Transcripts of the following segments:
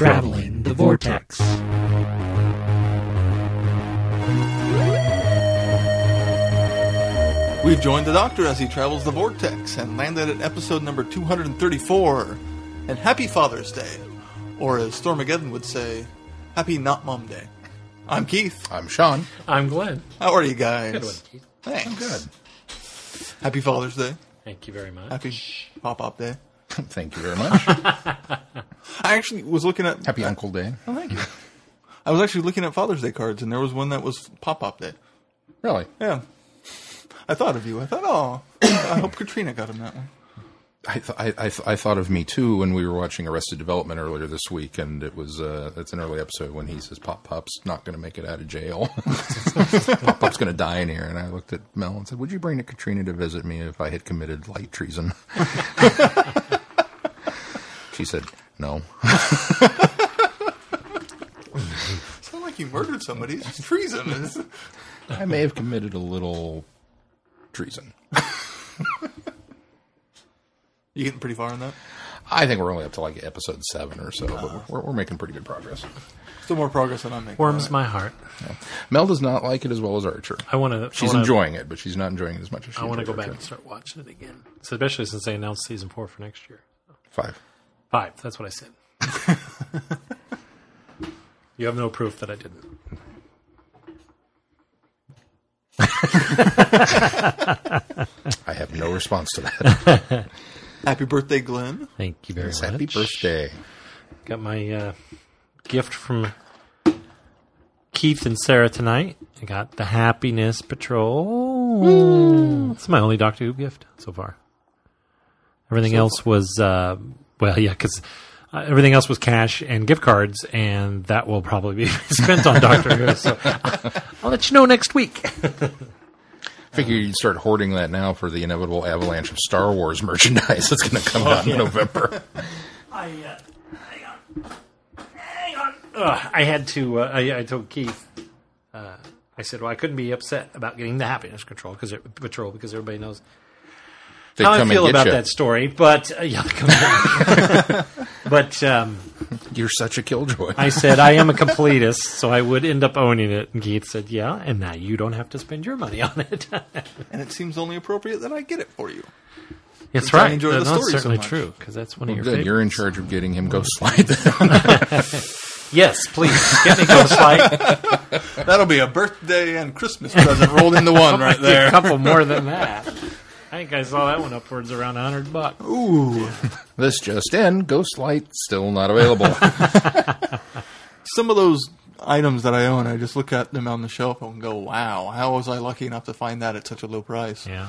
Traveling the Vortex. We've joined the Doctor as he travels the vortex and landed at episode number 234. And happy Father's Day. Or as Stormageddon would say, happy Not Mom Day. I'm Keith. I'm Sean. I'm Glenn. How are you guys? Good one, Keith. Thanks. Good. Happy Father's Day. Thank you very much. Happy Pop Up Day. Thank you very much. I actually was looking at. Happy Uncle Day. Oh, thank you. I was actually looking at Father's Day cards, and there was one that was Pop Pop Day. Really? Yeah. I thought of you. I thought, oh, I hope Katrina got him that one. I, th- I, I, th- I thought of me too when we were watching Arrested Development earlier this week, and it was uh, it's an early episode when he says Pop Pop's not going to make it out of jail. Pop Pop's going to die in here. And I looked at Mel and said, "Would you bring to Katrina to visit me if I had committed light treason?" She said, "No." Sound like you murdered somebody. It's treason. I may have committed a little treason. you getting pretty far in that? I think we're only up to like episode seven or so, but we're, we're making pretty good progress. Still more progress than I'm making. Warms All my heart. Mel does not like it as well as Archer. I want to. She's enjoying it, but she's not enjoying it as much as she I want to enjoyed go back and start watching it again, so especially since they announced season four for next year. Five. Five. That's what I said. you have no proof that I didn't. I have no response to that. Happy birthday, Glenn. Thank you very Yes, much. happy birthday. Got my uh, gift from Keith and Sarah tonight. I got the Happiness Patrol. It's my only Doctor Who gift so far. Everything else was, uh, well, yeah, because uh, everything else was cash and gift cards, and that will probably be spent on Doctor Who. So I'll let you know next week. Figure you'd start hoarding that now for the inevitable avalanche of Star Wars merchandise that's going to come out in November. I, uh, hang on. Hang on. Ugh, I had to, uh, I, I told Keith, uh, I said, well, I couldn't be upset about getting the happiness control because patrol because everybody knows They how I come feel about you. that story. But uh, yeah, come but um, You're such a killjoy. I said I am a completist, so I would end up owning it. And Keith said, yeah, and now you don't have to spend your money on it. And it seems only appropriate that I get it for you. That's Since I right. enjoy the That's story so certainly much. true because that's one of your Good. favorites. You're in charge of getting him Ghost Light. Yes, please get me Ghost Light. That'll be a birthday and Christmas present rolled into one right there. a couple more than that. I think I saw that one upwards around a hundred bucks. Ooh. this just in: Ghost Light still not available. Some of those items that I own, I just look at them on the shelf and go, wow, how was I lucky enough to find that at such a low price? Yeah.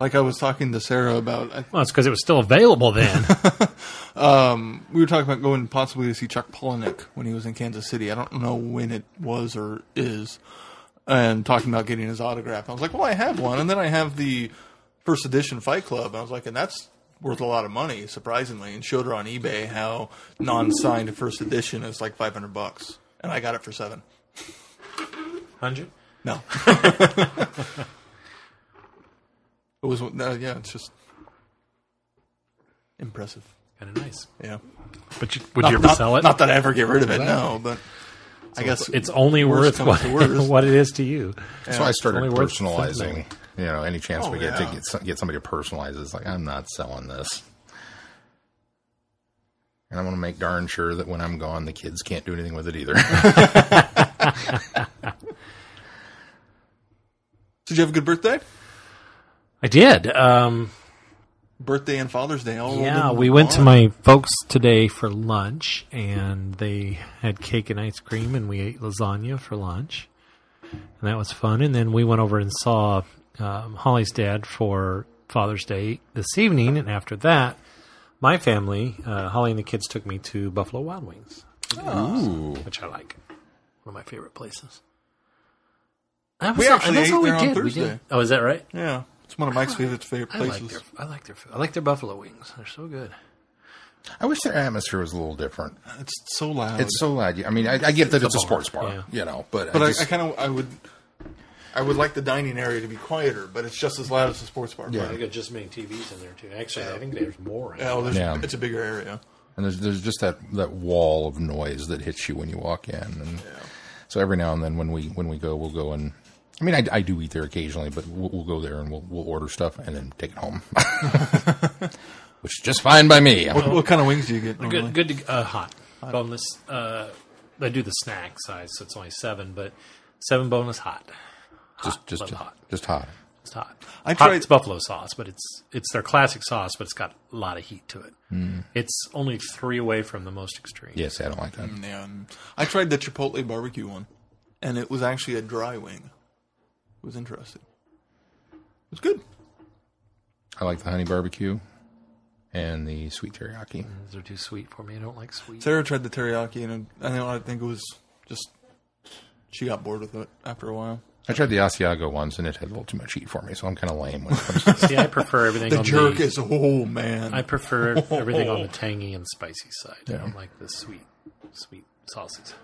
Like I was talking to Sarah about, I- Well, it's because it was still available then. Um, we were talking about going possibly to see Chuck Palahniuk when he was in Kansas City. I don't know when it was or is. And talking about getting his autograph. I was like, well, I have one. And then I have the first edition Fight Club. I was like, and that's worth a lot of money, surprisingly. And showed her on eBay how non-signed first edition is like 500 bucks. And I got it for seven. Hundred. No. it was, uh, yeah, it's just impressive. Kind of nice. Yeah. But you, would Not, you ever not- sell it? Not that I ever get rid of it, no, but I guess it's only worth what, to what it is to you. so I started only worth personalizing. Something. You know, any chance Oh, we get yeah. to get get somebody to personalize it's like I'm not selling this. And I want to make darn sure that when I'm gone, the kids can't do anything with it either. Did you have a good birthday? I did. Um, Birthday and Father's Day all rolled yeah, we went to my folks today for lunch, and they had cake and ice cream, and we ate lasagna for lunch, and that was fun. And then we went over and saw um, Holly's dad for Father's Day this evening, and after that, my family, uh, Holly and the kids, took me to Buffalo Wild Wings, Ooh, which I like. One of my favorite places. That We was- actually that's ate all we there on did. Thursday. Oh, is that right? Yeah, it's one of Mike's favorite favorite I like places. their I like their. I like their buffalo wings. They're so good. I wish their atmosphere was a little different. It's so loud. It's so loud. I mean, I, I get that it's a sports bar, yeah. you know, but, but I I, just, I kind of I would I would like the dining area to be quieter, but it's just as loud as the sports bar. Yeah. They got just as many TVs in there too. Actually, I think there's more. in Yeah, well, there's, Yeah. it's a bigger area. and there's there's just that that wall of noise that hits you when you walk in, and so every now and then when we when we go, we'll go and. I mean, I, I do eat there occasionally, but we'll, we'll go there and we'll we'll order stuff and then take it home, which is just fine by me. What, what kind of wings do you get? Normally? Good, good, to, uh, hot, boneless. Uh, I do the snack size, so it's only seven, but seven boneless hot. Just Hot, just just hot. just hot. It's hot. I Hot, tried- It's buffalo sauce, but it's it's their classic sauce, but it's got a lot of heat to it. Mm. It's only three away from the most extreme. Yes, I don't like that. Mm, yeah, I tried the Chipotle barbecue one, and it was actually a dry wing. It was interesting. It was good. I like the honey barbecue and the sweet teriyaki. Mm, those are too sweet for me. I don't like sweet. Sarah tried the teriyaki, and I I think it was just she got bored with it after a while. I tried the Asiago once and it had a little too much heat for me, so I'm kind of lame when it comes to See, I prefer everything The on jerk the. is oh man. I prefer everything on the tangy and spicy side. I don't like the sweet, sweet sauces.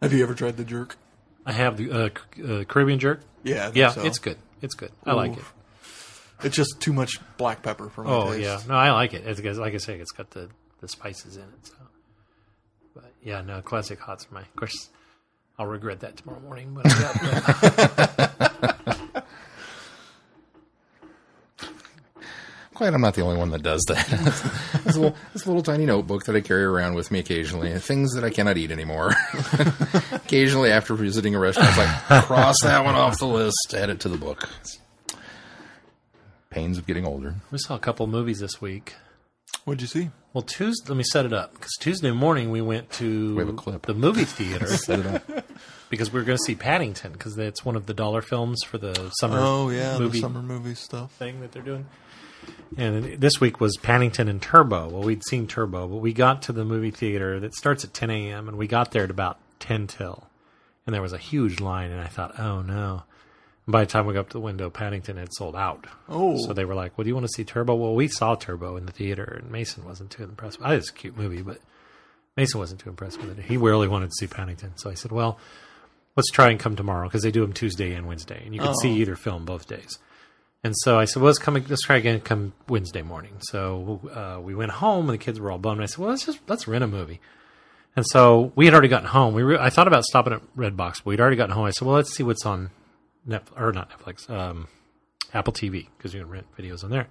Have you ever tried the jerk? I have the uh, uh, Caribbean jerk. Yeah, I think Yeah, so. it's good. It's good. I like it. It's just too much black pepper for my Oh taste. yeah, no, I like it. It's, like I say, it's got the, the spices in it. So, but yeah, no, classic hots for my. Of course, I'll regret that tomorrow morning. But I got, Glad I'm not the only one that does that. this, little, this little tiny notebook that I carry around with me occasionally, things that I cannot eat anymore. occasionally, after visiting a restaurant, it's like cross that one off the list, add it to the book. Pains of getting older. we saw a couple movies this week. What'd you see? Well, Tuesday, let me set it up because Tuesday morning we went to We have a clip. the movie theater Set it up. Because we are going to see Paddington because it's one of the dollar films for the summer Oh yeah, movie the summer movie stuff. thing that they're doing. And this week was Paddington and Turbo. Well, we'd seen Turbo, but we got to the movie theater that starts at 10 a.m. and we got there at about 10 till, and there was a huge line. And I thought, oh no. And by the time we got up to the window, Paddington had sold out. Oh. so they were like, "Well, do you want to see Turbo?" Well, we saw Turbo in the theater, and Mason wasn't too impressed. I think it's a cute movie, but Mason wasn't too impressed with it. He really wanted to see Paddington, so I said, "Well, let's try and come tomorrow because they do them Tuesday and Wednesday, and you can see either film both days." And so I said, well, let's come. Let's try again. Come Wednesday morning. So uh, we went home, and the kids were all bummed. I said, well, let's just let's rent a movie. And so we had already gotten home. We re- I thought about stopping at Redbox, but we'd already gotten home. I said, well, let's see what's on Netflix or not Netflix, um, Apple TV because you can rent videos on there.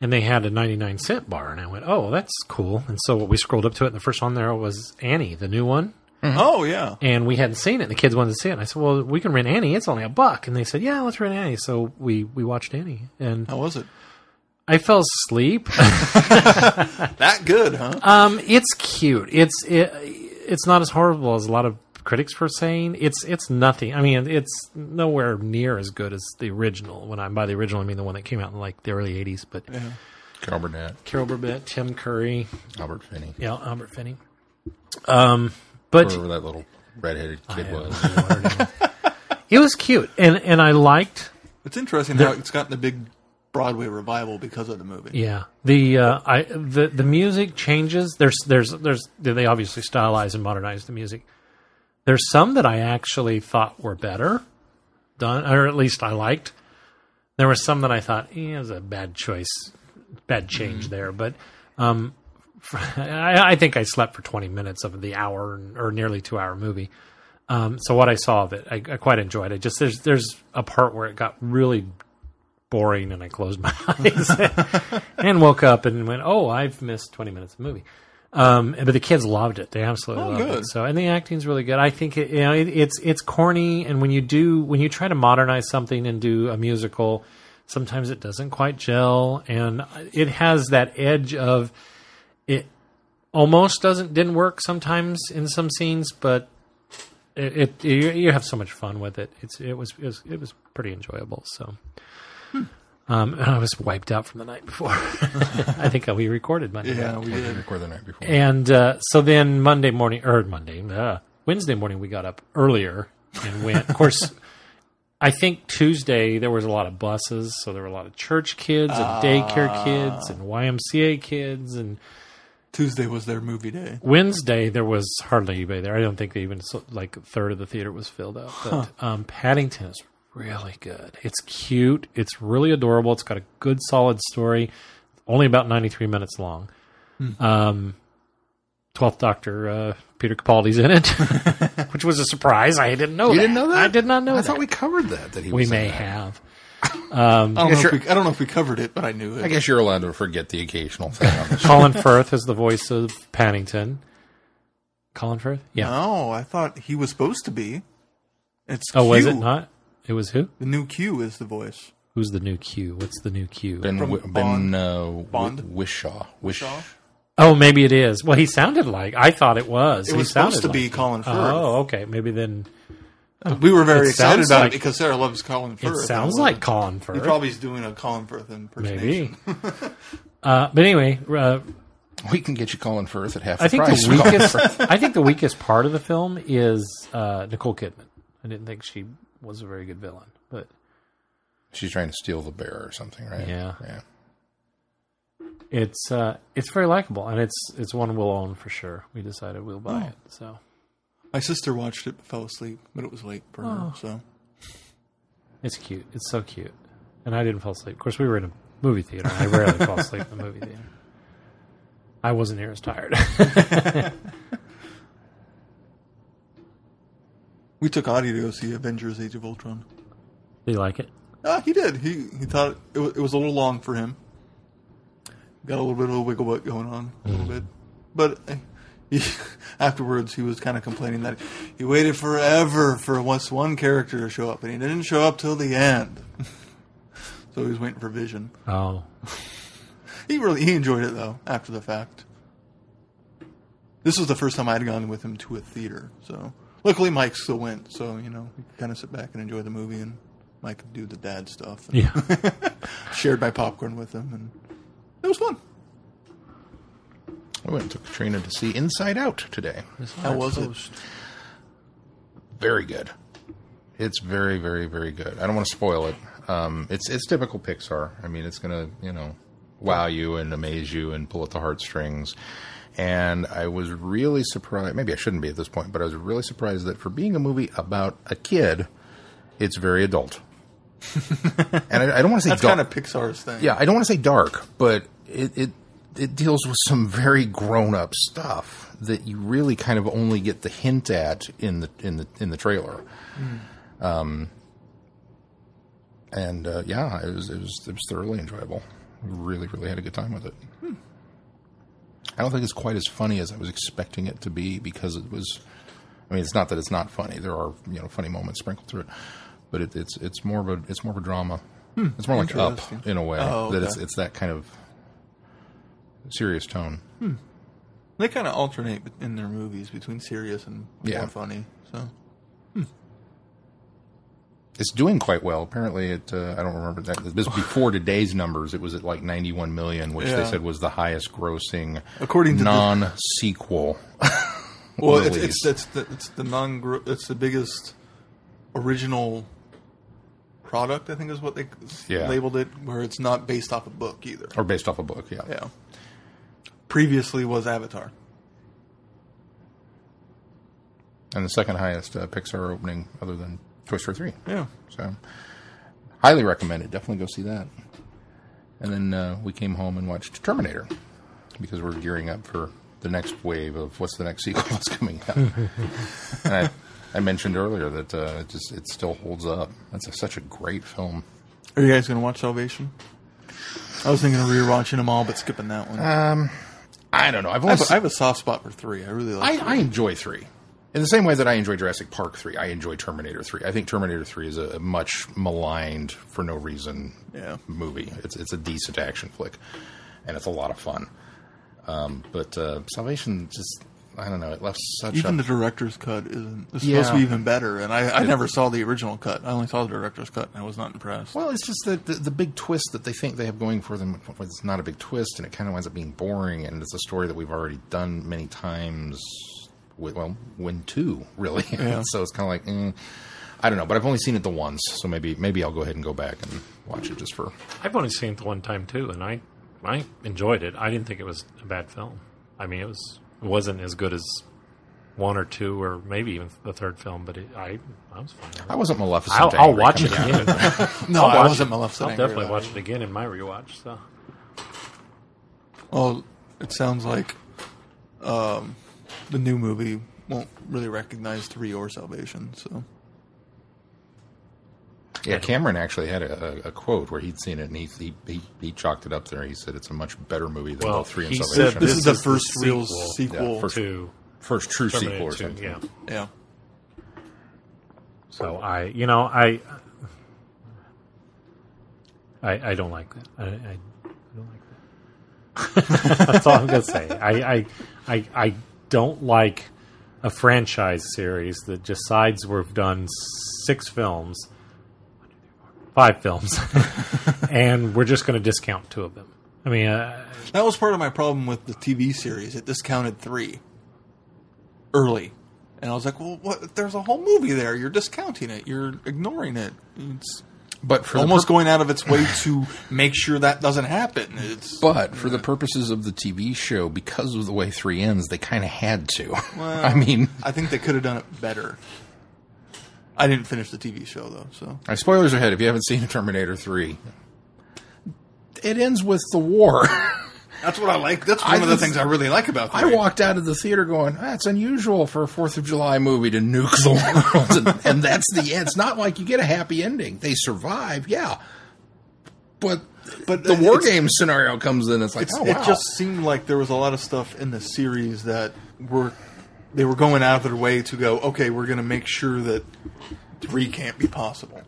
And they had a 99 cent bar, and I went, oh, that's cool. And so we scrolled up to it, and the first one there was Annie, the new one Oh yeah. and we hadn't seen it. And the kids wanted to see it. And I said, "Well, we can rent Annie. It's only a buck." And they said, "Yeah, let's rent Annie." So we we watched Annie, and How was it? I fell asleep. That good, huh? um, it's cute. It's it, it's not as horrible as a lot of critics were saying. It's it's nothing. I mean, it's nowhere near as good as the original. When I'm by the original, I mean the one that came out in like the early '80s. But yeah. Carol Burnett, Carol Burnett, Tim Curry, Albert Finney, yeah, Albert Finney. Um, but whoever that little redheaded kid was. it was cute, and and I liked It's interesting how it's gotten a big Broadway revival because of the movie. Yeah, the uh, I the the music changes. There's there's there's they obviously stylize and modernize the music. There's some that I actually thought were better done, or at least I liked. There were some that I thought, eh, it was a bad choice, bad change there. But um, I, I think I slept for 20 minutes of the hour or nearly two hour movie. Um, so what I saw of it, I, I quite enjoyed it. Just there's there's a part where it got really boring, and I closed my eyes and woke up and went, "Oh, I've missed 20 minutes of movie." Um, but the kids loved it; they absolutely Oh, loved good. it. So, and the acting's really good. I think it, you know it, it's it's corny, and when you do when you try to modernize something and do a musical, sometimes it doesn't quite gel, and it has that edge of it almost doesn't didn't work sometimes in some scenes, but it, it you, you have so much fun with it. It's it was it was, it was pretty enjoyable. So. Um, and I was wiped out from the night before. I think we recorded Monday. Yeah, night. we We did did. record the night before. And uh, so then Monday morning, or Monday, uh, Wednesday morning, we got up earlier and went. Of course, I think Tuesday there was a lot of buses, so there were a lot of church kids and daycare kids and YMCA kids. And Tuesday was their movie day. Wednesday there was hardly anybody there. I don't think they even like a third of the theater was filled up. But um, Paddington is really good. It's cute. It's really adorable. It's got a good, solid story. Only about ninety three minutes long. Um, Twelfth Doctor uh, Peter Capaldi's in it, which was a surprise. I didn't know. You that. didn't know that? I did not know that. I that. thought we covered that. That he we was in may that. Have. I don't, know if we, I don't know if we covered it, but I knew it. I guess you're allowed to forget the occasional thing on this. Colin Firth is the voice of Paddington. Colin Firth? Yeah. No, I thought he was supposed to be. It's oh, was it not? It was who? The new Q is the voice. Who's the new Q? What's the new Q? Ben, From Wi- Bond. ben uh, Wi- Bond? Whishaw. Wish. Shaw? oh, maybe it is. Well, he sounded like. I thought it was. It He was supposed to be like- Colin Firth. Oh, okay. Maybe then We were very It excited about like- it because Sarah loves Colin Firth. it sounds like we're- Colin He Firth. probably is doing a Colin Firth impersonation. maybe. uh, but anyway, uh, We can get you Colin Firth at half the I think price. the weakest. I think the weakest part of the film is uh, Nicole Kidman. I didn't think she was a very good villain, but She's trying to steal the bear or something, right? Yeah. Yeah. it's uh, it's very likable, and it's it's one we'll own for sure. We decided we'll buy Oh. it. So My sister watched it but fell asleep, but it was late for Oh. her. So it's cute. It's so cute, and I didn't fall asleep. Of course, we were in a movie theater. and I rarely fall asleep in a movie theater. I wasn't near as tired. we took Audie to go see Avengers: Age of Ultron. Do you like it? Ah, he did. He he thought it was, it was a little long for him. Got a little bit of a wiggle butt going on, a little bit, but eh, he, afterwards he was kind of complaining that he waited forever for once one character to show up, and he didn't show up till the end. so he was waiting for Vision. Oh, He really he enjoyed it though after the fact. This was the first time I'd gone with him to a theater, so luckily Mike still went. So you know we could kind of sit back and enjoy the movie, and Mike could do the dad stuff. And yeah. shared my popcorn with him, and it was fun. We went and took Katrina to see Inside Out today. How was it? Very good. It's very, very, very good. I don't want to spoil it. Um, it's it's typical Pixar. I mean, it's gonna you know wow you and amaze you and pull at the heartstrings. And I was really surprised. Maybe I shouldn't be at this point, but I was really surprised that for being a movie about a kid, it's very adult. and I, I don't want to say That's dark. kind of Pixar's thing. Yeah, I don't want to say dark, but it, it it deals with some very grown up stuff that you really kind of only get the hint at in the in the in the trailer. Um, and uh, yeah, it was it was it was thoroughly enjoyable. Really, really had a good time with it. I don't think it's quite as funny as I was expecting it to be because it was. I mean, it's not that it's not funny. There are you know funny moments sprinkled through it, but it, it's it's more of a it's more of a drama. It's more like Up in a way Oh, that it's it's that kind of serious tone. They kind of alternate in their movies between serious and Yeah. more funny. So It's doing quite well. Apparently, it uh, I don't remember that. This before today's numbers. It was at like 91 million, which they said was the highest grossing According to non-sequel. well, it's, it's it's the it's the non it's the biggest original product. I think is what they Yeah. labeled it, where it's not based off a book either. or based off a book. Yeah. Yeah. Previously was Avatar. and the second highest uh, Pixar opening, other than Toy Story 3. Yeah. So, highly recommended. Definitely go see that. And then uh, we came home and watched Terminator because we're gearing up for the next wave of what's the next sequel that's coming out. and I, I mentioned earlier that uh, it just it still holds up. That's a, such a great film. Are you guys going to watch Salvation? I was thinking of rewatching them all, but skipping that one. I don't know. I've I, have, I have a soft spot for three. I really like. I, I enjoy three. In the same way that I enjoy Jurassic Park 3, I enjoy Terminator 3. I think Terminator 3 is a, a much maligned, for no reason, Yeah. movie. It's, it's a decent action flick, and it's a lot of fun. Um, but uh, Salvation just, I don't know, it left such even a. the director's cut isn't. It's Yeah. supposed to be even better, and I, I never saw the original cut. I only saw the director's cut, and I was not impressed. well, it's just that the, the big twist that they think they have going for them it's not a big twist, and it kind of winds up being boring, and it's a story that we've already done many times. With, well, when two really, Yeah. so it's kind of like eh, I don't know, but I've only seen it the once, so maybe maybe I'll go ahead and go back and watch it just for. I've only seen it the one time too, and I I enjoyed it. I didn't think it was a bad film. I mean, it was it wasn't as good as one or two, or maybe even the third film, but it, I I was fine. I wasn't Maleficent. I'll, I'll watch it again. no, I'll I watch wasn't it. Maleficent. I'll angry definitely watch it. it again in my rewatch. So Well, it sounds like um, the new movie won't really recognize three or Salvation. So Yeah, Cameron actually had a, a, a quote where he'd seen it and he, he he he chalked it up there. He said it's a much better movie than Well, both three and he Salvation. said this, This is the is the first real sequel. sequel. Yeah, first- to First true sequel Terminator or 2, something. Yeah. yeah. So I, you know, I, I, I don't like that. I, I, I don't like that. That's all I'm gonna say. I, I, I, I don't like a franchise series that decides we've done six films, five films, and we're just going to discount two of them. I mean, uh, That was part of my problem with the TV series. It discounted three early. And I was like, well, what? there's a whole movie there. You're discounting it. You're ignoring it. It's But for almost pur- going out of its way to make sure that doesn't happen. It's But for the purposes of the TV show, because of the way three ends, they kind of had to. I mean, I think they could have done it better. I didn't finish the TV show though, so uh, spoilers ahead if you haven't seen Terminator 3. It ends with the war. that's what I like. That's one I of the things I really like about. I three. walked out of the theater going, that's unusual for a 4th of July movie to nuke the world. and, and that's the end. It's not like you get a happy ending. They survive, yeah. But, But the war game scenario comes in. It's like, It's, oh, wow. It just seemed like there was a lot of stuff in the series that were they were going out of their way to go. Okay, we're going to make sure that three can't be possible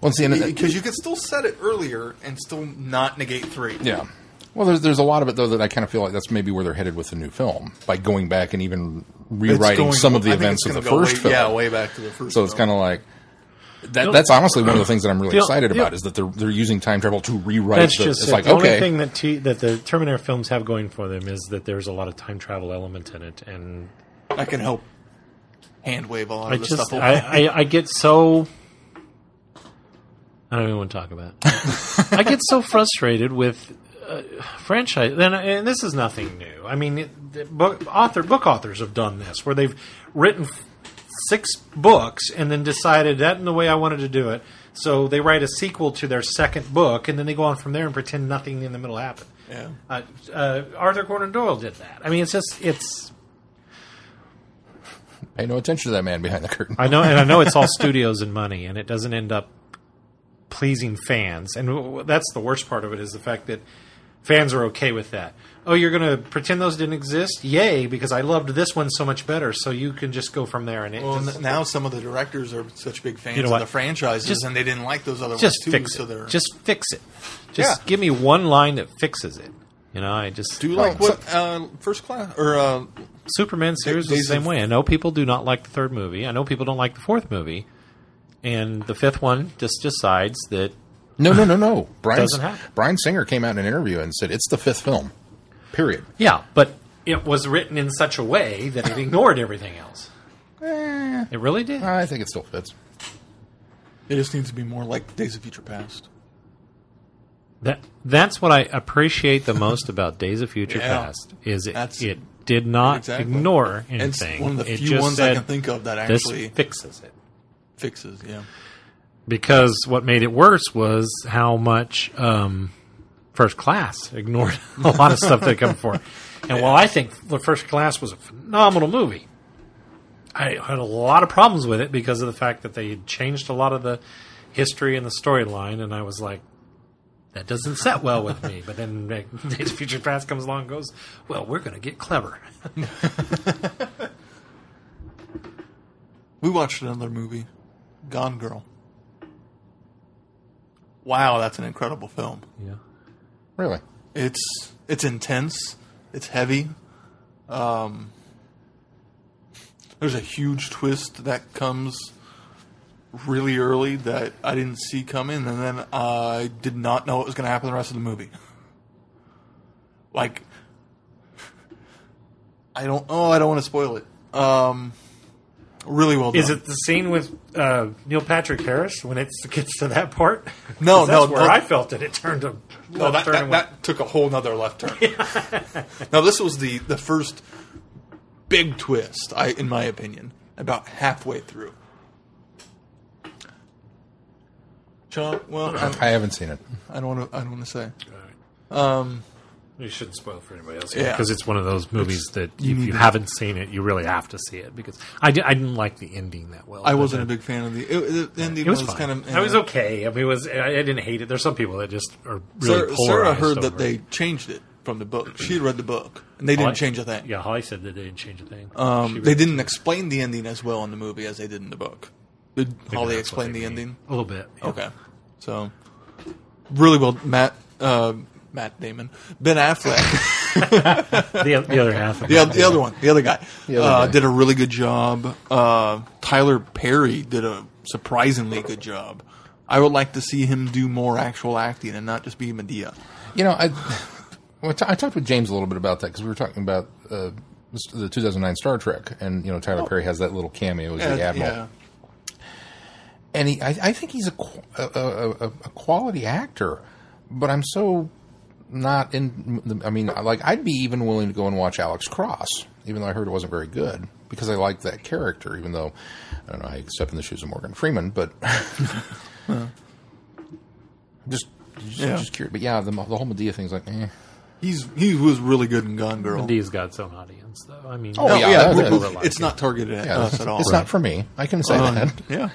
Once the end of that, because you could still set it earlier and still not negate three. Yeah. Well, there's there's a lot of it though that I kind of feel like that's maybe where they're headed with the new film by going back and even rewriting going- some of the events of the first way, film. Yeah, way back to the first. so it's kind of like that. That's honestly one of the things that I'm really The- excited about is that they're they're using time travel to rewrite. That's the, just it's it. like the only thing that T, that the Terminator films have going for them is that there's a lot of time travel element in it, and that can help hand wave a lot I of the just stuff. I, away. I, I get so I don't even want to talk about. It. I get so frustrated with uh, franchise. Then and this is nothing new. I mean, it, the book author book authors have done this where they've written f- six books and then decided that in the way I wanted to do it. So they write a sequel to their second book, and then they go on from there and pretend nothing in the middle happened. yeah. Uh, uh, Arthur Conan Doyle did that. I mean, it's just it's. pay no attention to that man behind the curtain. I know, and I know it's all studios and money, and it doesn't end up pleasing fans. And w- w- that's the worst part of it is the fact that fans are okay with that. Oh, you're going to pretend those didn't exist? Yay! Because I loved this one so much better. So you can just go from there, and it Well, just, now some of the directors are such big fans You know of what? the franchises, Just- and they didn't like those other just ones too. fix so they're Just fix it. Just Yeah. give me one line that fixes it. You know, I just do like what uh, first class or uh, Superman series the same way. I know people do not like the third movie. I know people don't like the fourth movie, and the fifth one just decides that No, no, no, no. Bryan Bryan Singer came out in an interview and said it's the fifth film. Period. Yeah, but it was written in such a way that it ignored everything else. Eh, It really did. I think it still fits. it just needs to be more like Days of Future Past. That that's what I appreciate the most about Days of Future Yeah. Past is it That's- it did not Exactly. ignore And it's anything. one of the it few just ones I said, can think of that this actually fixes it. fixes. Yeah, Because what made it worse was how much um, First Class ignored a lot of stuff that come before. And while I think the First Class was a phenomenal movie, I had a lot of problems with it because of the fact that they had changed a lot of the history and the storyline, and I was like, that doesn't set well with me. But then Days of Future Past comes along and goes, well, we're going to get clever. we watched another movie, Gone Girl. Wow, that's an incredible film. Yeah. Really. It's it's intense. It's heavy. Um, there's a huge twist that comes really early that I didn't see coming, and then I did not know what was going to happen the rest of the movie. Like, I don't. Oh, I don't want to spoil it. Um, really well done. Is it the scene with uh, Neil Patrick Harris when it gets to that part? No, that's no, where no. I felt it. It turned a No, that, turn that, and that took a whole nother left turn. now this was the the first big twist, I in my opinion, about halfway through. Sean, well, I, I haven't seen it. I don't want to. I don't want to say. Um, You shouldn't spoil for anybody else Yeah. because it's one of those movies that if you haven't seen it, you really have to see it because I, di- I didn't like the ending that well. I wasn't a big fan of the. It, the ending It was, was, kind of. I was okay. I mean, it was I, I didn't hate it. There's some people that just are really Sarah. Sarah heard that it. they changed it from the book. She had read the book, and they didn't change a thing. Yeah, Holly said that they didn't change a thing. Um, they didn't explain the ending as well in the movie as they did in the book. Did maybe Holly explain the mean. ending? a little bit. yeah. Okay, so really well, Matt. Uh, Matt Damon, Ben Affleck, The, the other half. Of the, the other one, the other guy, The other uh, guy. did a really good job. Uh, Tyler Perry did a surprisingly good job. I would like to see him do more actual acting and not just be Madea. You know, I well, I talked with James a little bit about that because we were talking about uh, the 2009 Star Trek, and you know Tyler Perry has that little cameo as the admiral, yeah. and he, I, I think he's a, a, a, a quality actor, but I'm so not in. I mean, like I'd be even willing to go and watch Alex Cross, even though I heard it wasn't very good because I like that character. Even though I don't know I you step in the shoes of Morgan Freeman, but just just, Yeah. just curious. But yeah, the, the whole Madea thing's like, eh. He's he was really good in Gone Girl. Madea's got its own audience, though. I mean, Oh, No, yeah, yeah, that- we- that- it's not targeted at Yeah, us at all. it's not for me. I can say Um, that. yeah.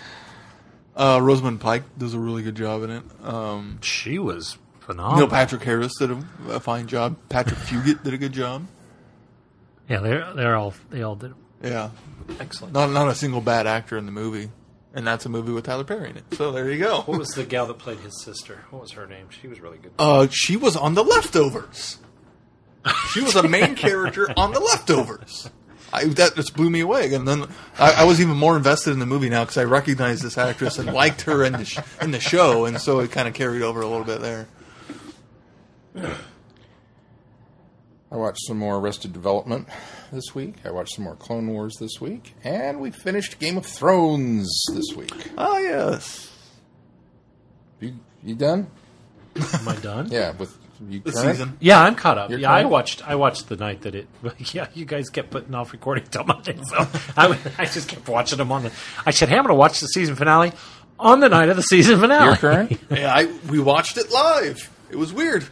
Uh, Rosamund Pike does a really good job in it. Um, she was Neil phenomenal. Patrick Harris did a, a fine job. Patrick Fugit did a good job. yeah, they're they're all they all did Yeah, excellent. not not a single bad actor in the movie, and that's a movie with Tyler Perry in it. So there you go. What was the gal that played his sister? What was her name? She was really good. Uh, she was on The Leftovers. She was a main character on The Leftovers. I, that just blew me away. And then I, I was even more invested in the movie now because I recognized this actress and liked her in the sh- in the show, and so it kind of carried over a little bit there. I watched some more Arrested Development this week. I watched some more Clone Wars this week, and we finished Game of Thrones this week. Oh yes, You you done? Am I done? Yeah, with you the current? season. Yeah, I'm caught up. You're yeah, I watched. I watched the night that it. Yeah, you guys kept putting off recording till Monday, so I, I just kept watching them on the. I said, "Hey, I'm going to watch the season finale on the night of the season finale." You're current. Yeah, I, we watched it live. It was weird.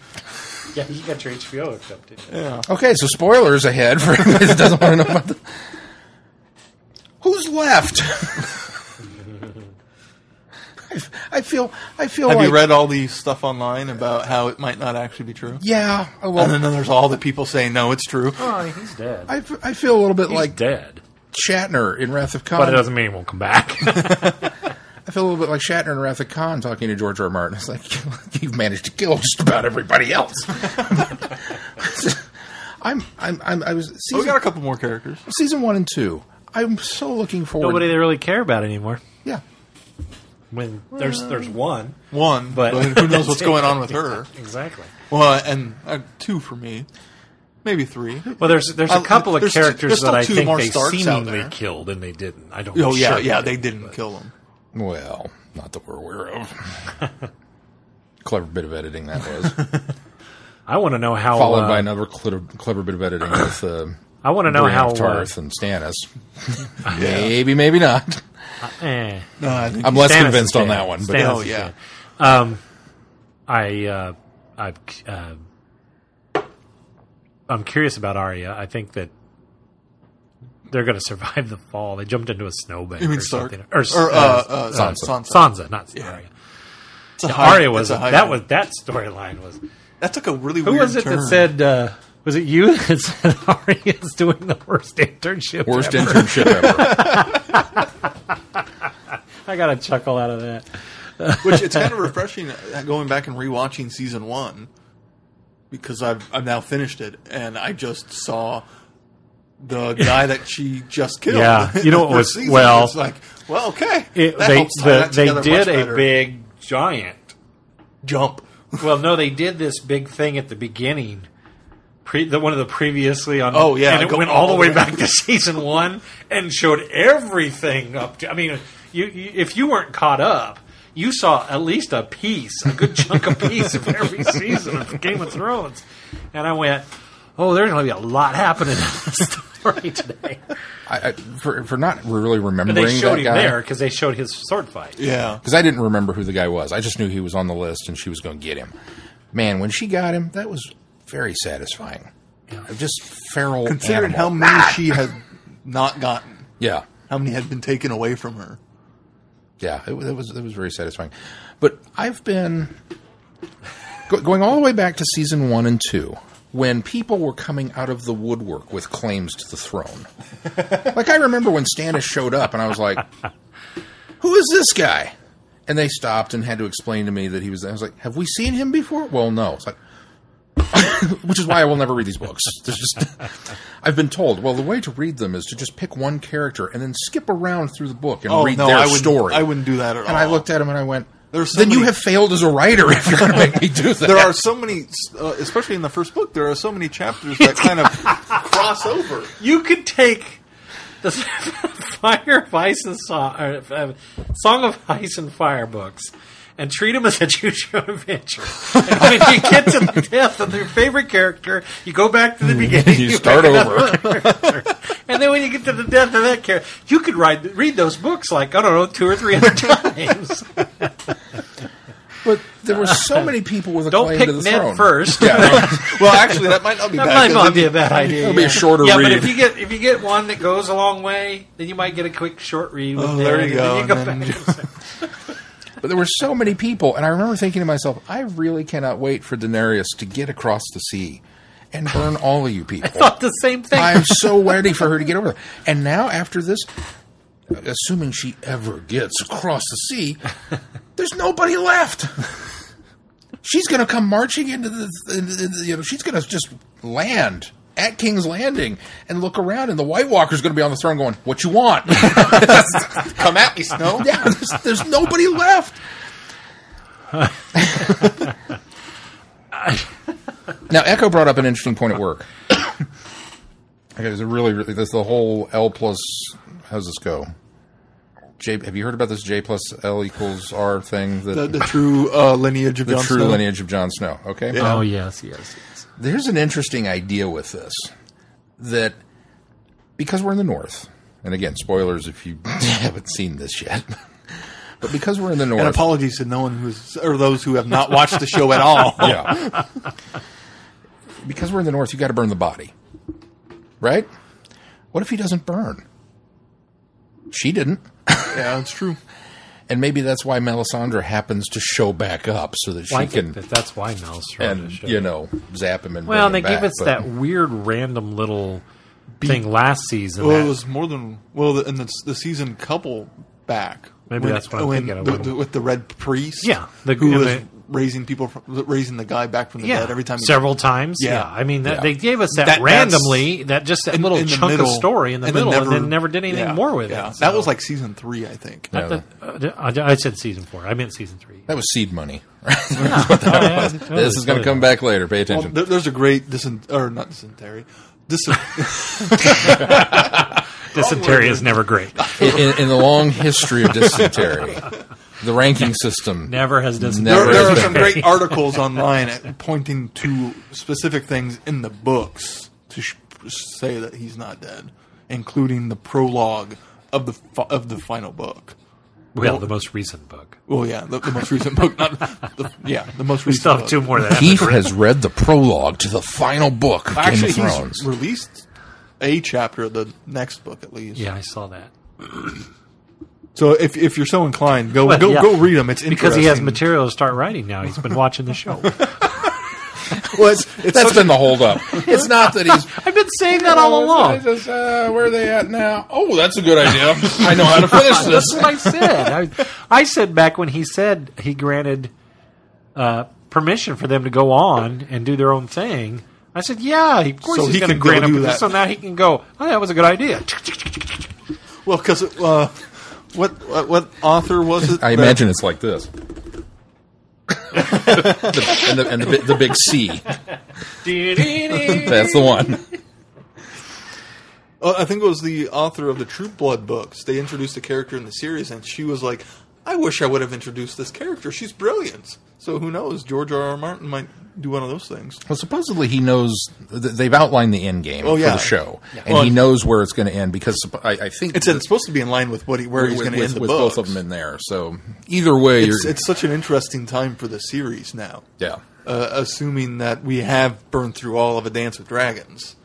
yeah, you got your HBO hooked up, didn't you? Yeah. Okay, so spoilers ahead for anybody that doesn't want to know about the. Who's left? I- I feel. I feel Have like. you read all the stuff online about how it might not actually be true? Yeah. Oh, and then there's all the people saying no, it's true. Oh, he's dead. I, f- I feel a little bit he's like dead. Shatner in Wrath of Khan. But it doesn't mean he won't come back. I feel a little bit like Shatner and Wrath of Khan talking to George R. R. Martin. It's like you've managed to kill just about everybody else. I'm, I'm, I'm, I was Oh, we season, got a couple more characters. season one and two. I'm so looking forward. Nobody they really care about anymore. yeah, When there's there's one, One, But- but, who knows what's going on with her? exactly. Well, and uh, two for me, maybe three. Well, there's there's a Uh, couple of characters that I think they seemingly killed and they didn't. I don't. Oh know yeah, sure yeah, they they did, didn't but- kill him. Well, not that we're aware of. clever bit of editing that was, I want to know how. followed uh, by another clever, clever bit of editing with uh, I want to know how. of Tarth Uh, and Stannis. Maybe, maybe not. eh. No, I think I'm less Stannis convinced on that one. But Stannis Oh, yeah. Um, I uh, I uh, I'm curious about Arya. I think that they're going to survive the fall. They jumped into a snowbank. you mean or Stark something. or, Or, uh, uh, Sansa. Sansa? Sansa, not Yeah. Arya. It's a high- Arya was it's a high- that was that storyline was. that took a really Who weird was it turn. that said? Uh, was it you that said Arya's doing the worst internship? Worst ever? internship ever. I got a chuckle out of that. Which it's kind of refreshing uh, going back and rewatching season one because I've I've now finished it and I just saw the guy that she just killed. Yeah. You know what was- season. well- it's like well okay It, they the, they did a big giant. jump. Well, no, they did this big thing at the beginning. Pre, the, one of the previously on. Oh, yeah, and it go went all all the way way. back to season one and showed everything up to. I mean, you, you if you weren't caught up, you saw at least a piece, a good chunk of piece of every season of Game of Thrones, and I went, "Oh, there's going to be a lot happening in this story today." I, I, for for not really And remembering they showed that him guy. there because they showed his sword fight. Yeah. because I didn't remember who the guy was. I just knew he was on the list and she was going to get him. Man, when she got him, that was very satisfying. Just feral. Considering animal. how many she had not gotten, yeah, how many had been taken away from her. yeah, it, was- it was it was very satisfying. But I've been go, going all the way back to season one and two when people were coming out of the woodwork with claims to the throne. like I remember when Stannis showed up, and I was like, "Who is this guy?" And they stopped and had to explain to me that he was. I was like, "Have we seen him before?" Well, no. It's like. Which is why I will never read these books. There's just, I've been told. Well, the way to read them is to just pick one character and then skip around through the book and Oh read no, their I story. I wouldn't do that at all. And I looked at him and I went, There's so "Then you have failed as a writer if you're going to make me do that." There are so many, uh, especially in the first book, there are so many chapters that kind of cross over. You could take the Fire of Ice and Song, or, uh, Song of Ice and Fire books and treat him as a choose your adventure. And when you get to the death of your favorite character, you go back to the mm-hmm. beginning. You start over. and then when you get to the death of that character, you could write, read those books like, I don't know, two or three hundred times. But there were so many people with a Don't claim pick to the Ned throne. first. Yeah, Well, actually, that might not be That bad. might 'cause not be a bad idea. It'll be a shorter read. yeah, read. but if you get if you get one that goes a long way, then you might get a quick short read. With Oh, Ned, there you and go, then and then- back. But there were so many people, and I remember thinking to myself, I really cannot wait for Daenerys to get across the sea and burn all of you people. I Thought the same thing. I'm so ready for her to get over there. And now after this, assuming she ever gets across the sea, there's nobody left. She's going to come marching into the, into the- you know, she's going to just land at King's Landing and look around, and the White Walker's going to be on the throne going, "What you want?" Come at me, Snow. yeah, there's, there's nobody left. now, Echo brought up an interesting point at work. Okay, there's a really, really, this the whole L plus. How's this go? J, have you heard about this J plus L equals R thing? That The, the true uh, lineage of the Jon true Snow. lineage of Jon Snow. Okay, Yeah. Oh yes, yes, yes. There's an interesting idea with this that because we're in the north, and again, spoilers if you haven't seen this yet, but because we're in the north, And apologies to no one who's or those who have not watched the show at all. yeah, because we're in the north, you got to burn the body, right? What if he doesn't burn? She didn't. yeah, that's true. And maybe that's why Melisandre happens to show back up so that she Well, I can, think that that's why Mel's throwing the and show. you know, zap him and well, bring they him gave us but- that weird random little thing last season. Well, that- it was more than well, the, and the, the season couple back. Maybe that's what I'm when thinking of the- the- with the red priest. Yeah, the- who was the- raising people, from, raising the guy back from the yeah, dead every time. he- several times. Yeah, Yeah. I mean, that, Yeah. they gave us that, That- randomly, that just that in- little in chunk middle, of story in the and then middle, and then never did anything yeah, more with yeah. it. That was like season three, I think. Yeah, That- uh, I, I said season four. I meant season three. that was seed money. Oh, this is going to come back later. Pay Well, attention. there, there's a great dysen- or not dysentery. Dis- Dysentery is never great. in, in, in the long history of dysentery, the ranking system Never has there, dysentery. There are some great articles online at, pointing to specific things in the books to sh- say that he's not dead, including the prologue of the fi- of the final book. well, the most recent book. Well, yeah, the, the most recent book. Not the, yeah, the most We recent. still have book. two more that Keith has read the prologue to the final book of Actually, Game of he's released a chapter of the next book at least. Yeah, I saw that. So if if you're so inclined, go Well, go yeah. go read them. It's Because he has material to start writing now. He's been watching the show. Well, it's, it's That's such been the holdup. It's not that he's I've been saying that all along. Just, uh, where are they at now? Oh, that's a good idea. I know how to finish this. That's what I said. I, I said back when he said he granted uh, permission for them to go on and do their own thing. I said, "Yeah, of course So he's he going to grant him permission." that. So now he can go. Oh, that was a good idea. well because uh, what, what what author was it? I that- imagine it's like this. the, and the, and the, the big C. That's the one. Uh, I think it was the author of the True Blood books. They introduced a character in the series, and she was like, "I wish I would have introduced this character. She's brilliant." So who knows? George R. R. Martin might do one of those things. Well, supposedly he knows. th- They've outlined the end game Oh, for the show, and Well, he knows where it's going to end because I, I think It's, it's supposed to be in line with what he, where with, he's going to end the with books. both of them in there. So either way, It's, it's such an interesting time for the series now. yeah. uh, assuming that we have burned through all of A Dance with Dragons.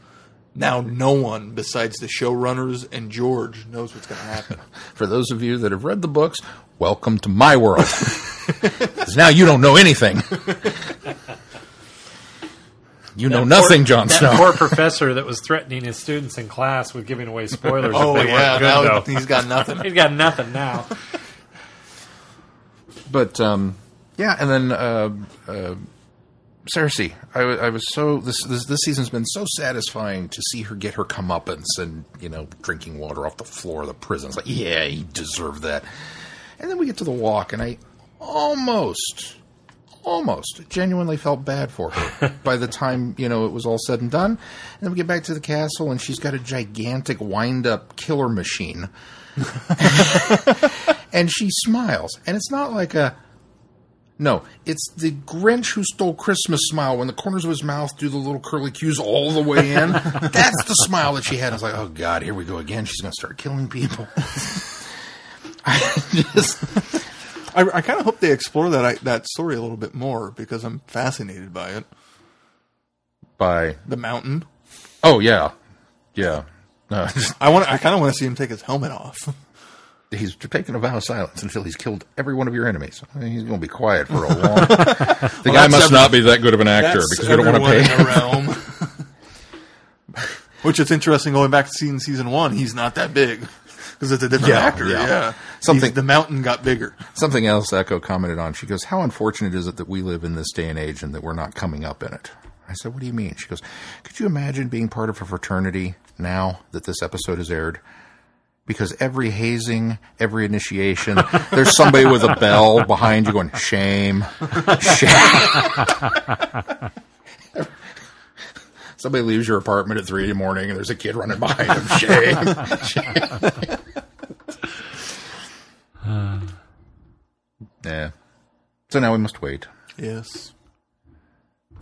Now, no one besides the showrunners and George knows what's going to happen. For those of you that have read the books, welcome to my world. 'Cause now you don't know anything. You know nothing, Jon That Snow. poor professor that was threatening his students in class with giving away spoilers. oh if they yeah, weren't good, now though. he's got nothing. He's got nothing now. But um, yeah, and then uh, uh, Cersei, I, I was so this, this this season's been so satisfying to see her get her comeuppance and you know drinking water off the floor of the prison. It's like yeah, he deserved that. And then we get to the walk, and I almost, almost genuinely felt bad for her by the time you know it was all said and done. And then we get back to the castle, and she's got a gigantic wind-up killer machine and she smiles, and it's not like a. No, it's the Grinch who stole Christmas smile when the corners of his mouth do the little curly cues all the way in. That's the smile that she had. I was like, oh God, here we go again. She's going to start killing people. I just, I, I kind of hope they explore that that story a little bit more because I'm fascinated by it. by The mountain. oh yeah, yeah. No, I want. I kind of want to see him take his helmet off. He's taking a vow of silence until he's killed every one of your enemies. I mean, he's going to be quiet for a long. the guy must every- not be that good of an actor because we don't want to pay. in the realm. Which is interesting. Going back to seeing season one, he's not that big because it's a different Yeah, actor. yeah. Yeah, Something- He's- the mountain got bigger. Something else Echo commented on. She goes, How unfortunate is it that we live in this day and age and that we're not coming up in it? I said, What do you mean? She goes, Could you imagine being part of a fraternity now that this episode has aired? Because every hazing, every initiation, there's somebody with a bell behind you going, Shame, shame. Somebody leaves your apartment at three in the morning and there's a kid running behind him. Shame. shame. yeah. So now we must wait. Yes.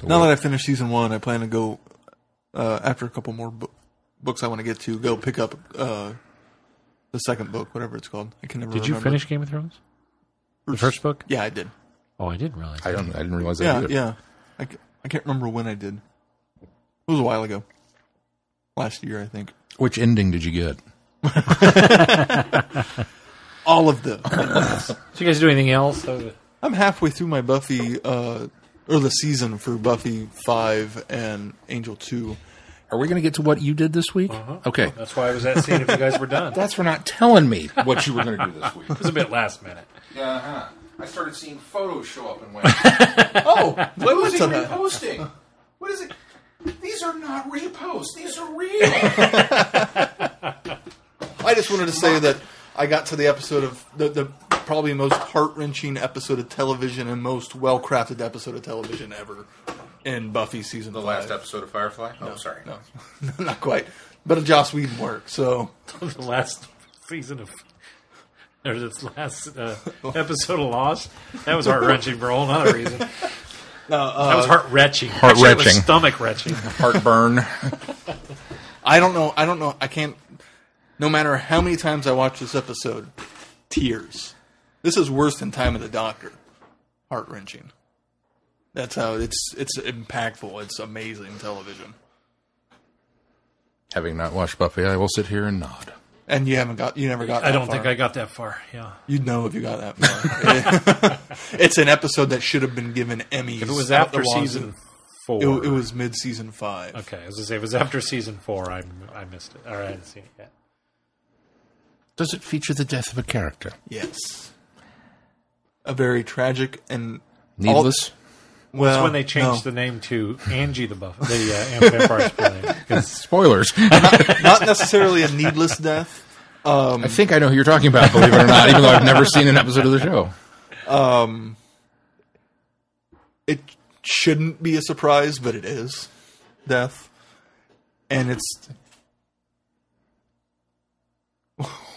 Now that I finished season one, I plan to go uh, after a couple more bo- books I want to get to. Go pick up uh, the second book, whatever it's called. I can never. Did you remember. finish Game of Thrones? The first book? Yeah, I did. Oh, I didn't realize. I don't. I didn't realize that. Yeah, either. yeah. I, I can't remember when I did. It was a while ago. Last year, I think. Which ending did you get? All of them. Did you guys do anything else? I'm halfway through my Buffy, uh, or the season for Buffy 5 and Angel 2. Are we going to get to what you did this week? Uh-huh. Okay. That's why I was at seeing if you guys were done. That's for not telling me what you were going to do this week. It was a bit last minute. Yeah, huh. I started seeing photos show up and went, Oh, "What was he to reposting? What is it? These are not reposts. These are real." I just wanted to say that I got to the episode of the, the probably most heart wrenching episode of television and most well crafted episode of television ever in Buffy season the last episode of Firefly. Oh, sorry. No, not quite. But a Joss Whedon work. So the last season of. Or this last uh, episode of Lost. That was heart wrenching for a whole other reason. that was heart wrenching. Heart-wrenching. Stomach wrenching. Heartburn. I don't know. I don't know. I can't. No matter how many times I watch this episode, tears. This is worse than Time of the Doctor. Heart wrenching. That's how it's it's impactful. It's amazing television. Having not watched Buffy, I will sit here and nod. And you haven't got you never got. I don't far. think I got that far. Yeah. You'd know if you got that far. it's an episode that should have been given Emmys. If it was after the season four. It, it was mid season five. Okay, as I was going to say, if it was after season four, I, I missed it. All right, I hadn't seen it yet. Does it feature the death of a character? Yes. A very tragic and Needless. Well. That's when they changed no. the name to Angie the Buff, the uh, Vampire Spilling. 'Cause Spoilers. not necessarily a needless death. I think I know who you're talking about, believe it or not, even though I've never seen an episode of the show. It shouldn't be a surprise, but it is death, and it's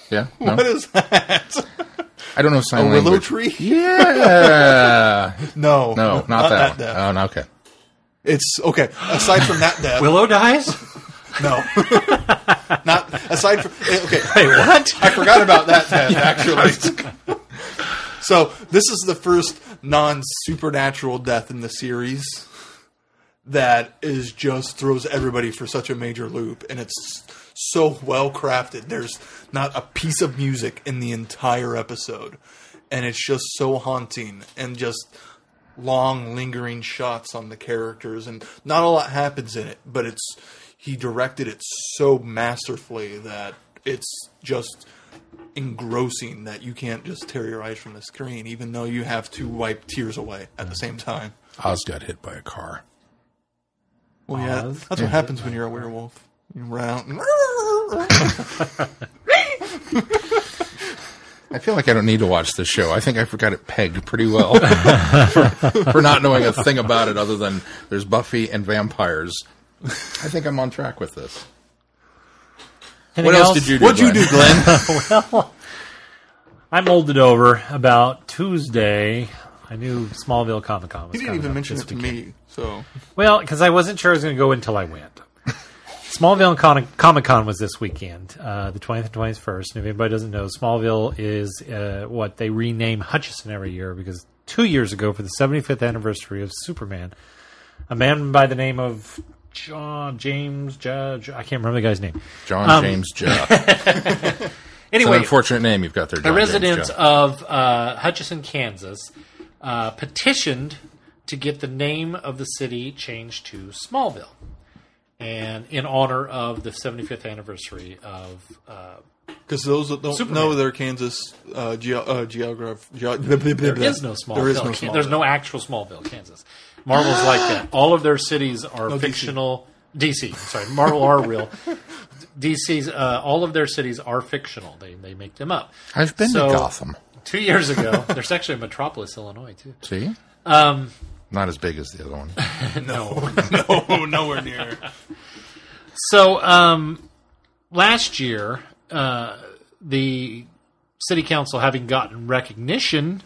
Yeah? No? what is that? I don't know sign A willow tree? Yeah. No, No, not, that, death. one. Oh, no, okay. It's okay. Aside from that death, Willow dies? no. Not aside from eh, okay. Wait, what? I forgot about that death actually. so this is the first non supernatural death in the series that is just throws everybody for such a major loop, and it's so well crafted. There's not a piece of music in the entire episode, and it's just so haunting and just long lingering shots on the characters and not a lot happens in it but it's he directed it so masterfully that it's just engrossing that you can't just tear your eyes from the screen even though you have to wipe tears away at the same time Oz got hit by a car. well yeah Oz? that's what happens when you're a werewolf you run out and I feel like I don't need to watch this show. I think I forgot it pegged pretty well for, for not knowing a thing about it other than there's Buffy and vampires. I think I'm on track with this. Anything What else did you do? what'd you do Glenn? glenn well, I mulled it over about Tuesday. I knew Smallville Comic Con was he didn't even up mention it to me so Well, because I wasn't sure I was going to go until I went. Smallville Con- Comic Con was this weekend, uh, the 20th and 21st. And if anybody doesn't know, Smallville is uh, what they rename Hutchinson every year because two years ago, for the 75th anniversary of Superman, a man by the name of John James Judge, I can't remember the guy's name. John Um, James an Anyway, unfortunate name you've got there. John a resident of uh, Hutchinson, Kansas, uh, petitioned to get the name of the city changed to Smallville, and in honor of the 75th anniversary of. Uh, because those that don't Superman. know their Kansas uh, geo- uh, geograph, geo- there is no Smallville. There is no Can- Smallville. There's no actual Smallville, Kansas. Marvel's like that. All of their cities are No, DC. fictional. DC. sorry, Marvel are real. DC's uh, all of their cities are fictional. They they make them up. I've been So- to Gotham. Two years ago, there's actually a Metropolis, Illinois, too. See? Um, Not as big as the other one. no, no, nowhere near. So um, last year, uh, the city council, having gotten recognition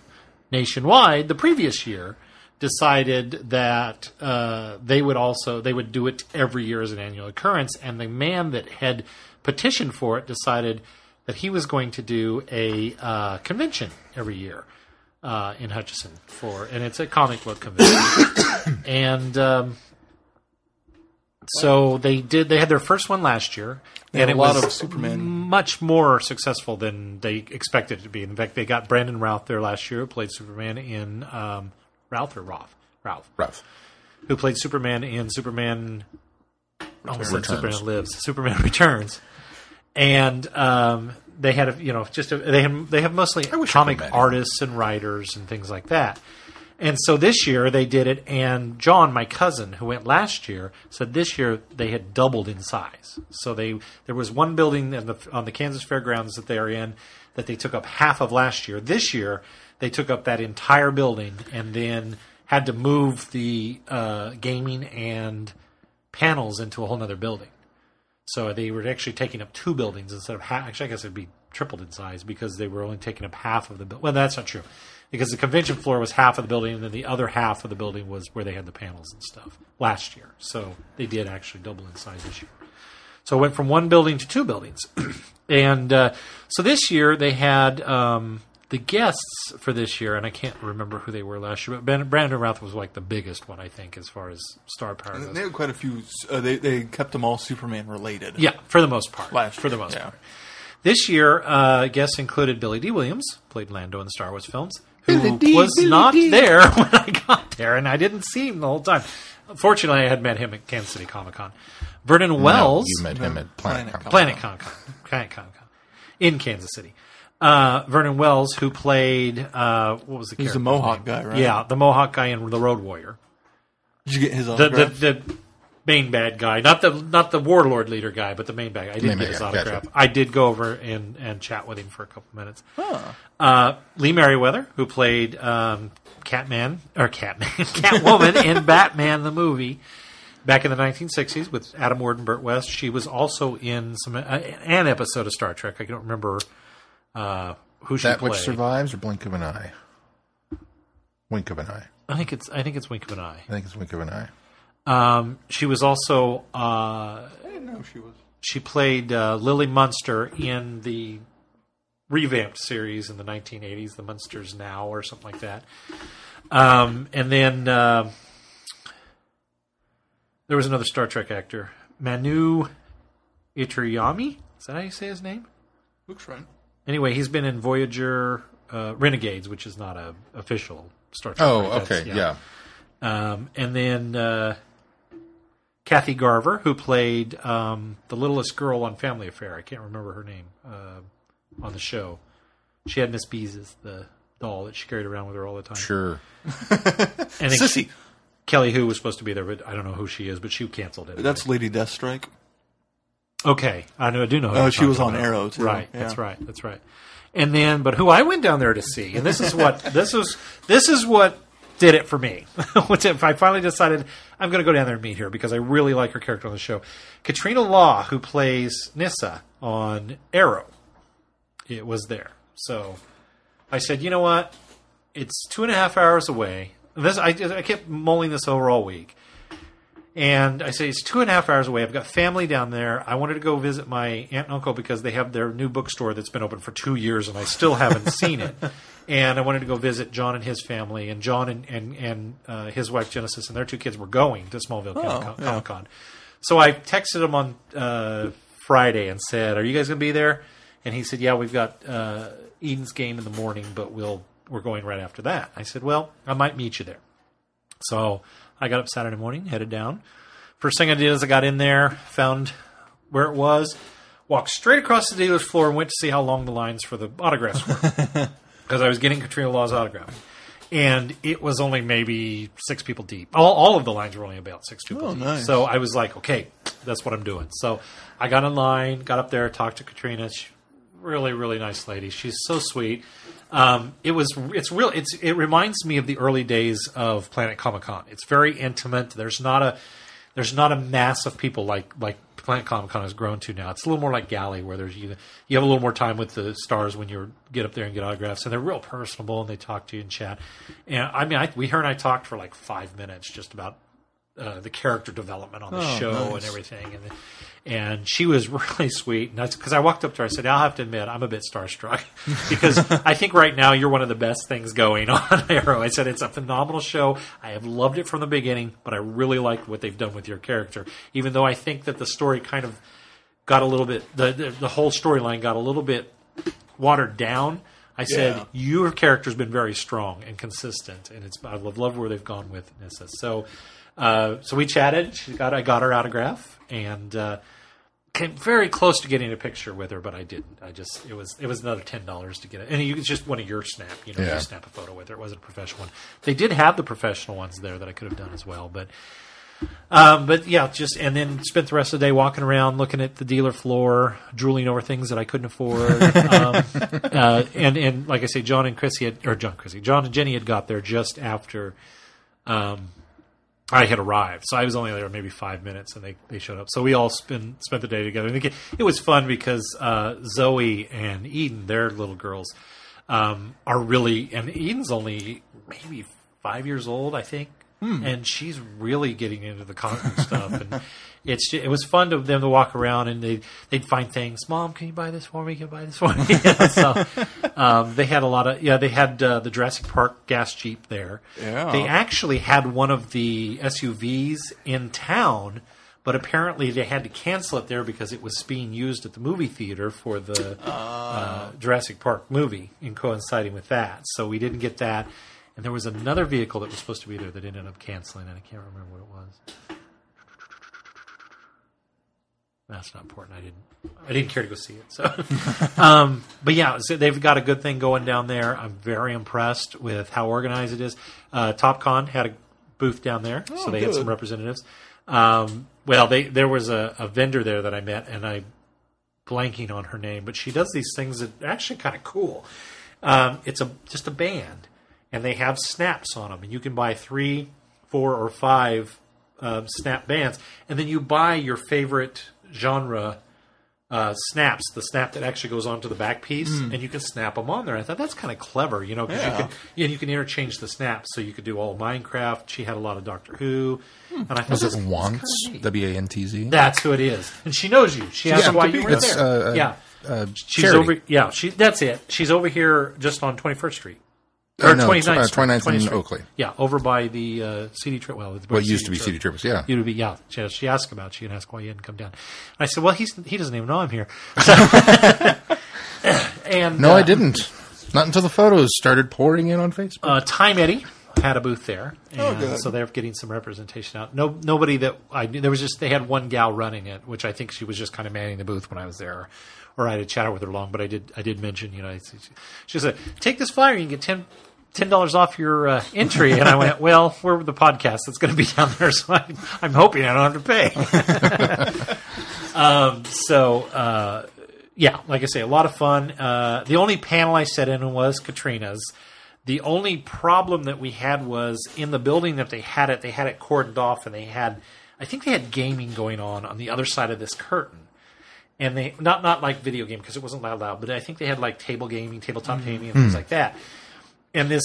nationwide the previous year, decided that uh, they would also they would do it every year as an annual occurrence. And the man that had petitioned for it decided that he was going to do a uh, convention every year. Uh, in Hutchinson for, and it's a comic book convention, and um, so they did. They had their first one last year, They and had it a lot was of Superman. much more successful than they expected it to be. In fact, they got Brandon Routh there last year, who played Superman in um, Ralph or Roth, Ralph, Ralph. who played Superman in Superman. Almost said Returns. Superman Lives, Superman Returns, and um, they had a you know just a, they have they have mostly comic could've met him. artists and writers and things like that. And so this year they did it, and John, my cousin, who went last year, said this year they had doubled in size. So they there was one building in the, on the Kansas Fairgrounds that they are in that they took up half of last year. This year they took up that entire building and then had to move the uh, gaming and panels into a whole other building. So they were actually taking up two buildings instead of half. Actually, I guess it'd be tripled in size because they were only taking up half of the. Well, that's not true because the convention floor was half of the building, and then the other half of the building was where they had the panels and stuff last year. So they did actually double in size this year. So it went from one building to two buildings, and uh, so this year they had um, the guests for this year, and I can't remember who they were last year, but ben, Brandon Routh was like the biggest one I think as far as star power goes. They had quite a few. Uh, they they kept them all Superman related. Yeah, for the most part. Last for the most yeah. part. This year, uh, guests included Billy Dee Williams, played Lando in the Star Wars films, who Billy D, was Billy not D. there when I got there, and I didn't see him the whole time. Fortunately, I had met him at Kansas City Comic Con. Vernon Wells, No, you met him at Planet, Planet Comic. Planet Comic Con, Planet Comic Con, in Kansas City. Uh, Vernon Wells, who played uh, what was the He's character? the Mohawk guy, right? Yeah, the Mohawk guy in The Road Warrior Did you get his the, the autograph? the main bad guy, not the not the warlord leader guy, but the main bad guy. I didn't Main get bad his guy, autograph. gotcha. I did go over and and chat with him for a couple minutes. Uh, Lee Meriwether, who played um, Catman or Catman, Catwoman in Batman the movie back in the 1960s with Adam Ward and Burt West. She was also in some uh, an episode of Star Trek. I don't remember uh, who she That played. which survives or blink of an eye? Wink of an eye. I think it's I think it's Wink of an Eye. I think it's wink of an eye. Um, she was also uh, I didn't know she was. she played uh, Lily Munster in the revamped series in the 1980s, The Munsters Now, or something like that. Um, and then uh, there was another Star Trek actor, Manu Intiraymi. Is that how you say his name? Looks right. Anyway, he's been in Voyager uh, Renegades, which is not a official Star Trek. Oh, right? That's- okay, yeah. Um, and then uh, Kathy Garver, who played um, the littlest girl on Family Affair. I can't remember her name uh, on the show. She had Miss Beezus, the doll that she carried around with her all the time. Sure. And then Sissy. Kelly Hu was supposed to be there, but I don't know who she is. But she canceled it. That's Lady Deathstrike. Okay. I know. I do know. Oh, she was on about. Arrow, too. Right. Yeah. That's right. That's right. And then, but who I went down there to see, and this is what this is. This is what did it for me. Which if I finally decided I'm going to go down there and meet her because I really like her character on the show. Katrina Law, who plays Nyssa on Arrow, it was there. So I said, you know what? It's two and a half hours away. This I, I kept mulling this over all week. And I say it's two and a half hours away. I've got family down there. I wanted to go visit my aunt and uncle because they have their new bookstore that's been open for two years, and I still haven't seen it. And I wanted to go visit John and his family, and John and and, and uh, his wife Genesis and their two kids were going to Smallville Comic yeah. Con. So I texted him on uh, Friday and said, "Are you guys going to be there?" And he said, "Yeah, we've got uh, Eden's game in the morning, but we'll we're going right after that." I said, "Well, I might meet you there." So I got up Saturday morning, headed down. First thing I did is I got in there, found where it was, walked straight across the dealer's floor, and went to see how long the lines for the autographs were. Because I was getting Katrina Law's autograph. And it was only maybe six people deep. All, all of the lines were only about six people Oh, deep. nice. So I was like, okay, that's what I'm doing. So I got in line, got up there, talked to Katrina. She, really, really nice lady. She's so sweet. Um, it was it's real it's it reminds me of the early days of Planet Comic Con. It's very intimate. There's not a there's not a mass of people like like Planet Comic Con has grown to now. It's a little more like Galley, where there's you you have a little more time with the stars when you get up there and get autographs, and they're real personable and they talk to you and chat. And I mean, I, we her and I talked for like five minutes just about uh, the character development on the Oh, show and everything, and and she was really sweet. And because I walked up to her, I said, "I'll have to admit, I'm a bit starstruck because I think right now you're one of the best things going on Arrow." I said, "It's a phenomenal show. I have loved it from the beginning, but I really liked what they've done with your character, even though I think that the story kind of got a little bit the the, the whole storyline got a little bit watered down." I said Yeah. your character's been very strong and consistent, and it's I've loved where they've gone with Nyssa. So, uh, so we chatted. She got I got her autograph and uh, came very close to getting a picture with her, but I didn't. I just it was it was another ten dollars to get it, and you, just one of your snap. You know, Yeah. you snap a photo with her. It wasn't a professional one. They did have the professional ones there that I could have done as well, but. Um, but yeah, just and then spent the rest of the day walking around, looking at the dealer floor, drooling over things that I couldn't afford. um, uh, and and like I say, John and Chrissy had, or John Chrissy, John and Jenny had got there just after um, I had arrived. So I was only there maybe five minutes, and they, they showed up. So we all spent spent the day together. And it, was fun because uh, Zoe and Eden, their little girls, um, are really and Eden's only maybe five years old, I think, and she's really getting into the comic stuff. And it's ju- it was fun to them to walk around and they they'd find things. Mom, can you buy this for me? Can you buy this for me? so um, they had a lot of yeah. They had uh, the Jurassic Park gas jeep there. Yeah. They actually had one of the SUVs in town. But apparently they had to cancel it there because it was being used at the movie theater for the uh, Jurassic Park movie, and coinciding with that. So we didn't get that. And there was another vehicle that was supposed to be there that ended up canceling, and I can't remember what it was. That's not important. I didn't. I didn't care to go see it. So, um, but yeah, so they've got a good thing going down there. I'm very impressed with how organized it is. Uh, TopCon had a booth down there, so they had some representatives. Um, well, they there was a, a vendor there that I met, and I blanking on her name, but she does these things that are actually kind of cool. Um, it's a just a band, and they have snaps on them, and you can buy three, four, or five um, snap bands, and then you buy your favorite genre uh, snaps, the snap that actually goes onto the back piece, and you can snap them on there. I thought that's kind of clever, you know, because Yeah. you can yeah, you can interchange the snaps, so you could do all Minecraft. She had a lot of Doctor Who, and I thought Was that's, it that's Wantz? kinda neat. W A N T Z. That's who it is, and she knows you. She asked Yeah, why you were there. uh, uh, yeah, Uh, she's Charity. over. Yeah, she. That's it. She's over here just on Twenty First Street. Or Uh, no, 29th, tw- uh, Street, 29th in Street. Oakley. Yeah, over by the uh, CD trip. Well, it's What used to be CD Trippers, yeah. It would be yeah. She, she asked about you and asked why you hadn't come down. And I said, well, he's he doesn't even know I'm here. and No, uh, I didn't. Not until the photos started pouring in on Facebook. uh, Time Eddie had a booth there, and Oh, good. so they're getting some representation out. No, nobody that I knew. There was just they had one gal running it, which I think she was just kind of manning the booth when I was there, or I had a chat with her long. But I did I did mention, you know, she said, "Take this flyer, you can get ten." Ten dollars off your uh, entry, and I went. Well, we're the podcast that's going to be down there, so I, I'm hoping I don't have to pay. um, so, uh, yeah, like I say, a lot of fun. Uh, the only panel I sat in was Katrina's. The only problem that we had was in the building that they had it, they had it cordoned off, and they had, I think they had gaming going on on the other side of this curtain, and they not not like video game because it wasn't loud loud, but I think they had like table gaming, tabletop gaming, and things like that. And this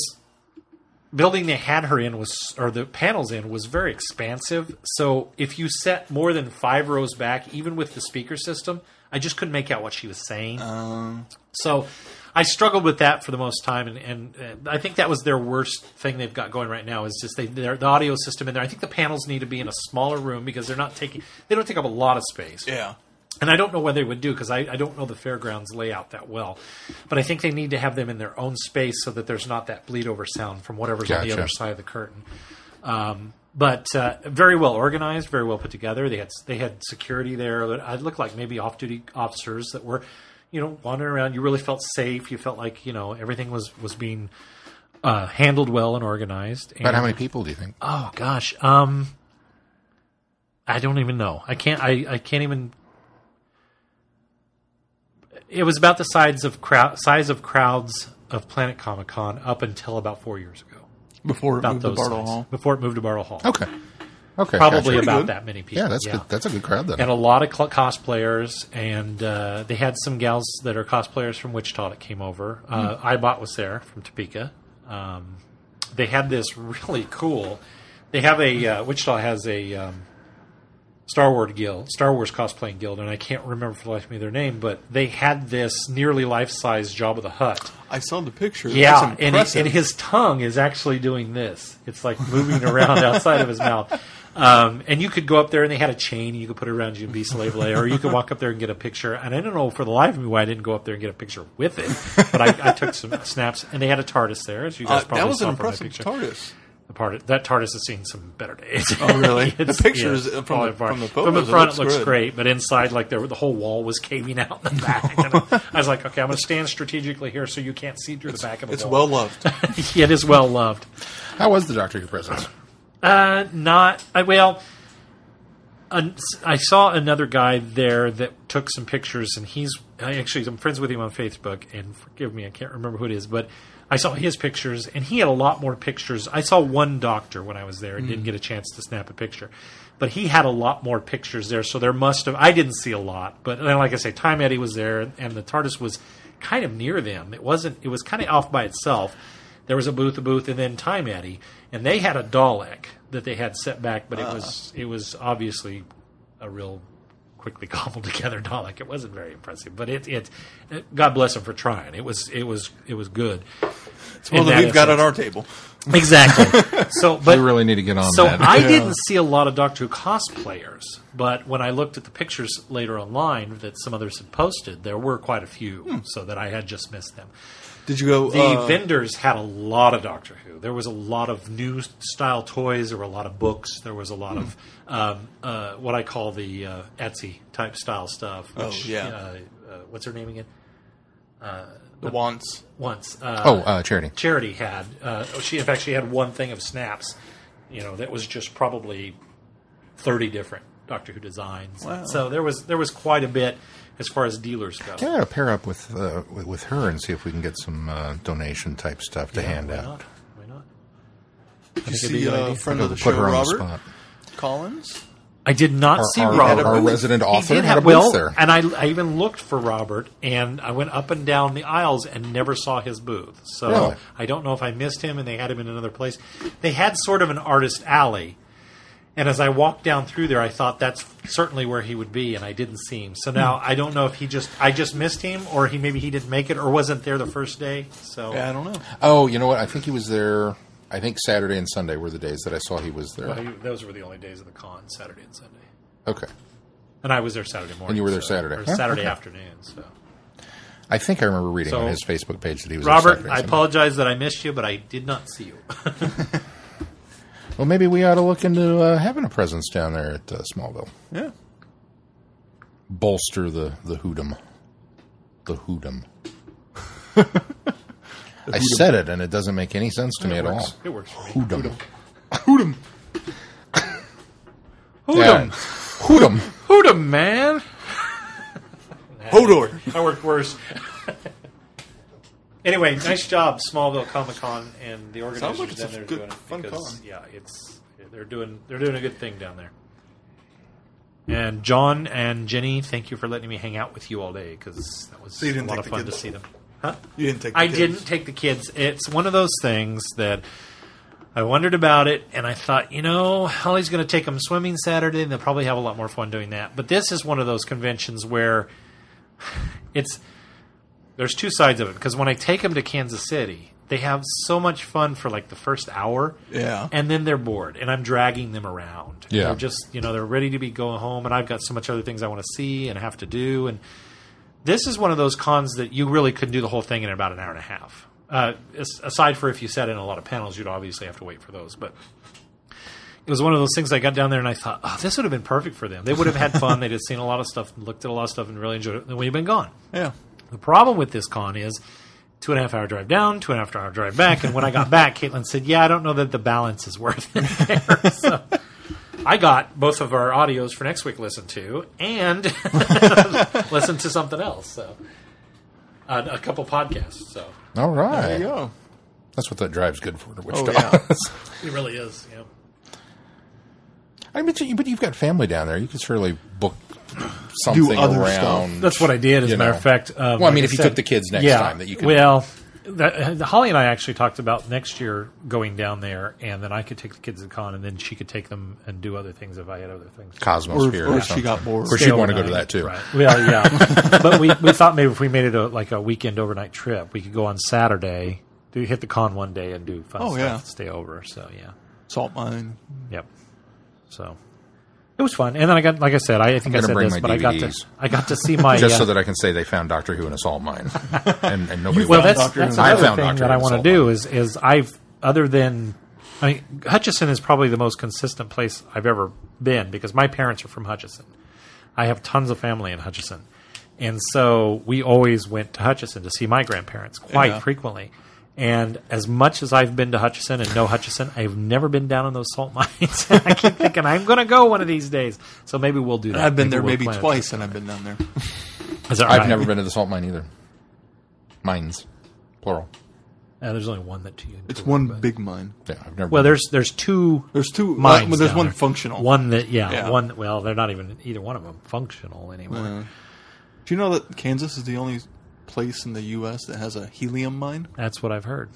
building they had her in was or the panels in was very expansive. So if you set more than five rows back even with the speaker system i just couldn't make out what she was saying. So i struggled with that for the most time and, and uh, i think that was their worst thing they've got going right now is just they their, the audio system in there. I think the panels need to be in a smaller room because they're not taking they don't take up a lot of space. Yeah. And I don't know what they would do because I, I don't know the fairgrounds layout that well. But I think they need to have them in their own space so that there's not that bleed over sound from whatever's on the other side of the curtain. Um, but uh, very well organized, very well put together. They had they had security there that I looked like maybe off duty officers that were, you know, wandering around. You really felt safe. You felt like you know everything was was being uh, handled well and organized. And- how many people do you think? Oh gosh, um, I don't even know. I can't. I, I can't even. It was about the size of crowd size of crowds of Planet Comic Con up until about four years ago. Before it About moved to those Bartle size. Hall. before it moved to Bartle Hall. Okay. Okay. Probably about good. that many people. Yeah, that's good. That's a good crowd then. and a lot of cl- cosplayers, and uh, they had some gals that are cosplayers from Wichita that came over. Uh, Hmm. iBot was there from Topeka. Um, they had this really cool. They have a uh, Wichita has a um, Star Wars guild, Star Wars cosplaying guild, and I can't remember for the life of me their name, but they had this nearly life size Jabba the Hutt. I saw the picture. Yeah, and, it, and his tongue is actually doing this. It's like moving around outside of his mouth. Um, and you could go up there, and they had a chain, and you could put it around you and be Slave Leia, or you could walk up there and get a picture. And I don't know for the life of me why I didn't go up there and get a picture with it, but I, I took some snaps, and they had a TARDIS there, as you guys Uh, probably that was saw an impressive. TARDIS. The part that TARDIS has seen some better days. Oh, really? The It's- pictures yeah, from the- from the from the photos, it front, looks it looks good. great, but inside, like there, the whole wall was caving out in the back. And I was like, okay, I'm going to stand strategically here so you can't see through the back of the It's wall. well loved. it is well loved. How was the Doctor Who presence? Uh, not I, well. an- I saw another guy there that took some pictures, and he's I actually I'm friends with him on Facebook. And forgive me, I can't remember who it is, but I saw his pictures, and he had a lot more pictures. I saw one doctor when I was there and didn't mm. get a chance to snap a picture, but he had a lot more pictures there. So there must have I didn't see a lot, but then, like I say, Time Eddie was there, and the TARDIS was kind of near them. It wasn't. It was kind of off by itself. There was a booth, a booth, and then Time Eddie, and they had a Dalek that they had set back, but it ah. was it was obviously a real quickly cobbled together Dalek. It wasn't very impressive, but it, it, it God bless him for trying. It was it was it was good. It's one that that we've got at our table. Exactly. so, but We really need to get on so that. I Yeah. didn't see a lot of Doctor Who cosplayers, but when I looked at the pictures later online that some others had posted, there were quite a few, so that I had just missed them. Did you go? The uh, vendors had a lot of Doctor Who. There was a lot of new style toys. There were a lot of books. There was a lot of um, uh, what I call the uh, Etsy type style stuff. Oh, yeah. Uh, uh, what's her name again? the wants. Once. Uh, oh, uh, Charity. Charity had. Uh, she in fact she had one thing of snaps. You know that was just probably thirty different Doctor Who designs. Wow. So there was there was quite a bit as far as dealers go. Yeah, to pair up with, uh, with with her and see if we can get some uh, donation type stuff to hand out. not? Did you see a good a idea. friend of the Put show, her on the spot. Collins? I did not Our, see our, Robert. our resident He author did had a booth well, there. and I, I even looked for Robert, and I went up and down the aisles and never saw his booth. So Really? I don't know if I missed him and they had him in another place. They had sort of an artist alley, And as I walked down through there, I thought that's certainly where he would be, and I didn't see him. So now hmm. I don't know if he just I just missed him, or he maybe he didn't make it, or wasn't there the first day. So Yeah, I don't know. Oh, you know what? I think he was there. I think Saturday and Sunday were the days that I saw he was there. Well, he- those were the only days of the con, Saturday and Sunday. Okay. And I was there Saturday morning. And you were there so- Saturday. or Yeah, Saturday okay. afternoon. So, I think I remember reading So, on his Facebook page that he was Robert, Saturday I apologize that I missed you, but I did not see you. Well, maybe we ought to look into uh, having a presence down there at uh, Smallville. Yeah. Bolster the the hoodum. The hoodum. I said it, and it doesn't make any sense to me at all. It works for me. Hoodum. Hood'em. Yeah. Hoodum. Man. Hodor. I worked worse. anyway, nice job, Smallville Comic Con, and the organizers like it's a there good, doing it fun because, con. yeah, it's they're doing they're doing a good thing down there. And John and Jenny, thank you for letting me hang out with you all day because that was you a didn't lot take of the fun to kids? see them. Huh? You didn't take. The I kids. didn't take the kids. It's one of those things that I wondered about it, and I thought, you know, Holly's going to take them swimming Saturday, and they'll probably have a lot more fun doing that. But this is one of those conventions where it's there's two sides of it because when I take them to Kansas City, they have so much fun for like the first hour, Yeah. and then they're bored, and I'm dragging them around. Yeah. they're just you know they're ready to be going home, and I've got so much other things I want to see and have to do, and this is one of those cons that you really could do the whole thing in about an hour and a half. Uh, aside for if you sat in a lot of panels, you'd obviously have to wait for those. But it was one of those things. I got down there and I thought, oh, this would have been perfect for them. They would have had fun. They'd have seen a lot of stuff, looked at a lot of stuff, and really enjoyed it. And we've been gone. Yeah. The problem with this con is two and a half hour drive down, two and a half hour drive back. And when I got back, Caitlin said, "Yeah, I don't know that the balance is worth it." There. So I got both of our audios for next week listened to and listened to something else. So uh, a couple podcasts. So All right. There you go. That's what that drive's good for. Which Oh, yeah. it really is. Yeah. I mean, but you- but you've got family down there. You could surely book something other around. stuff. That's what I did. As a matter know. of fact, um, Well, I like mean, if you said- took the kids next yeah, time, that you could. Well, that, Holly and I actually talked about next year going down there, and then I could take the kids to con, and then she could take them and do other things if I had other things. Cosmosphere. Or- or or she got bored. or she'd want to go to that too. Right. Well, yeah, but we, we thought maybe if we made it a, like a weekend overnight trip, we could go on Saturday, do hit the con one day, and do fun Oh, stuff, yeah. stay over. So yeah, Salt mine. yep. So it was fun, and then I got like I said, I, I think I said this, my but I got to DVDs. I got to see my Just uh, so that I can say they found Doctor Who in a salt mine, and, and nobody. Well, will. that's, Doctor that's Who. I another found thing Doctor that I Who want to Salt do Mine. is is I've other than I mean Hutchinson is probably the most consistent place I've ever been because my parents are from Hutchinson. I have tons of family in Hutchinson, and so we always went to Hutchinson to see my grandparents quite Yeah. frequently. And as much as I've been to Hutchinson and know Hutchinson, I've never been down in those salt mines. I keep thinking I'm going to go one of these days. So maybe we'll do that. I've been there we'll maybe twice, and I've been down there. Is that I've never been to the salt mine either. Mines, plural. Uh, there's only one that to you. It's one big mine. Yeah, I've never. Well, there's there's two There's two. mines. well, there's down one there. functional. One that yeah, Yeah. one. Well, they're not even either one of them functional anymore. Uh, do you know that Kansas is the only place in the U.S. that has a helium mine? That's what I've heard,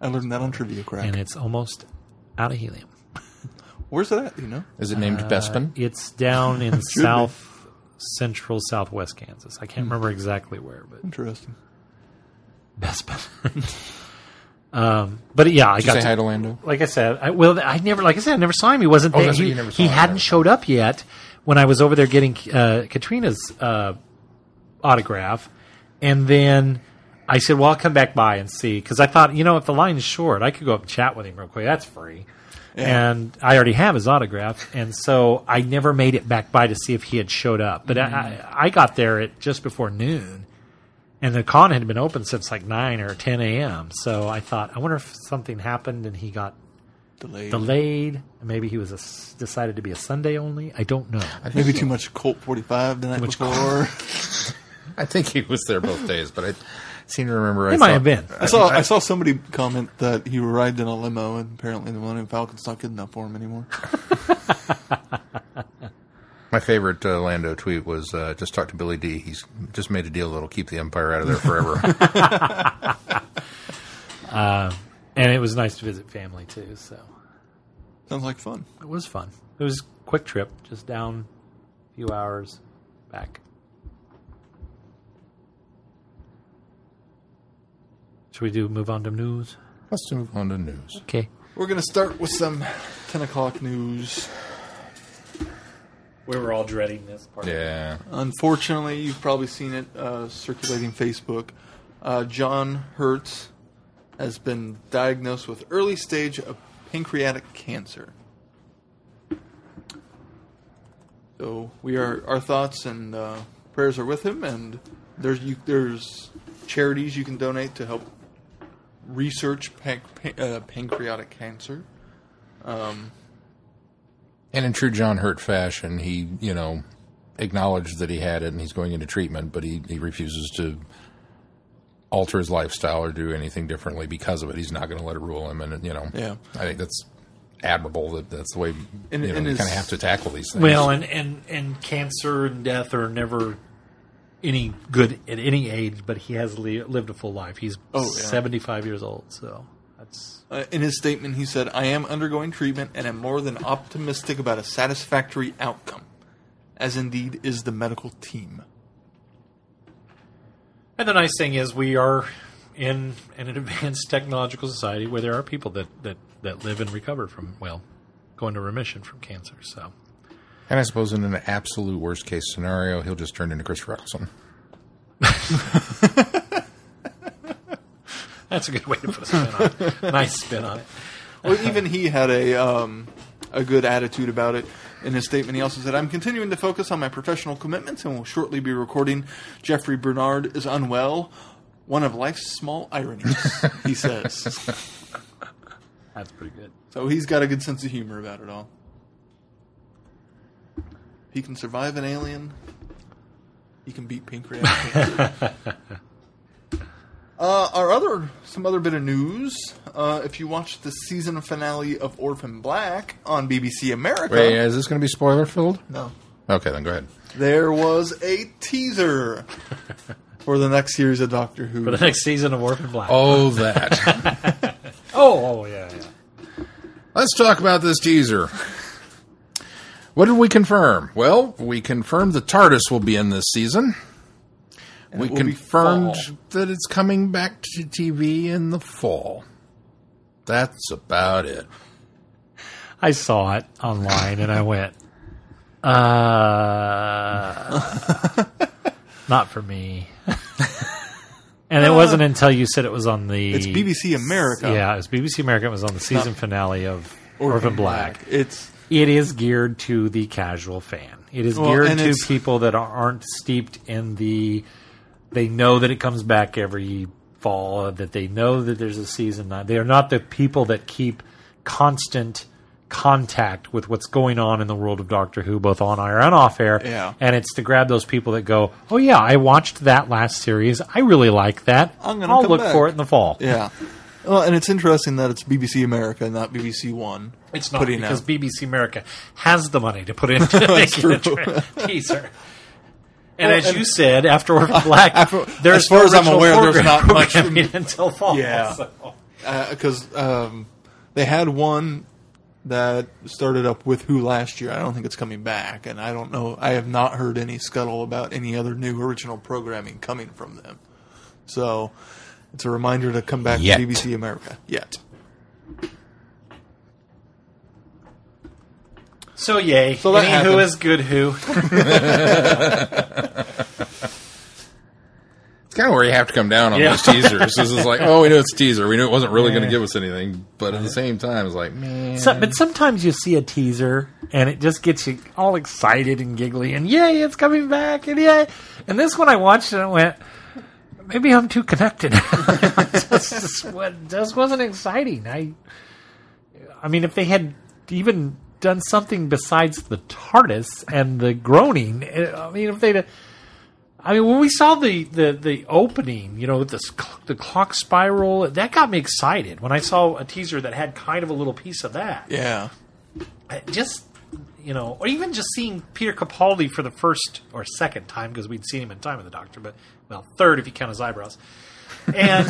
I learned that on Trivia Crack. and it's almost out of helium. Where's that? at? You know? Is it named Bespin? It's down in be. south central southwest Kansas. I can't remember exactly where, but Interesting. Bespin. um, but yeah, I Did you got say hi to, to Lando? like I said, I, well, I never, like I said, I never saw him. He wasn't Oh, there. He, you never saw he him. hadn't showed up yet when I was over there getting uh, Katrina's uh, autograph, and then I said, "Well, I'll come back by and see," because I thought, you know, if the line is short, I could go up and chat with him real quick. That's free. Yeah. And I already have his autograph, and so I never made it back by to see if he had showed up. But I, mm-hmm. I got there at just before noon, and the con had been open since like nine or ten a.m. So I thought, I wonder if something happened and he got Delayed. delayed. Maybe he was a decided to be a Sunday only. I don't know. Maybe too much Colt 45 the night much before. I think he was there both days, but I seem to remember. He I might thought- have been. I saw I saw somebody comment that he arrived in a limo, and apparently the Millennium Falcon's not good enough for him anymore. My favorite uh, Lando tweet was uh, just talk to Billy Dee. He's just made a deal that'll keep the Empire out of there forever. And it was nice to visit family too. So Sounds like fun. It was fun. It was a quick trip, just down a few hours, back. Should we do move on to news? Let's move on to news. Okay. We're going to start with some 10 o'clock news. We were all dreading this part. Yeah. Unfortunately, you've probably seen it uh, circulating Facebook. Uh, John Hurt has been diagnosed with early stage of pancreatic cancer. So we are our thoughts and uh, prayers are with him, and there's you, there's charities you can donate to help research panc- pan- uh, pancreatic cancer. Um, And in true John Hurt fashion, he, you know, acknowledged that he had it and he's going into treatment, but he, he refuses to alter his lifestyle or do anything differently because of it. He's not going to let it rule him. And, you know, Yeah. I think that's admirable that that's the way And- you know, and you kind of have to tackle these things. Well, and, and, and cancer and death are never any good at any age, but he has li- lived a full life. He's Oh, yeah. 75 years old, so that's. Uh, in his statement, he said, I am undergoing treatment and am more than optimistic about a satisfactory outcome, as indeed is the medical team. And the nice thing is, we are in an advanced technological society where there are people that, that, that live and recover from, well, go into remission from cancer. So and I suppose in an absolute worst case scenario, he'll just turn into Chris Russell. that's a good way to put a spin on it. nice spin on it. Well, even he had a um, a good attitude about it. In his statement, he also said, "I'm continuing to focus on my professional commitments and will shortly be recording. Jeffrey Bernard is unwell. One of life's small ironies," he says. That's pretty good. So he's got a good sense of humor about it all. He can survive an alien. He can beat pancreatic cancer. uh, our other, some other bit of news. Uh, if you watched the season finale of Orphan Black on BBC America, Wait, is this going to be spoiler filled? no, Okay, then go ahead. there was a teaser for the next series of Doctor Who. For the next season of Orphan Black. Oh, that. oh, oh yeah, yeah. Let's talk about this teaser. What did we confirm? Well, we confirmed the TARDIS will be in this season. we it will be confirmed that it's coming back to TV in the fall. That's about it. I saw it online and I went, uh, not for me. and it wasn't until you said it was on the. It's BBC America. Yeah, it was BBC America. It was on the season finale of Orphan, Black. It's It is geared to the casual fan. It is Well, geared to people that aren't steeped in the. They know that it comes back every fall. That they know that there's a season. nine. They are not the people that keep constant contact with what's going on in the world of Doctor Who, both on air and off air. Yeah. And it's to grab those people that go, "Oh yeah, I watched that last series. I really like that. I'm gonna I'll look back." for it in the fall." yeah. Well, and it's interesting that it's BBC America, and not BBC One. It's not putting because out. BBC America has the money to put into making a tra- teaser. And Well, as and- you said, after Orphan Black, after- there's as far no as I'm aware, there's not much from- until fall. Yeah. so. because um, they had one that started up with Who last year. I don't think it's coming back, and I don't know. I have not heard any scuttle about any other new original programming coming from them. So it's a reminder to come back Yet. to BBC America. Yet. So yay. So that Any happened. who is good who. It's kind of where you have to come down on Yeah. those teasers. This is like, oh, we knew it's a teaser. We knew it wasn't really going to give us anything, but at the same time, it's like, man, So, but sometimes you see a teaser and it just gets you all excited and giggly and yay, it's coming back and yay. And this one I watched and I went, maybe I'm too connected. this just, wa- just wasn't exciting. I, I mean, if they had even done something besides the TARDIS and the groaning, eh, I mean, if they'd, I mean, when we saw the, the, the opening, you know, with the, sc- the clock spiral, that got me excited. When I saw a teaser that had kind of a little piece of that, Yeah. Just you know, or even just seeing Peter Capaldi for the first or second time because we'd seen him in Time of the Doctor, but well, third if you count his eyebrows. And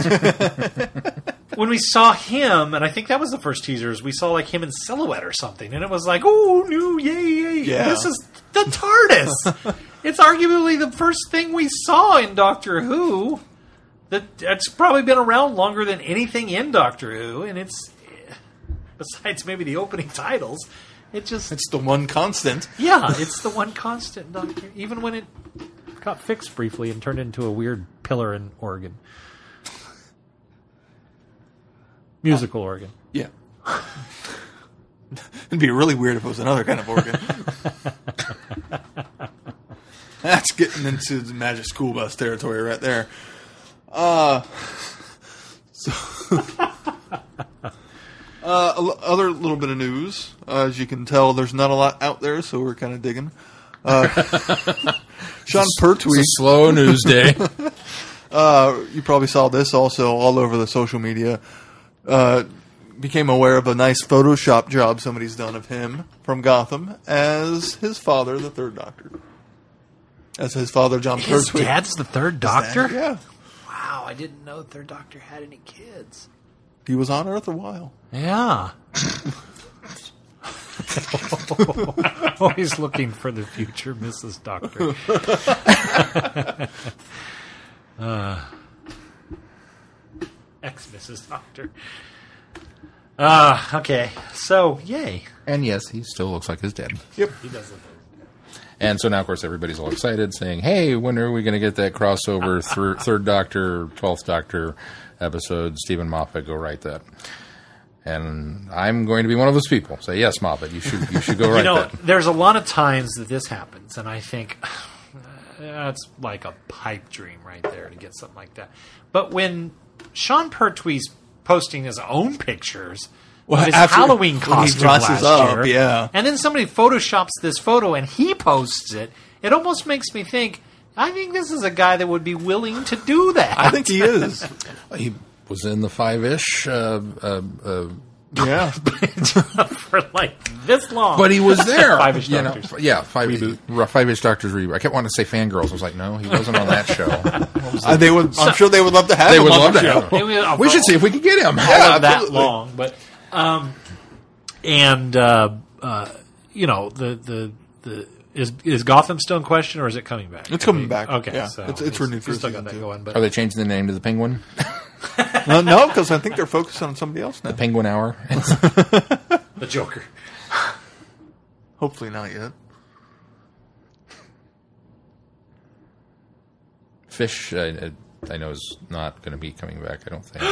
when we saw him, and I think that was the first teasers, we saw like him in silhouette or something, and it was like, oh, new, yay, yay! Yeah. This is the TARDIS. it's arguably the first thing we saw in Doctor Who. That that's probably been around longer than anything in Doctor Who, and it's eh, besides maybe the opening titles. It just It's the one constant. yeah, it's the one constant Doctor. Even when it got fixed briefly and turned into a weird pillar in Oregon, musical organ. Yeah. It'd be really weird if it was another kind of organ. That's getting into the Magic School Bus territory right there. Uh, so, uh, a l- other little bit of news. Uh, as you can tell, there's not a lot out there, so we're kind of digging. Uh, Sean Pertwee, It's a slow news day. uh, you probably saw this also all over the social media. Uh, became aware of a nice Photoshop job somebody's done of him from Gotham as his father, the Third Doctor. As his father, Jon His Pertwee. dad's the third Doctor. Yeah, Wow, I didn't know the third Doctor had any kids. He was on Earth a while. Yeah. Always looking for the future, Mrs. Doctor. uh, Ex Mrs. Doctor. Ah, okay. So, yay. and yes, he still looks like his dad. Yep. He does look And so now, of course, everybody's all excited, saying, "Hey, when are we going to get that crossover thir- Third Doctor, Twelfth Doctor episode? Steven Moffat, go write that." And I'm going to be one of those people. Say, "Yes, Moffat, you should you should go write you know, that." there's a lot of times that this happens, and I think that's like a pipe dream right there to get something like that. But when Sean Pertwee's posting his own pictures Well, of his after- Halloween costume dresses last up, year, yeah. and then somebody photoshops this photo and he posts it, it almost makes me think. I think this is a guy that would be willing to do that. I think he is. He was in the five ish, uh, uh, uh, yeah. for like this long. but he was there. Five-ish you know, Doctors. f- yeah, five five ish Doctors reboot. I kept wanting to say Fangirls. I was like, no, he wasn't on that show. Uh, they would. I'm sure they would love to have they him would on love the to show. have him. It was- We should see if we can get him. all Yeah, that long, but um, and uh, uh, you know the the the is is Gotham still in question or is it coming back? It's coming back. Okay, Yeah, so it's- it's renewed for he's still season got that two. going, Are they changing the name to the Penguin? Uh, no, because I think they're focused on somebody else now. The penguin Hour. the Joker. Hopefully not yet. Fish, I, I know is not going to be coming back. I don't think.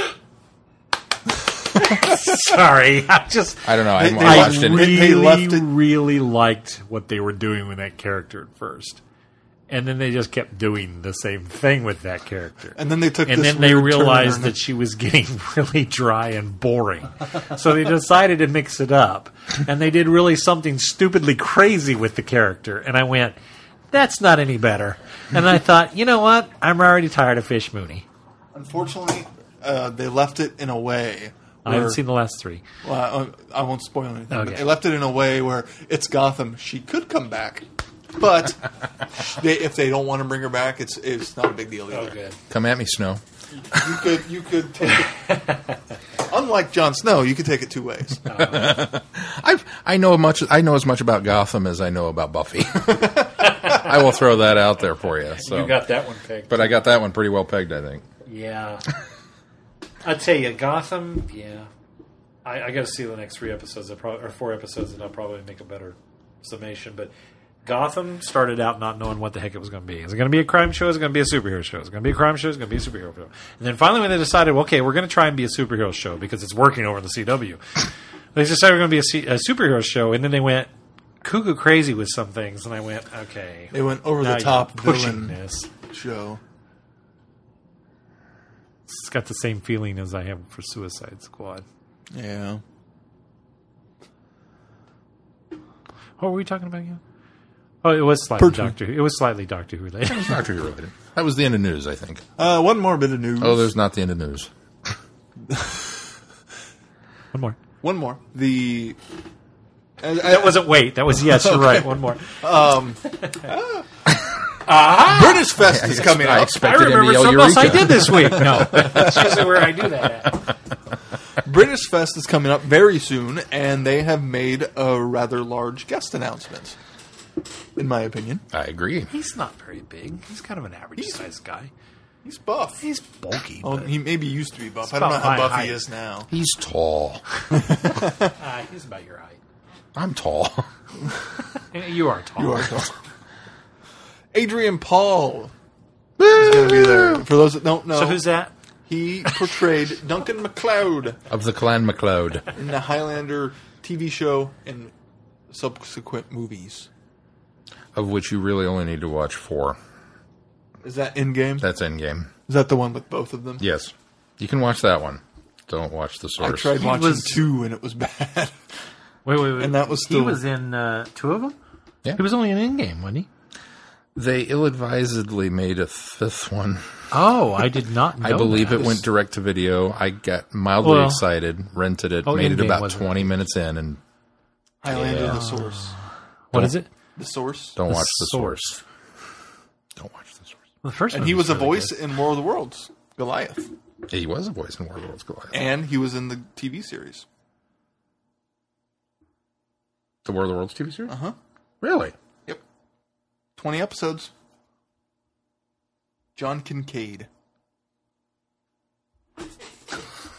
Sorry, I just I don't know. I, They- haven't I watched it. re- really They left it- really liked what they were doing with that character at first. And then they just kept doing the same thing with that character. And then they took and this then they realized that she was getting really dry and boring. so they decided to mix it up. And they did really something stupidly crazy with the character. And I went, that's not any better. And I thought, you know what? I'm already tired of Fish Mooney. Unfortunately, uh, they left it in a way. I haven't seen the last three. Well, I, I won't spoil anything. But Okay. they left it in a way where it's Gotham. She could come back, but they, if they don't want to bring her back, it's it's not a big deal either. Come at me, Snow. You could you could take it. Unlike Jon Snow, you could take it two ways. I I know much. I know as much about Gotham as I know about Buffy. I will throw that out there for you. So, You got that one pegged. but I got that one pretty well pegged. I think. Yeah. I'd tell you, Gotham, yeah. I, I got to see the next three episodes, I'll or four episodes, and I'll probably make a better summation. But Gotham started out not knowing what the heck it was going to be. Is it going to be a crime show? Is it going to be a superhero show? Is it going to be a crime show? Is it going to be a superhero show? And then finally, when they decided, well, okay, we're going to try and be a superhero show because it's working over the CW, they decided we're going to be a, C- a superhero show, and then they went cuckoo crazy with some things, and I went, okay. They went over the top pushing villain this. show. It's got the same feeling as I have for Suicide Squad. Yeah. What were we talking about again? Oh, it was slightly Pertwee. Doctor. It was slightly Doctor Who related. Doctor Who related. That was the end of news. I think. Uh, one more bit of news. Oh, there's not the end of news. One more. one more. The That wasn't wait. That was yes. You're right. One more. Britishfest is coming I up. I expected him to remember yell something else I Eureka. did this week. No, that's usually where I do that at. Britishfest is coming up very soon, and they have made a rather large guest announcement. In my opinion, I agree. He's not very big. He's kind of an average sized guy. he's buff. He's bulky. Well, but, he maybe used to be buff. I don't know about how my buff height. he is now. He's tall. uh, he's about your height. I'm tall. You are tall. You are tall. Adrian Paul is going to be there. For those that don't know, So who's that? he portrayed Duncan MacLeod of the Clan MacLeod. in the Highlander TV show and subsequent movies. Of which you really only need to watch four. Is that Endgame? That's Endgame. Is that the one with both of them? Yes. You can watch that one. Don't watch the source. I source. tried He watching was- two and it was bad. Wait, wait, wait. And that was he was in uh, two of them. Yeah. He was only in Endgame, wasn't he? They ill-advisedly made a fifth one. Oh, I did not. know I believe that. it went direct to video. I got mildly Well- excited, rented it, Oh, made it about wasn't 20 minutes in, and Highlander the Source. What is it? The Source. don't The watch the source. Source. Don't watch the source. The first And he was a really voice good. in War of the Worlds, Goliath. He was a voice in War of the Worlds Goliath. And he was in the TV series. The War of the Worlds TV series? Uh huh. Really? Yep. 20 episodes. John Kincaid.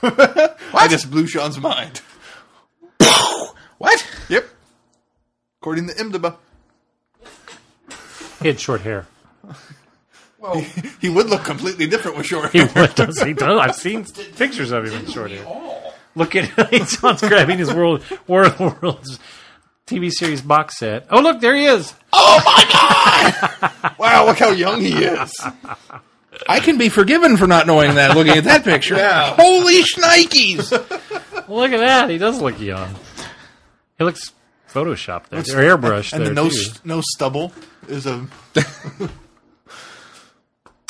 I just blew Sean's mind. What? Yep. According to IMDb, He had short hair. Well, he would look completely different with short He hair. does. He does. I've seen pictures of him in short hair. Look at John's grabbing his world world of the Worlds TV series box set. Oh, look, there he is. Oh my god! wow, look how young he is. I can be forgiven for not knowing that looking at that picture. Yeah. Holy shnikes! Look at that. He does look young. He looks photoshopped there, or airbrushed And there the no, too. s- no stubble is a.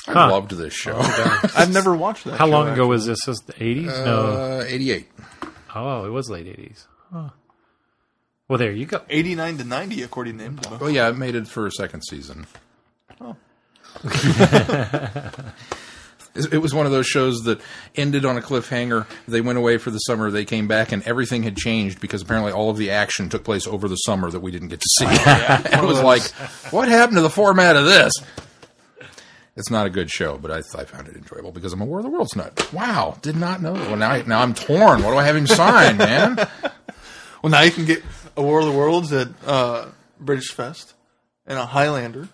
I Huh. loved this show. I've never watched that. How show, long ago actually. was this? Was the eighties? no. Uh, 88. Oh, it was late eighties. Huh. Well, there you go. 89 to 90, according to IMDb. Oh, yeah, it made it for a second season. Oh. It it was one of those shows that ended on a cliffhanger. They went away for the summer. They came back, and everything had changed because apparently all of the action took place over the summer that we didn't get to see. it was like, what happened to the format of this? It's not a good show, but I, I found it enjoyable because I'm a War of the Worlds nut. Wow, did not know. Well, now, I, now I'm torn. What do I have him sign, man? Well, now you can get a War of the Worlds at uh, Britishfest and a Highlander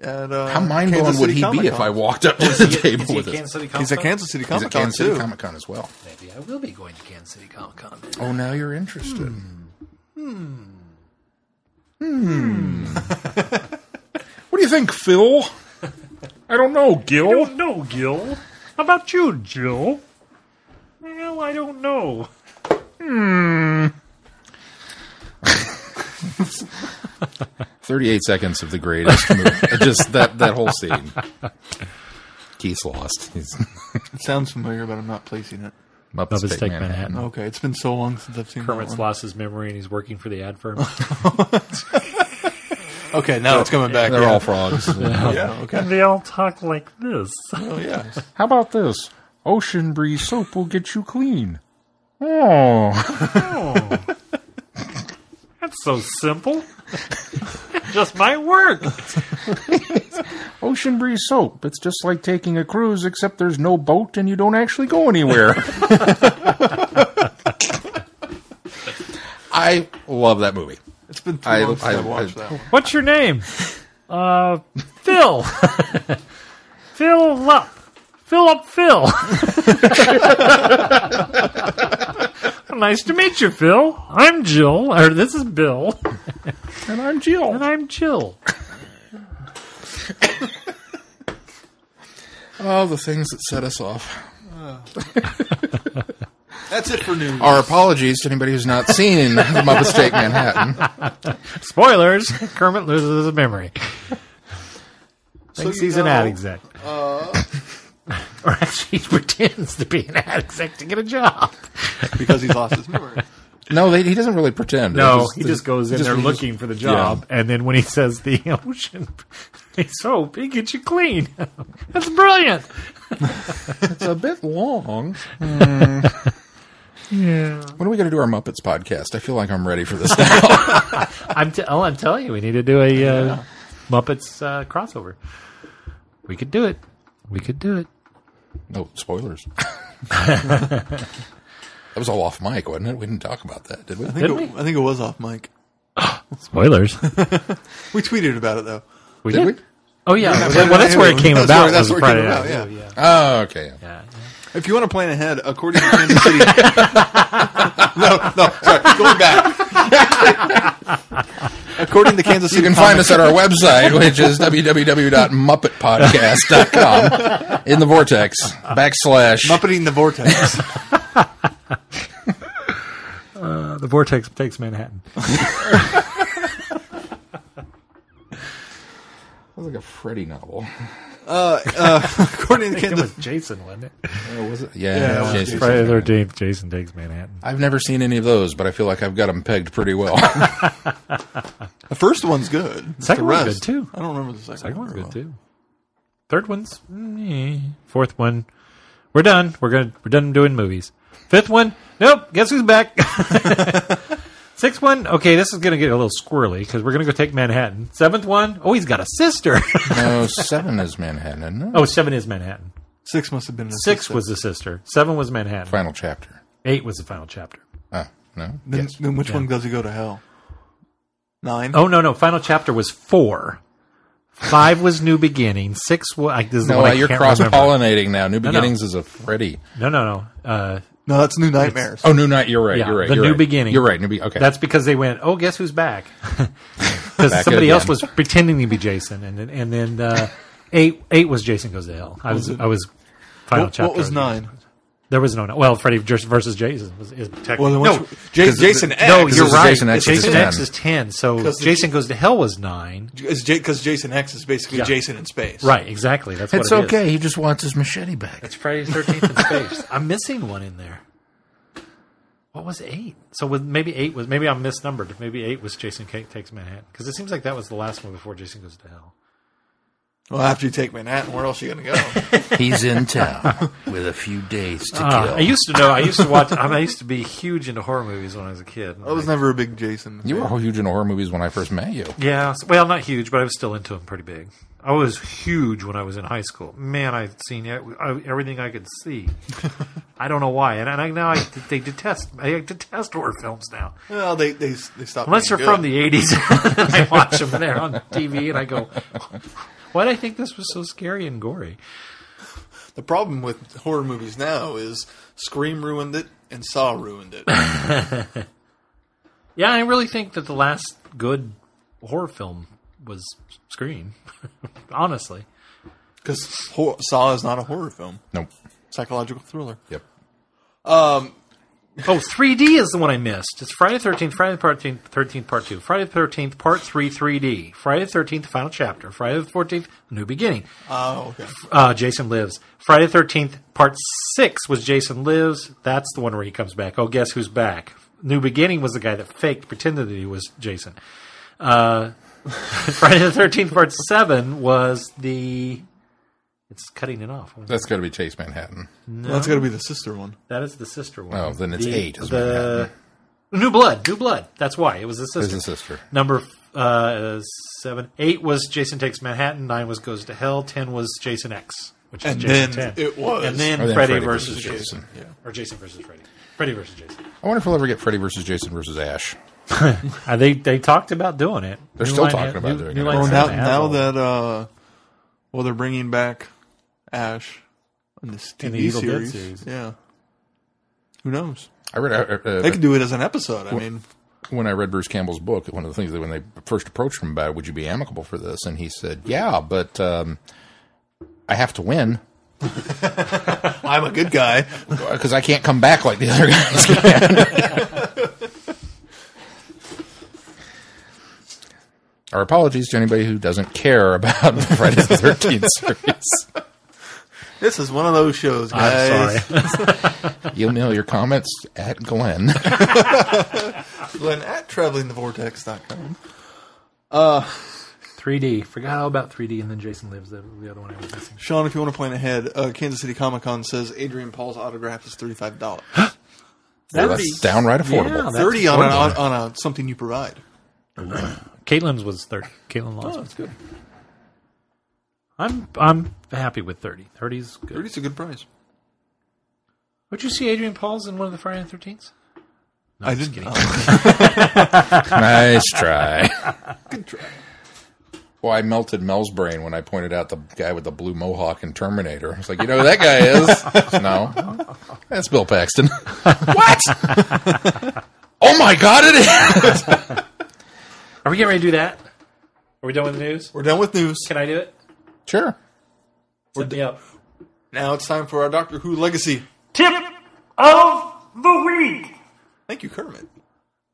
at uh, How mind blowing Kansas would City he be Comic-Con. if I walked up to the table with it? City He's at Kansas City He's Comic at Con Kansas City. Comic Con as well. Maybe I will be going to Kansas City Comic Con. Oh, now you're interested. Hmm. Hmm. What do you think, Phil? I don't know, Gil. I don't know, Gil. How about you, Jill? Well, I don't know. Thirty-eight seconds of the greatest movie. Just that that whole scene. Keith's lost. He's It sounds familiar, but I'm not placing it. Muppets, Muppets Take Take Manhattan. Manhattan. Okay, it's been so long since I've seen Kermit's that one. lost his memory and he's working for the ad firm. Okay, now it's coming back. They're yeah. all frogs. yeah. Okay. and they all talk like this. Oh yeah. How about this? Ocean breeze soap will get you clean. Oh, oh. That's so simple. Just might work. ocean breeze soap. It's just like taking a cruise, except there's no boat and you don't actually go anywhere. I love that movie. It's been too I- long since I- I, have watched I- that one. What's your name? Uh, Phil. Phil up. Phil up Phil. nice to meet you, Phil. I'm Jill. Or this is Bill. And I'm Jill. And I'm Jill. Oh, the things that set us off. That's it for news. Our apologies to anybody who's not seen the Muppet Take Manhattan. Spoilers. Kermit loses his memory. Thinks you he's an know, ad exec. Uh, or actually, he pretends to be an ad exec to get a job. because he's lost his memory. No, they, he doesn't really pretend. No, just- he just goes in just- there he just- looking for the job, and then when he says the ocean, so he gets you clean. That's brilliant. It's a bit long. Yeah. When are we going to do our Muppets podcast? I feel like I'm ready for this now. I'm t- oh, I'm telling you, we need to do a uh, Muppets uh, crossover. We could do it. We could do it. No spoilers. that was all off mic, wasn't it? We didn't talk about that, did we? I think, Didn't it, I think it was off mic. Spoilers. We tweeted about it though. We Did did. we? Oh yeah, Yeah, well, that's where it came that's about. where- that's where it came about, night. yeah. Oh, okay. yeah. yeah. If you want to plan ahead, according to Kansas City, no, no, sorry, going back. According to Kansas City, You can find us at our website, which is www.muppetpodcast.com in the vortex backslash. Muppeting the Vortex. Uh, the vortex takes Manhattan. Sounds like a Freddy novel. according to It was Jason, wasn't it? Oh, was it? Yeah, Yeah, it was Jason. Jason. Friday the Thirteenth. Jason takes Manhattan. I've never seen any of those, but I feel like I've got them pegged pretty well. the first one's good. Second the one's good, too. I don't remember the second, Second one one's good well. too. Third one's eh. fourth one. We're done. We're gonna we're done doing movies. Fifth one. Nope. Guess who's back? Sixth one. Okay, this is gonna get a little squirrely because we're gonna go take Manhattan. Seventh one. Oh, he's got a sister. no, seven is Manhattan, isn't it? oh, seven is Manhattan. Six must have been. an Six assistant. was the sister. Seven was Manhattan. Final chapter. Eight was the final chapter. Ah, no? Then, Yes. then which one does he go to hell? Nine. Oh no, no. Final chapter was four. Five was New Beginning. Six was. I, this is the one I you're cross pollinating now. New no. Beginnings is a Freddy. No, no, no. Uh, no, that's New Nightmares. Oh, New Night. You're right. Yeah, you're right. the you're New right. Beginning. You're right. New Be- okay. That's because they went, oh, guess who's back? Because somebody again. else was pretending to be Jason, and then and then uh, eight eight was Jason goes to hell. I was I was final what, chapter. what was nine? There was no well, Freddy versus Jason was is technically Well, no. J- Jason X. No, you're right. Jason X Jason is X 10. is ten. So 'Cause the- Jason goes to hell was nine. because Jason X is basically Yeah. Jason in space. Right, exactly. That's what it's it is. okay. He just wants his machete back. It's Friday the Thirteenth in space. I'm missing one in there. What was eight? So with maybe eight was maybe I'm misnumbered. Maybe eight was Jason Ca- takes Manhattan because it seems like that was the last one before Jason goes to hell. Well, after you take Manhattan, where else are you going to go? He's in town with a few days to Uh, I used to know. I used to watch. I, mean, I used to be huge into horror movies when I was a kid. I was never a big Jason. You were huge in horror movies when I first met you. yeah, s- well, not huge, but I was still into them pretty big. I was huge when I was in high school. Man, I'd seen e- I- everything I could see. I don't know why, and, and I, now I, they detest. I detest horror films now. Well, they they they stopped. Unless they're being from good. the eighties, I watch them and they're on TV, and I go, "Why did I think this was so scary and gory?" The problem with horror movies now is Scream ruined it and Saw ruined it. Yeah, I really think that the last good horror film was Scream. Honestly, Because Saw is not a horror film, Nope. psychological thriller. Yep. Um, oh, 3D is the one I missed. It's Friday the Thirteenth, Friday the Thirteenth, Thirteenth Part Two, Friday the Thirteenth Part Three, 3D, Friday the Thirteenth, Final Chapter, Friday the Fourteenth, New Beginning. Oh, okay. Uh, Jason Lives. Friday the 13th, part 6 was Jason Lives. That's the one where he comes back. Oh, guess who's back? New Beginning was the guy that faked, pretended that he was Jason. Uh, Friday the 13th, part 7 was the. It's cutting it off. That's got to be Chase Manhattan. Well, that's got to be the sister one. That is the sister one. Oh, then it's The- eight is the New Blood. New Blood. That's why. It was the Is sister. the sister. Number uh, seven, eight was Jason Takes Manhattan. Nine was Goes to Hell. Ten was Jason X, which is And Jason then 10. it was. and then then Freddy Freddy versus, versus Jason. Jason. Yeah. or Jason versus Freddy. Freddy versus Jason. I wonder if we'll ever get Freddy versus Jason versus Ash. Uh, they they talked about doing it. They're New still talking had- about New- doing New it. Well, now, now that uh, well, they're bringing back Ash in this TV In the Evil Dead series. series. Yeah. Who knows? I read uh, uh, They could do it as an episode. I mean, when I read Bruce Campbell's book. One of the things that when they first approached him about, it, would you be amicable for this? And he said, "Yeah, but um, I have to win I'm a good guy. because I can't come back like the other guys can." Our apologies to anybody who doesn't care about the Friday the Thirteenth series. This is one of those shows, guys. I'm guys. sorry. Email your comments at Glenn. Glenn at travelingthevortex.com. Uh, 3D. Forgot all about 3D, and then Jason Lives, the, the other one I was missing. Sean, if you want to plan ahead, uh, Kansas City Comic Con says Adrian Paul's autograph is thirty five dollars. Well, that's downright affordable. Yeah, that's Thirty on a, on, affordable. on a something you provide. Caitlin's was 30. Caitlin Laws. Oh, that's good. I'm I'm happy with 30. 30's good. Thirty's a good price. Would you see Adrian Paul's in one of the Friday the 13th? No, I didn't. kidding. nice try. good try. Well, I melted Mel's brain when I pointed out the guy with the blue mohawk in Terminator. It's like, you know who that guy is? no. That's Bill Paxton. what? oh my god, it is! Are we getting ready to do that? Are we done with the news? We're done with news. Can I do it? Sure. Set me up. Now it's time for our Doctor Who legacy. Tip of the week. Thank you, Kermit.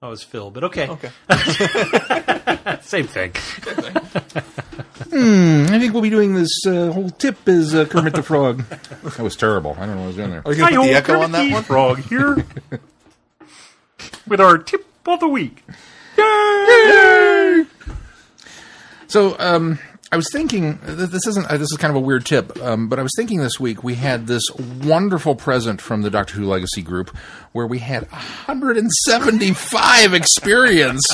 Oh, was Phil, but okay. Okay. Same thing. I think we'll be doing this uh, whole tip as uh, Kermit the Frog. That was terrible. I don't know what I was doing there. Are you going to put the echo on that one? Frog here with our tip of the week. Yay! So, um, I was thinking th- this isn't uh, this is kind of a weird tip, um, but I was thinking this week we had this wonderful present from the Doctor Who Legacy group where we had 175 experience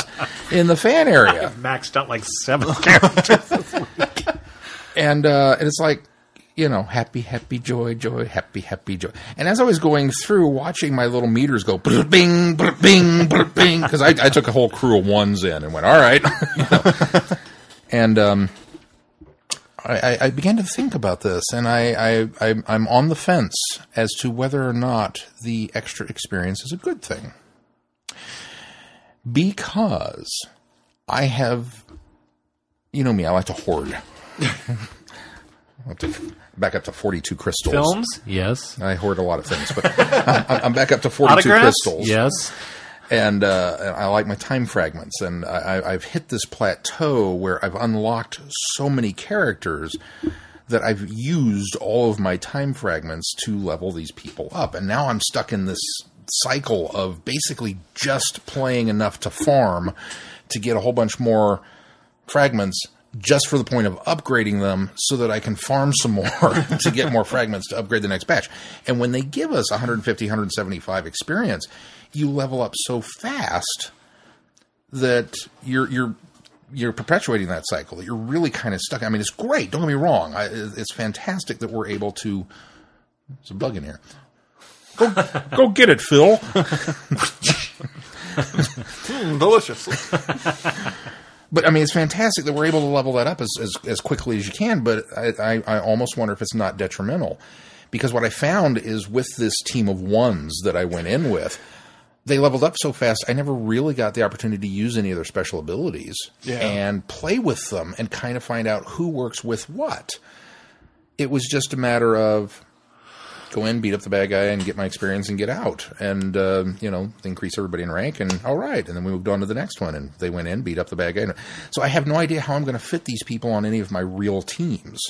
in the fan area, Maxed out like seven characters. and uh, and it's like you know happy happy joy joy happy happy joy. And as I was going through, watching my little meters go brr, bing brr, bing brr, bing because I, I took a whole crew of ones in and went all right, you know. and um, I, I- began to think about this, and I, I, I, I'm on the fence as to whether or not the extra experience is a good thing. Because I have, you know me, I like to hoard. To back up to 42 crystals. Films? Yes. I hoard a lot of things, but I'm, I'm back up to 42 Autographs? crystals Yes. And uh, I like my time fragments. And I, I've hit this plateau where I've unlocked so many characters that I've used all of my time fragments to level these people up, and now I'm stuck in this cycle of basically just playing enough to farm to get a whole bunch more fragments just for the point of upgrading them so that I can farm some more to get more fragments to upgrade the next batch. And when they give us 150, 175 experience, you level up so fast that you're you're you're perpetuating that cycle. That you're really kind of stuck. I mean, it's great. Don't get me wrong. I, it's fantastic that we're able to. There's a bug in here. Go, go get it, Phil. Mm, delicious. But I mean, it's fantastic that we're able to level that up as, as, as quickly as you can. But I, I, I almost wonder if it's not detrimental, because what I found is with this team of ones that I went in with, they leveled up so fast. I never really got the opportunity to use any of their special abilities Yeah. and play with them and kind of find out who works with what. It was just a matter of go in, beat up the bad guy, and get my experience and get out, and uh, you know increase everybody in rank. And all right, and then we moved on to the next one, and they went in, beat up the bad guy. So I have no idea how I'm going to fit these people on any of my real teams.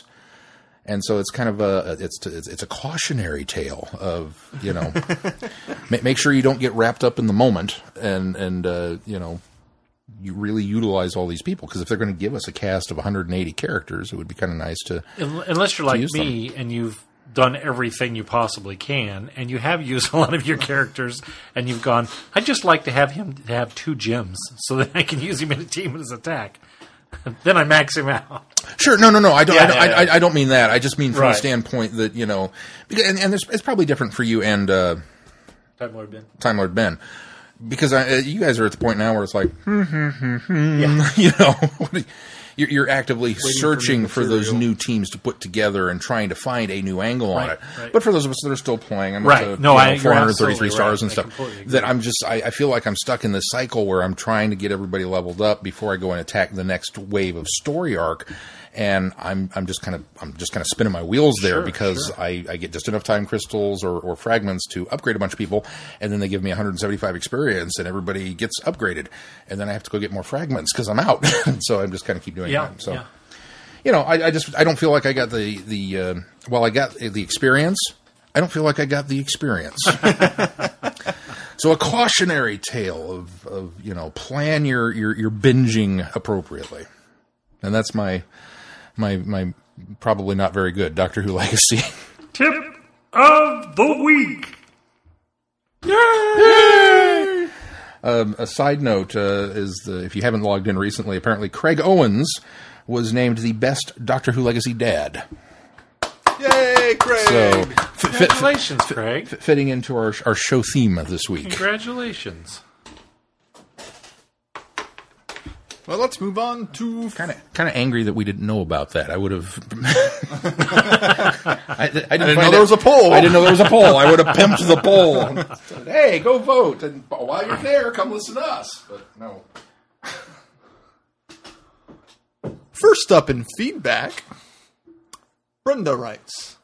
And so it's kind of a it's it's, it's a cautionary tale of you know ma- make sure you don't get wrapped up in the moment and and uh, you know you really utilize all these people because if they're going to give us a cast of 180 characters, it would be kind of nice to Unless you're like me and you've done everything you possibly can, and you have used a lot of your characters, and you've gone, I'd just like to have him to have two gems so that I can use him in a team his attack. then I max him out. Sure. No, no, no. I don't. I, don't yeah, yeah. I, I don't mean that. I just mean from Right. a standpoint that you know, and, and there's, it's probably different for you and uh, Time Lord Ben. Time Lord Ben, because I, uh, you guys are at the point now where it's like, hmm, Yeah. you know, what do you- you're, you're actively searching new for, those new teams to put together and trying to find a new angle on it. right. But for those of us that are still playing, I'm Right. to No, you I- know, you're 433 stars right. and I stuff. That I'm just, I, I feel like I'm stuck in this cycle where I'm trying to get everybody leveled up before I go and attack the next wave of story arc. And I'm, I'm just kind of, I'm just kind of spinning my wheels there Sure, because I, I get just enough time crystals or, or fragments to upgrade a bunch of people, and then they give me 175 experience, and everybody gets upgraded, and then I have to go get more fragments because I'm out. so I'm just kind of keep doing Yeah. that. So yeah. you know, I, I just I don't feel like I got the the uh, well, I got the experience. I don't feel like I got the experience. so a cautionary tale of, of you know plan your, your your binging appropriately. and that's my my my probably not very good Doctor Who legacy. Tip of the week. Um, a side note uh, is the, if you haven't logged in recently, apparently Craig Owens was named the best Doctor Who legacy dad. Yay, Craig! So f- fit, Congratulations, Craig. fitting into our our show theme of this week. Congratulations. Well, let's move on to Kind of kind of angry that we didn't know about that. I would have. I, I didn't, I didn't know there was a poll. I didn't know there was a poll. I would have pimped the poll. Said, hey, go vote, and while you're there, come listen to us. But no. First up in feedback, Brenda writes.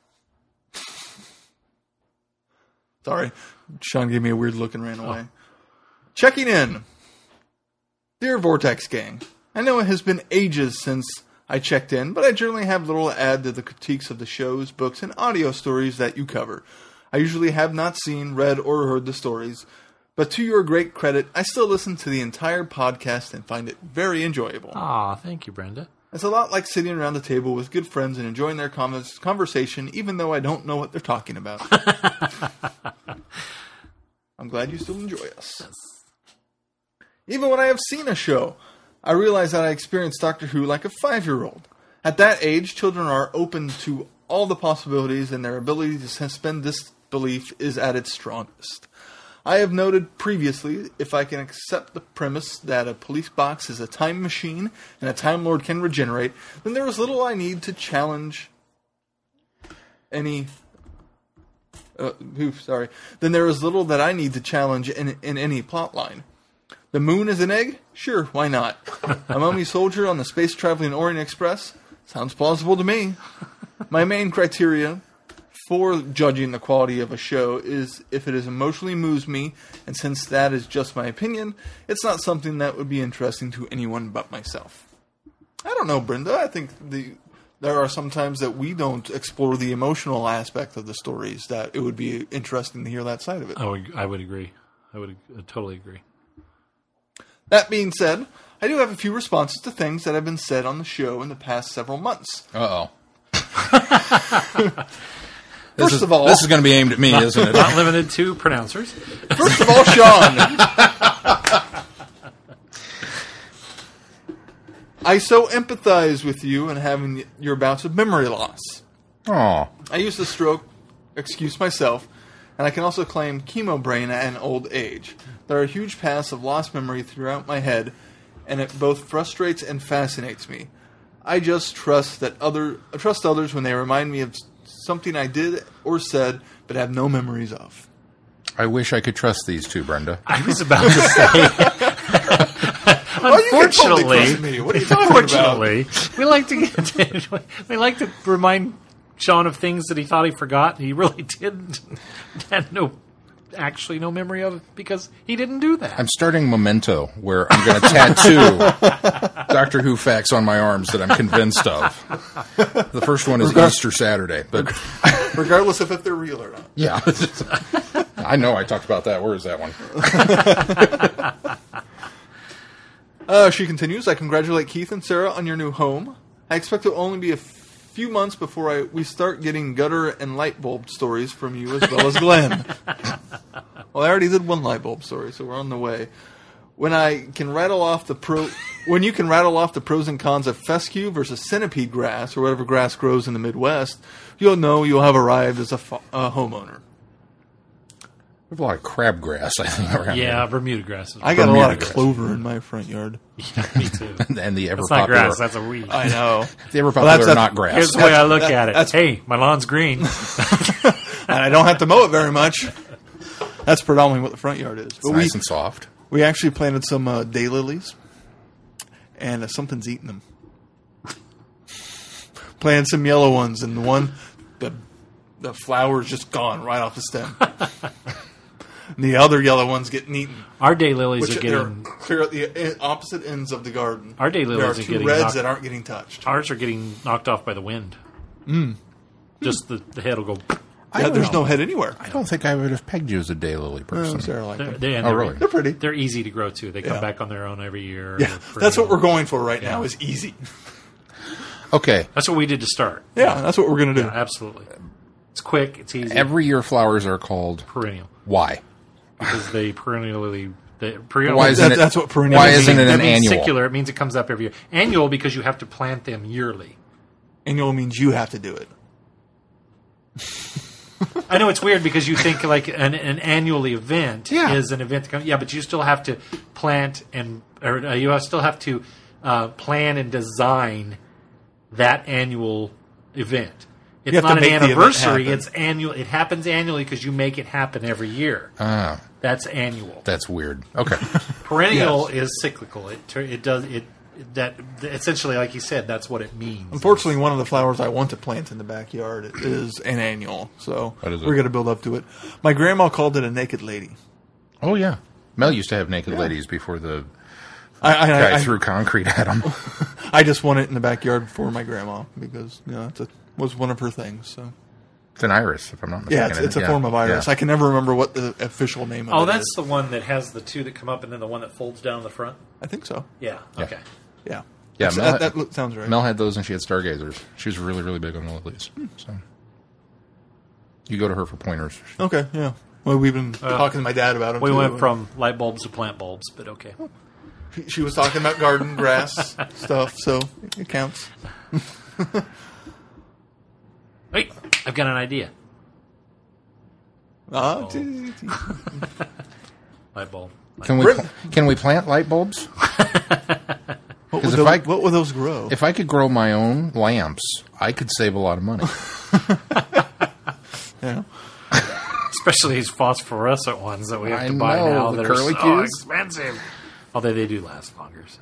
Sorry, Sean gave me a weird look and ran away. Oh. Checking in. Dear Vortex Gang, I know it has been ages since I checked in, but I generally have little to add to the critiques of the shows, books, and audio stories that you cover. I usually have not seen, read, or heard the stories, but to your great credit, I still listen to the entire podcast and find it very enjoyable. Ah, thank you, Brenda. It's a lot like sitting around the table with good friends and enjoying their convers- conversation, even though I don't know what they're talking about. I'm glad you still enjoy us. Even when I have seen a show, I realize that I experienced Doctor Who like a five year old. At that age, children are open to all the possibilities, and their ability to suspend disbelief is at its strongest. I have noted previously if I can accept the premise that a police box is a time machine and a Time Lord can regenerate, then there is little I need to challenge any. Uh, oof, sorry. Then there is little that I need to challenge in, in any plot line. The moon is an egg? Sure, why not? A mummy soldier on the space traveling Orient Express? Sounds plausible to me. My main criteria for judging the quality of a show is if it emotionally moves me, and since that is just my opinion, it's not something that would be interesting to anyone but myself. I don't know, Brenda. I think the there are some times that we don't explore the emotional aspect of the stories that it would be interesting to hear that side of it. I would, I would agree. I would uh, totally agree. That being said, I do have a few responses to things that have been said on the show in the past several months. Uh oh. First is, of all, this is going to be aimed at me, isn't it? Not limited to pronouncers. First of all, Sean. I so empathize with you and having your bouts of memory loss. Oh, I used to stroke, excuse myself, and I can also claim chemo brain and old age. There are huge paths of lost memory throughout my head, and it both frustrates and fascinates me. I just trust that other trust others when they remind me of something I did or said but have no memories of. I wish I could trust these two, Brenda. I was about to say. You can totally unfortunately, trust me. What are you talking about? unfortunately, we like to get we like to remind Sean of things that he thought he forgot. He really didn't. Had no, actually, no memory of because he didn't do that. I'm starting Memento, where I'm going to tattoo Doctor Who facts on my arms that I'm convinced of. The first one is Easter Saturday, but regardless of if they're real or not. yeah, I know I talked about that. Where is that one? Uh, she continues, I congratulate Keith and Sarah on your new home. I expect it will only be a few months before I, we start getting gutter and light bulb stories from you as well as Glenn. well, I already did one light bulb story, so we're on the way. When I can rattle off the pro, when you can rattle off the pros and cons of fescue versus centipede grass or whatever grass grows in the Midwest, you'll know you'll have arrived as a, fo- a homeowner. We have a lot of crabgrass, I think, around yeah, Bermuda grass. I got a lot of grass. clover in my front yard. me too. here. and the ever It's not popular, grass. That's a weed. I know. the ever Well, popular that's- not grass. Here's the way I look that- at it. that's- Hey, my lawn's green. and I don't have to mow it very much. That's predominantly what the front yard is. It's But nice we, and soft. we actually planted some uh, daylilies, and uh, something's eating them. planted some yellow ones, and the one, the the flower's just gone right off the stem. And the other yellow one's getting eaten. Our daylilies Which are they're getting clear at the uh, opposite ends of the garden. Our daylilies there are are two getting reds knocked- that aren't getting touched. ours are getting knocked off by the wind. Hmm. Just the, the head will go. Yeah, there's know. no head anywhere. I don't think I would have pegged you as a daylily person. Oh, Sarah liked They're, they, and Oh, they're- really? They're pretty. They're easy to grow too. They come Yeah. back on their own every year. Yeah, that's what we're going for right now. Is easy. Okay. That's what we did to start. Yeah, that's what we're gonna do. Absolutely. It's quick. It's easy. Every year flowers are called perennial why? Because they perennially. They perennial. Why isn't That- it? that's what perennial Why means. isn't it that an means annual? secular. It means it comes up every year. Annual because you have to plant them yearly. Annual means you have to do it. I know it's weird because you think like an, an annual event Yeah. is an event. To come, yeah, but you still have to plant and or uh, you still have to uh, plan and design that annual event. It's have to not an make the event anniversary. happen. It's annual. It happens annually because you make it happen every year. Ah, That's annual. that's weird. Okay. Perennial is cyclical. It it does it that essentially, like you said, that's what it means. Unfortunately, one of the flowers I want to plant in the backyard is an annual, so What is it? we're going to build up to it. My grandma called it a naked lady. oh yeah. Mel used to have naked ladies before the I, I, guy I, threw concrete at them. I just want it in the backyard for my grandma because you know it was one of her things. So It's an iris, if I'm not mistaken. yeah, it's, it's a it? form of iris. Yeah. I can never remember what the official name of Oh, it that's is. the one that has the two that come up and then the one that folds down the front. I think so. Yeah. Yeah. Okay. Yeah, Yeah, Mel- that, that sounds right. Mel had those and she had stargazers. She was really, really big on the lilies. Hmm. So you go to her for pointers. Okay, yeah. Well, we've been uh, talking to my dad about it. We too, went from light bulbs to plant bulbs, but okay. she- She was talking about garden grass stuff, so it counts. Wait, I've got an idea. Ah, Oh. Light bulb. Can we can we plant light bulbs? what, 'Cause would if tho- I- what would those grow? If I could grow my own lamps, I could save a lot of money. yeah. Especially these phosphorescent ones that we have I to buy know, now the that are so curlicues. expensive. Although they do last longer, so.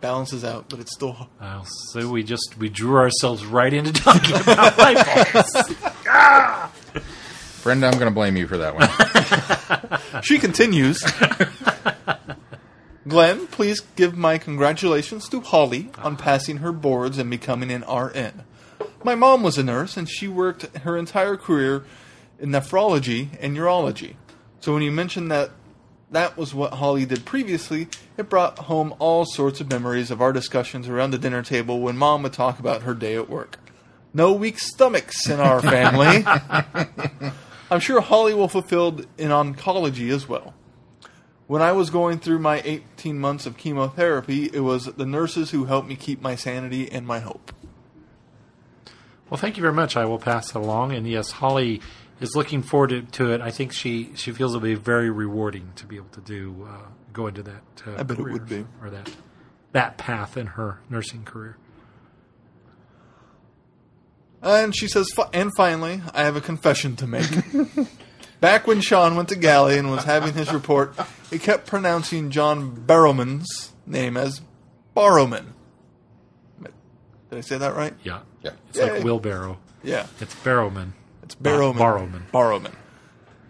Balances out, but it's still. Uh, so we just we drew ourselves right into talking about light bulbs. Brenda, I'm going to blame you for that one. She continues. Glenn, please give my congratulations to Holly on passing her boards and becoming an RN. My mom was a nurse and she worked her entire career in nephrology and urology. So when you mentioned that that was what Holly did previously, it brought home all sorts of memories of our discussions around the dinner table when mom would talk about her day at work. No weak stomachs in our family. I'm sure Holly will fulfill in oncology as well. When I was going through my 18 months of chemotherapy, it was the nurses who helped me keep my sanity and my hope. Well, thank you very much. I will pass it along. And yes, Holly is looking forward to, to it. I think she, she feels it'll be very rewarding to be able to do uh, go into that. Uh, I bet it would be. or that that path in her nursing career. And she says, and finally, I have a confession to make. Back when Sean went to Gally and was having his report, he kept pronouncing John Barrowman's name as Barrowman. Did I say that right? Yeah, Yeah. it's Yay. like wheelbarrow. Yeah. It's Barrowman. It's Barrowman. Barrowman. Barrowman.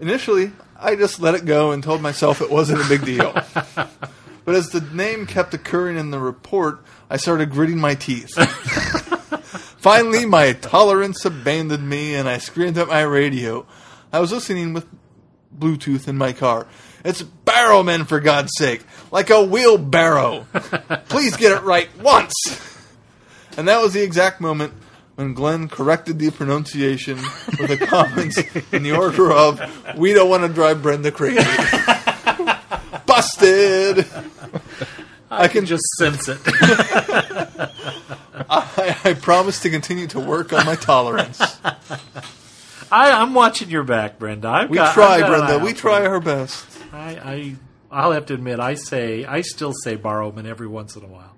Initially, I just let it go and told myself it wasn't a big deal. but as the name kept occurring in the report, I started gritting my teeth. Finally, my tolerance abandoned me, and I screamed at my radio. I was listening with Bluetooth in my car. It's Barrowman, for God's sake, like a wheelbarrow. Please get it right once. And that was the exact moment when Glenn corrected the pronunciation with the comments in the order of, We don't want to drive Brenda crazy. Busted! I can just sense it. I, I promise to continue to work on my tolerance. I, I'm watching your back, Brenda. I've We got, try, Brenda. We try our best. I, I I'll have to admit, I say I still say Barrowman every once in a while.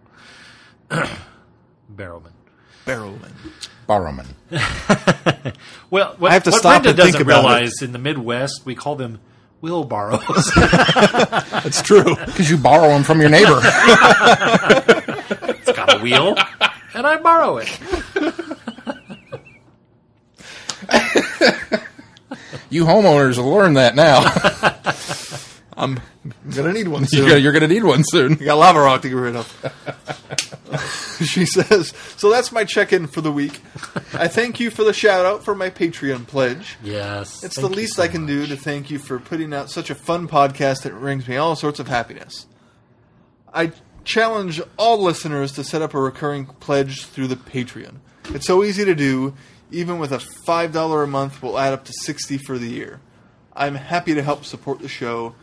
Barrowman. Barrowman. Barrowman. Well, what, I have to what stop Brenda and think doesn't about it. realize in the Midwest, we call them wheelbarrows. That's true. Because you borrow them from your neighbor. it's got a wheel, and I borrow it. you homeowners will learn that now. I'm gonna need one you're soon. gonna- you're going to need one soon. You got lava rock to get rid of. she says, So that's my check in for the week. I thank you for the shout out for my Patreon pledge. Yes, It's the least so I can do to thank you for putting out such a fun podcast that brings me all sorts of happiness. I challenge all listeners to set up a recurring pledge through the Patreon. It's so easy to do. Even with a $5 a month, will add up to 60 for the year. I'm happy to help support the show.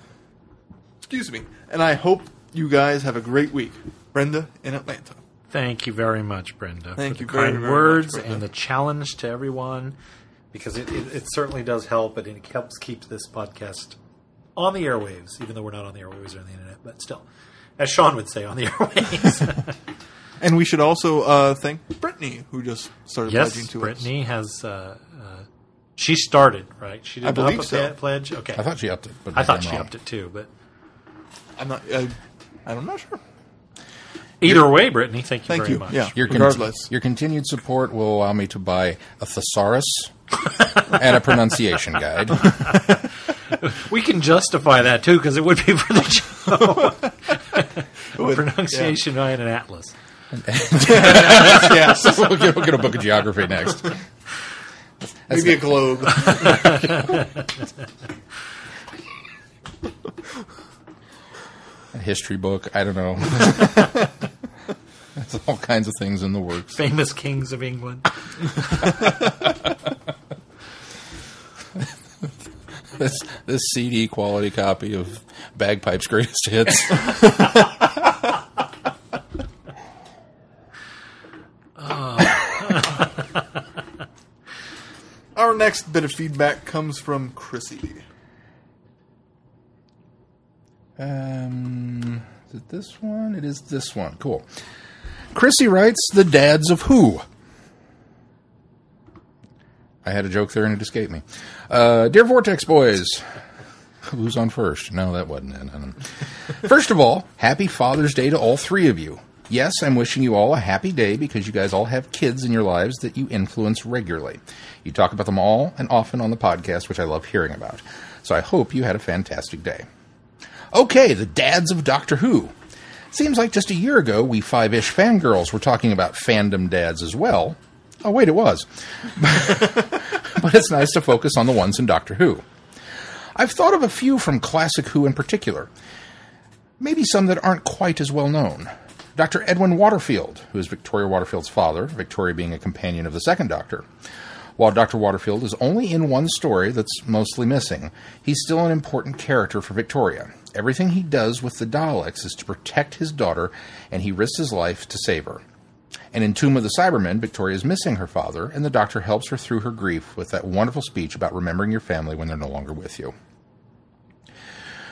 Excuse me. And I hope you guys have a great week. Brenda in Atlanta. Thank you very much, Brenda. Thank for you the very, kind very words Brenda. and the challenge to everyone, because it, it, it certainly does help, and it helps keep this podcast on the airwaves, even though we're not on the airwaves or on the internet, but still, as Sean would say, on the airwaves. And we should also uh, thank Brittany, who just started pledging yes, to us. Brittany has. Uh, uh, she started right. She didn't I believe up a so. pledge. Okay, I thought she upped it, but I thought I'm she wrong. upped it too, but I'm not. I, I'm not sure. Either way, Brittany, thank you Thank very you. much. Yeah. Your, conti- Regardless. your continued support will allow me to buy a thesaurus and a pronunciation guide. We can justify that too because it would be for the show. With- pronunciation and an atlas. yes. we'll, get, we'll get a book of geography next. Maybe a globe. A history book. I don't know. There's all kinds of things in the works. Famous kings of England. This this CD quality copy of Bagpipes Greatest Hits. Our next bit of feedback comes from Chrissy. Um, is it this one? It is this one. Cool. Chrissy writes, "The dads of who." I had a joke there and it escaped me. Uh, Dear Vortex boys, who's on first? No, that wasn't it. Don't- First of all, happy Father's Day to all three of you. Yes, I'm wishing you all a happy day because you guys all have kids in your lives that you influence regularly. You talk about them all and often on the podcast, which I love hearing about. So I hope you had a fantastic day. Okay, the dads of Doctor Who. Seems like just a year ago, we five ish fangirls were talking about fandom dads as well. Oh, wait, it was. but it's nice to focus on the ones in Doctor Who. I've thought of a few from Classic Who in particular. Maybe some that aren't quite as well known. Dr. Edwin Waterfield, who is Victoria Waterfield's father, Victoria being a companion of the second Doctor. While Dr. Waterfield is only in one story that's mostly missing, he's still an important character for Victoria. Everything he does with the Daleks is to protect his daughter, and he risks his life to save her. And in Tomb of the Cybermen, Victoria is missing her father, and the Doctor helps her through her grief with that wonderful speech about remembering your family when they're no longer with you.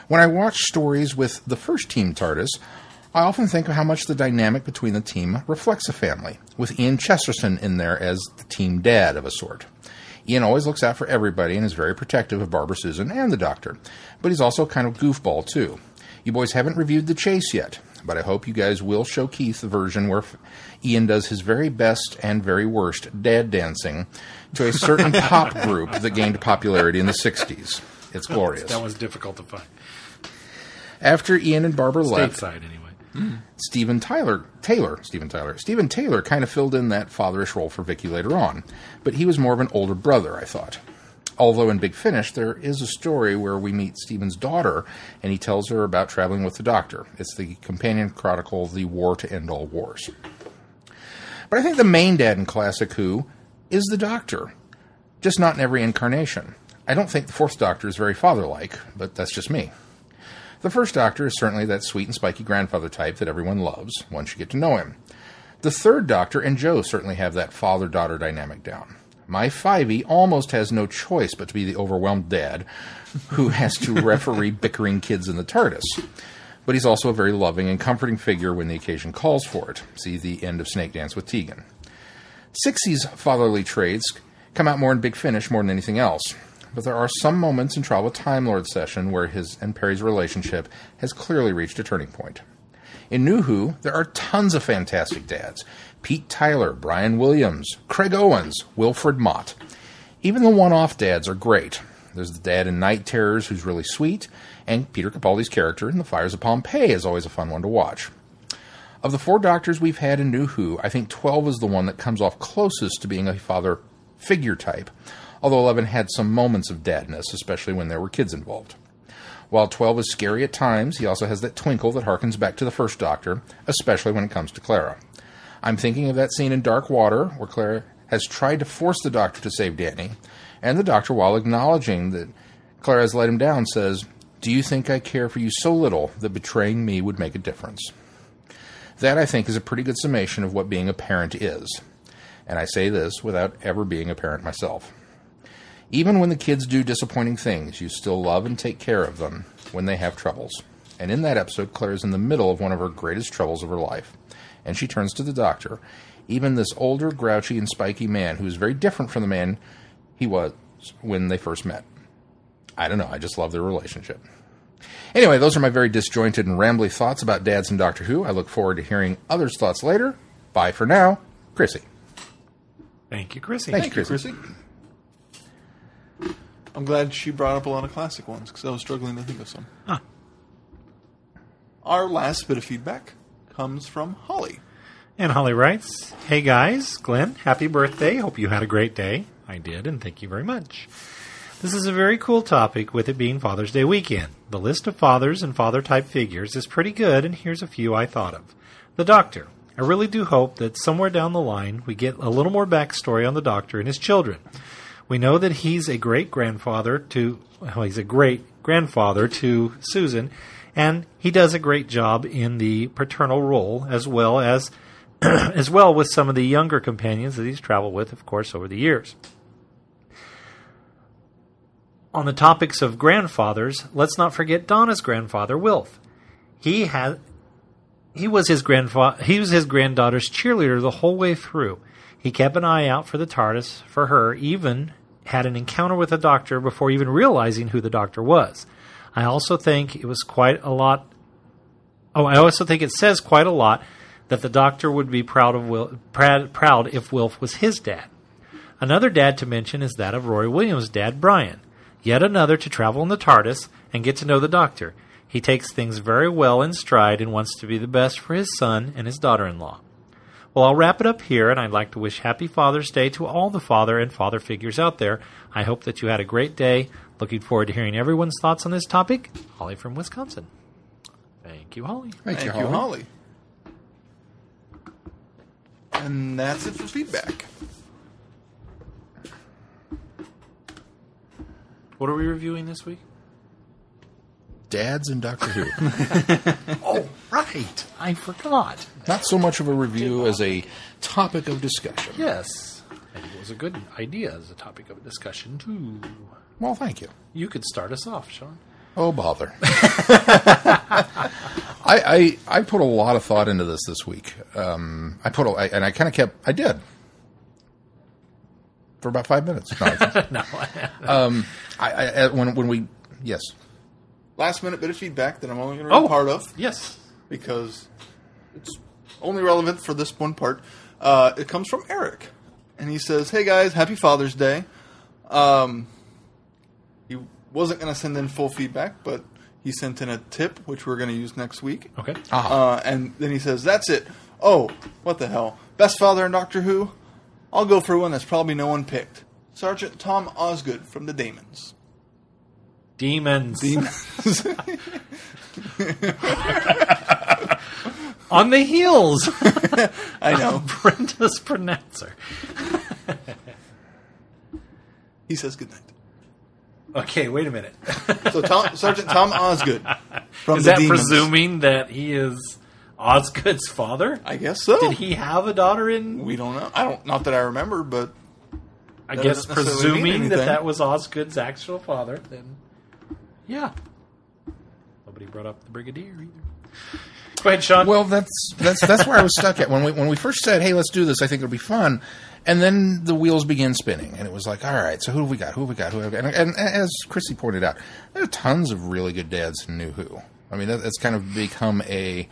When I watch stories with the first Team TARDIS, I often think of how much the dynamic between the team reflects a family, with Ian Chesterton in there as the team dad of a sort. Ian always looks out for everybody and is very protective of Barbara Susan and the Doctor, but he's also kind of goofball too. You boys haven't reviewed The Chase yet, but I hope you guys will show Keith the version where Ian does his very best and very worst dad dancing to a certain pop group that gained popularity in the 60s. It's glorious. That was difficult to find. After Ian and Barbara left, Stateside, anyway. Stephen Tyler Taylor, Stephen Tyler, Stephen Taylor kind of filled in that fatherish role for Vicky later on, but he was more of an older brother, I thought. Although in Big Finish there is a story where we meet Stephen's daughter and he tells her about traveling with the Doctor. It's the companion chronicle, The War to End All Wars. But I think the main dad in Classic Who is the Doctor, just not in every incarnation. I don't think the Fourth Doctor is very father-like, but that's just me. The first Doctor is certainly that sweet and spiky grandfather type that everyone loves once you get to know him. The third Doctor and Jo certainly have that father daughter dynamic down. My Fivey almost has no choice but to be the overwhelmed dad who has to referee bickering kids in the TARDIS. But he's also a very loving and comforting figure when the occasion calls for it. See the end of Snakedance with Tegan. Sixie's fatherly traits come out more in Big Finish more than anything else. But there are some moments in Trial with Time Lord session where his and Peri's relationship has clearly reached a turning point. In New Who, there are tons of fantastic dads. Pete Tyler, Brian Williams, Craig Owens, Wilfred Mott. Even the one-off dads are great. There's the dad in Night Terrors who's really sweet, and Peter Capaldi's character in The Fires of Pompeii is always a fun one to watch. Of the four doctors we've had in New Who, I think 12 is the one that comes off closest to being a father figure type, although 11 had some moments of dadness, especially when there were kids involved. While 12 is scary at times, he also has that twinkle that harkens back to the first Doctor, especially when it comes to Clara. I'm thinking of that scene in Dark Water where Clara has tried to force the Doctor to save Danny, and the Doctor, while acknowledging that Clara has let him down, says, Do you think I care for you so little that betraying me would make a difference? That, I think, is a pretty good summation of what being a parent is. And I say this without ever being a parent myself. Even when the kids do disappointing things, you still love and take care of them when they have troubles. And in that episode, Clara is in the middle of one of her greatest troubles of her life. And she turns to the doctor, even this older, grouchy, and spiky man who is very different from the man he was when they first met. I don't know, I just love their relationship. Anyway, those are my very disjointed and rambly thoughts about dads and Doctor Who. I look forward to hearing others' thoughts later. Bye for now, Chrissy. Thank you, Chrissy. Thank you, Thank you, Chrissy. Chrissy. I'm glad she brought up a lot of classic ones because I was struggling to think of some. Huh. Our last bit of feedback comes from Holly. And Holly writes, Hey guys, Glenn, happy birthday. Hope you had a great day. I did, and thank you very much. This is a very cool topic with it being Father's Day weekend. The list of fathers and father type figures is pretty good, and here's a few I thought of. The Doctor. I really do hope that somewhere down the line we get a little more backstory on the Doctor and his children. We know that he's a great grandfather to, well, he's a great grandfather to Susan, and he does a great job in the paternal role as well as as well with some of the younger companions that he's traveled with, of course, over the years. On the topics of grandfathers, let's not forget Donna's grandfather, Wilf. He had he was his grandfather he was his granddaughter's cheerleader the whole way through. He kept an eye out for the TARDIS for her, even had an encounter with the doctor before even realizing who the doctor was. I also think it was quite a lot Oh, I also think it says quite a lot that the doctor would be proud of Wil- proud, proud if Wilf was his dad. Another dad to mention is that of Rory Williams' dad, Brian. Yet another to travel in the TARDIS and get to know the doctor. He takes things very well in stride and wants to be the best for his son and his daughter in law. Well, I'll wrap it up here, and I'd like to wish Happy Father's Day to all the father and father figures out there. I hope that you had a great day. Looking forward to hearing everyone's thoughts on this topic. Holly from Wisconsin. Thank you, Holly. Thank, Thank you, Holly. And that's it for feedback. What are we reviewing this week? Dads and Doctor Who. Oh, right. I forgot. Not so much of a review as a topic of discussion. Yes. I think it was a good idea as a topic of discussion, too. Well, thank you. You could start us off, Sean. Oh bother! I, I I put a lot of thought into this this week. Um, I put a, I, and I kind of kept. I did for about five minutes. No, I, No. um, I, I when when we yes Last minute bit of feedback that I'm only going to read Oh. part of yes. because it's only relevant for this one part. Uh, it comes from Eric, and he says, "Hey guys, happy Father's Day." Um, he wasn't going to send in full feedback, but he sent in a tip, which we're going to use next week. Okay. Uh, and then he says, "That's it." Oh, what the hell? Best father in Doctor Who? I'll go for one that's probably no one picked. Sergeant Tom Osgood from the Damons. Demons. Demons. On the heels. I know. Brenda's pronouncer. He says goodnight. Okay, wait a minute. So Tom, Sergeant Tom Osgood from Is the that Demons. presuming that he is Osgood's father? I guess so. Did he have a daughter in? We don't know. I don't. Not that I remember, but I guess doesn't necessarily mean presuming that that was Osgood's actual father, then yeah. Nobody brought up the brigadier either. Go ahead, Sean. Well, that's that's that's where I was stuck at when we when we first said, "Hey, let's do this." I think it'll be fun, and then the wheels began spinning, and it was like, "All right, so who have we got? Who have we got? Who have we got?" And, and as Chrissy pointed out, there are tons of really good dads in New Who. I mean, that, that's kind of become a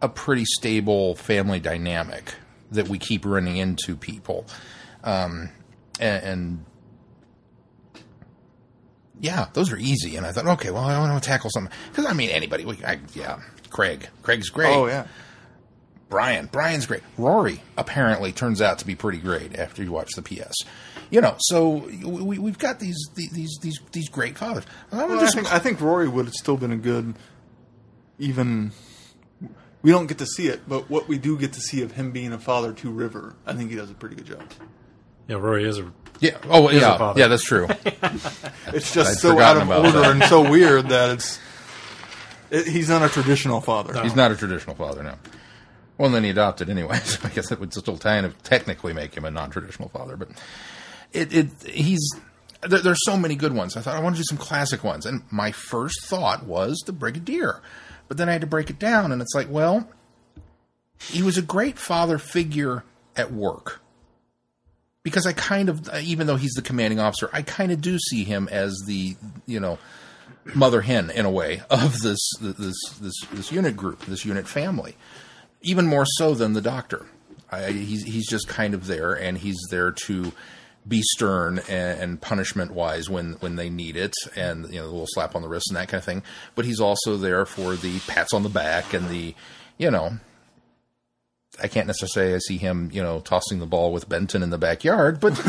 a pretty stable family dynamic that we keep running into people, um, and, and yeah, those are easy. And I thought, okay, well, I want to tackle something because I mean, anybody. We, I, yeah, Craig. Craig's great. oh yeah, Brian, Brian's great. Rory apparently turns out to be pretty great after you watch the PS. You know, so we, we've got these these these these great fathers. I'm Well, I think I think Rory would have still been a good, even. We don't get to see it, but what we do get to see of him being a father to River, I think he does a pretty good job. Yeah, Rory is a yeah, oh a yeah, father. yeah, that's true. It's just I'd so out forgotten of about order that. and so weird that it's. It, he's not a traditional father. He's not a traditional father now. Well, then he adopted anyway, so I guess it would still kind of technically make him a non-traditional father. But it, it he's there, there's so many good ones. I thought I want to do some classic ones, and my first thought was the Brigadier, but then I had to break it down, and it's like, well, he was a great father figure at work because I kind of, even though he's the commanding officer, I kind of do see him as the you know mother hen in a way of this this this this unit group, this unit family, even more so than the doctor. I, he's he's just kind of there, and he's there to be stern and, and punishment wise when when they need it, and you know the little slap on the wrist and that kind of thing. But he's also there for the pats on the back and the you know. I can't necessarily say I see him, you know, tossing the ball with Benton in the backyard, but,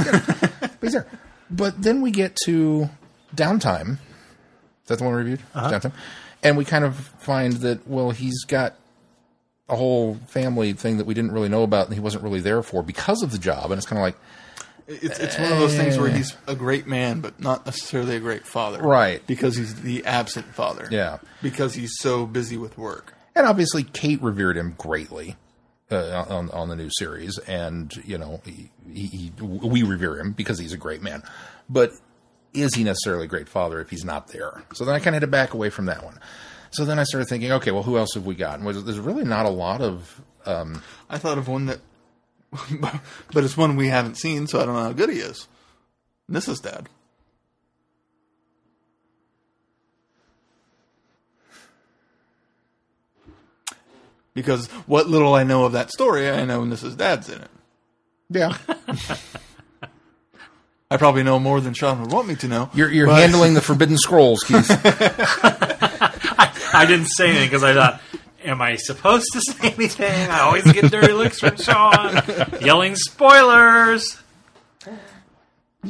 but he's there. But then we get to downtime. Is that the one we reviewed? Uh-huh. Downtime. And we kind of find that, well, he's got a whole family thing that we didn't really know about and he wasn't really there for because of the job. And it's kind of like, It's, it's one of those things where eh. he's a great man, but not necessarily a great father. Right. Because he's the absent father. Yeah. Because he's so busy with work. and obviously Kate revered him greatly uh, on on the new series, and you know he, he, we revere him because he's a great man. But is he necessarily a great father if he's not there? So then I kind of had to back away from that one. So then I started thinking, okay, well, who else have we got? And there's really not a lot of. I thought of one that, but it's one we haven't seen, so I don't know how good he is. This is Dad. Because what little I know of that story, I know Nyssa's Dad's in it. Yeah, I probably know more than Sean would want me to know. you're you're but- handling the forbidden scrolls, Keith. I didn't say anything because I thought, am I supposed to say anything? I always get dirty looks from Sean, yelling spoilers.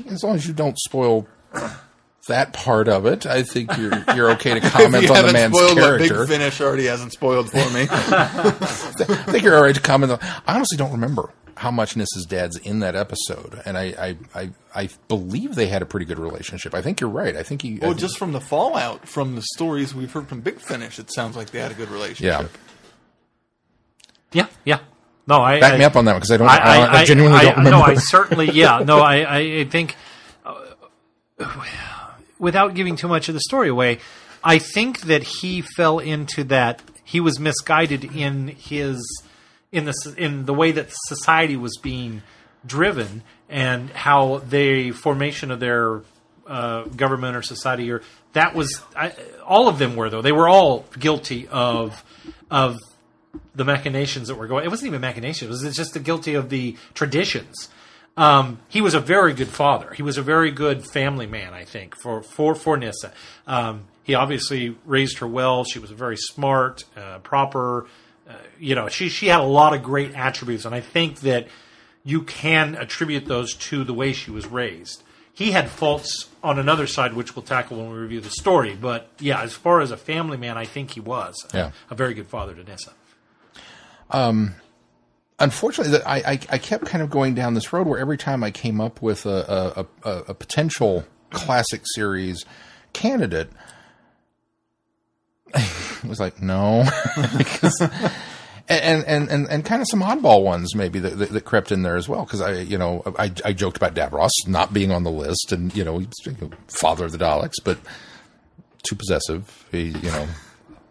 as long as you don't spoil that part of it, I think you're you're okay to If comment you on the man's spoiled character. Big Finish already hasn't spoiled for me. I think you're all right to comment. On, I honestly don't remember how much Nyssa's Dad's in that episode, and I, I, I, I believe they had a pretty good relationship. I think you're right. I think he. I well, think- just from the fallout from the stories we've heard from Big Finish, it sounds like they had a good relationship. yeah. Yeah, yeah. No, I Back I, me up on that one because I don't. I, I, I, I genuinely I, don't remember. No, I certainly, yeah. No, I, I I think uh, without giving too much of the story away, I think that he fell into that. He was misguided in his in the in the way that society was being driven and how the formation of their uh, government or society or that was I, all of them were though they were all guilty of of the machinations that were going. It wasn't even machinations. It was just the guilty of the traditions. Um, he was a very good father. He was a very good family man, I think, for for for Nyssa. Um, he obviously raised her well. She was very smart, uh, proper. Uh, you know, she she had a lot of great attributes, and I think that you can attribute those to the way she was raised. He had faults on another side, which we'll tackle when we review the story. But yeah, as far as a family man, I think he was a- Yeah. a very good father to Nyssa. Unfortunately, I, I I kept kind of going down this road where every time I came up with a a, a, a potential classic series candidate, it was like no. And, and, and, and kind of some oddball ones maybe that, that, that crept in there as well. Because I you know I, I joked about Davros not being on the list and you know he's you know, father of the Daleks but too possessive. He you know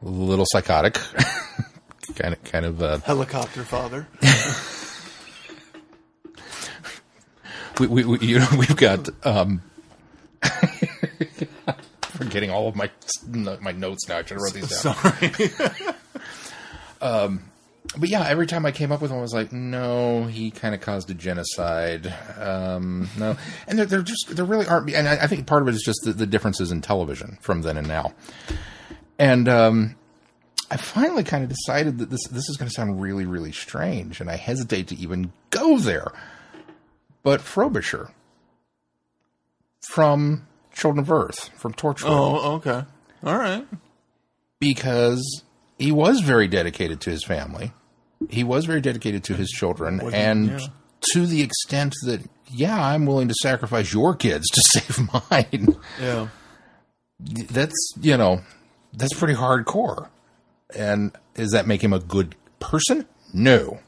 a little psychotic kind of kind of uh, Helicopter father. we, we, we you know we've got um forgetting all of my my notes now. I should have wrote these down. Sorry. But yeah, every time I came up with one, I was like, no, he kind of caused a genocide. Um, no, and there, there just there really aren't. And I, I think part of it is just the, the differences in television from then and now. And um, I finally kind of decided that this this is going to sound really really strange, and I hesitate to even go there. But Frobisher from Children of Earth, from Torchwood, Oh, okay. All right. because he was very dedicated to his family. He was very dedicated to his children, and Yeah. to the extent that, yeah, I'm willing to sacrifice your kids to save mine. Yeah. That's you know, that's pretty hardcore. And does that make him a good person? No.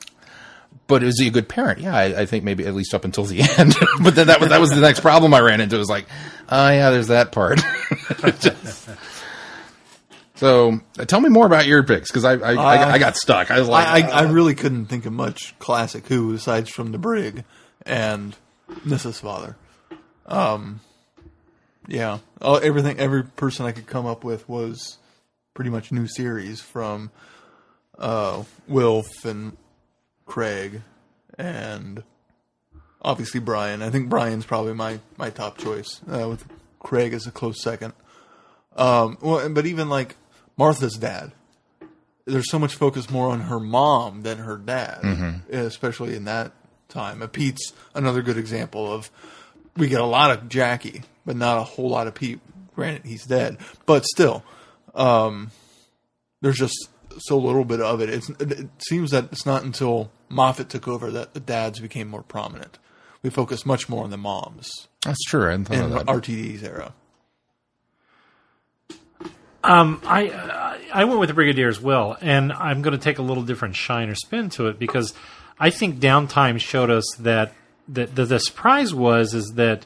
But is he a good parent? Yeah, I, I think maybe at least up until the end. but then that was that was the next problem I ran into. It was like, oh yeah, there's that part. Just- so uh, tell me more about your picks because I I, I I got stuck. I was like, I, I, I really couldn't think of much classic Who aside from the Brig and Nyssa's Father. Um, yeah, oh, everything, every person I could come up with was pretty much new series from uh, Wilf and Craig and obviously Brian. I think Brian's probably my my top choice uh, with Craig as a close second. Um, well, but even like Martha's dad there's so much focus more on her mom than her dad, especially in that time. Uh, Pete's another good example of we get a lot of Jackie, but not a whole lot of Pete. Granted, he's dead, but still, um, there's just so little bit of it. It's, it seems that it's not until Moffat took over that the dads became more prominent. We focus much more on the moms that's true. I in the that. RTD's era. Um, I I- I went with the Brigadier as well, and I'm going to take a little different shine or spin to it because I think downtime showed us that that the, the surprise was is that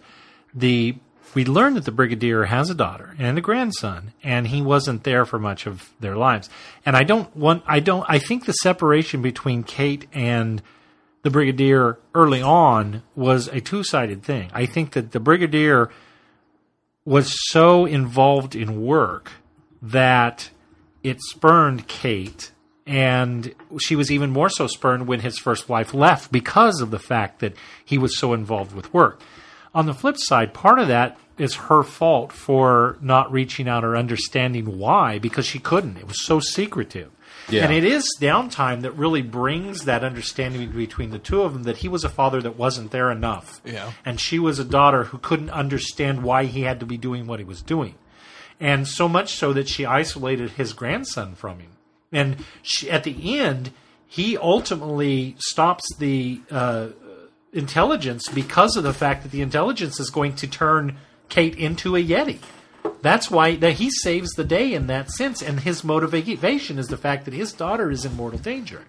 the we learned that the Brigadier has a daughter and a grandson, and he wasn't there for much of their lives. And I don't want I don't I think the separation between Kate and the Brigadier early on was a two sided thing. I think that the Brigadier was so involved in work that it spurned Kate, and she was even more so spurned when his first wife left because of the fact that he was so involved with work. On the flip side, part of that is her fault for not reaching out or understanding why because she couldn't. It was so secretive. Yeah. And it is downtime that really brings that understanding between the two of them that he was a father that wasn't there enough. Yeah. And she was a daughter who couldn't understand why he had to be doing what he was doing and so much so that she isolated his grandson from him. And she, at the end, he ultimately stops the uh, intelligence because of the fact that the intelligence is going to turn Kate into a Yeti. That's why that he saves the day in that sense, and his motivation is the fact that his daughter is in mortal danger.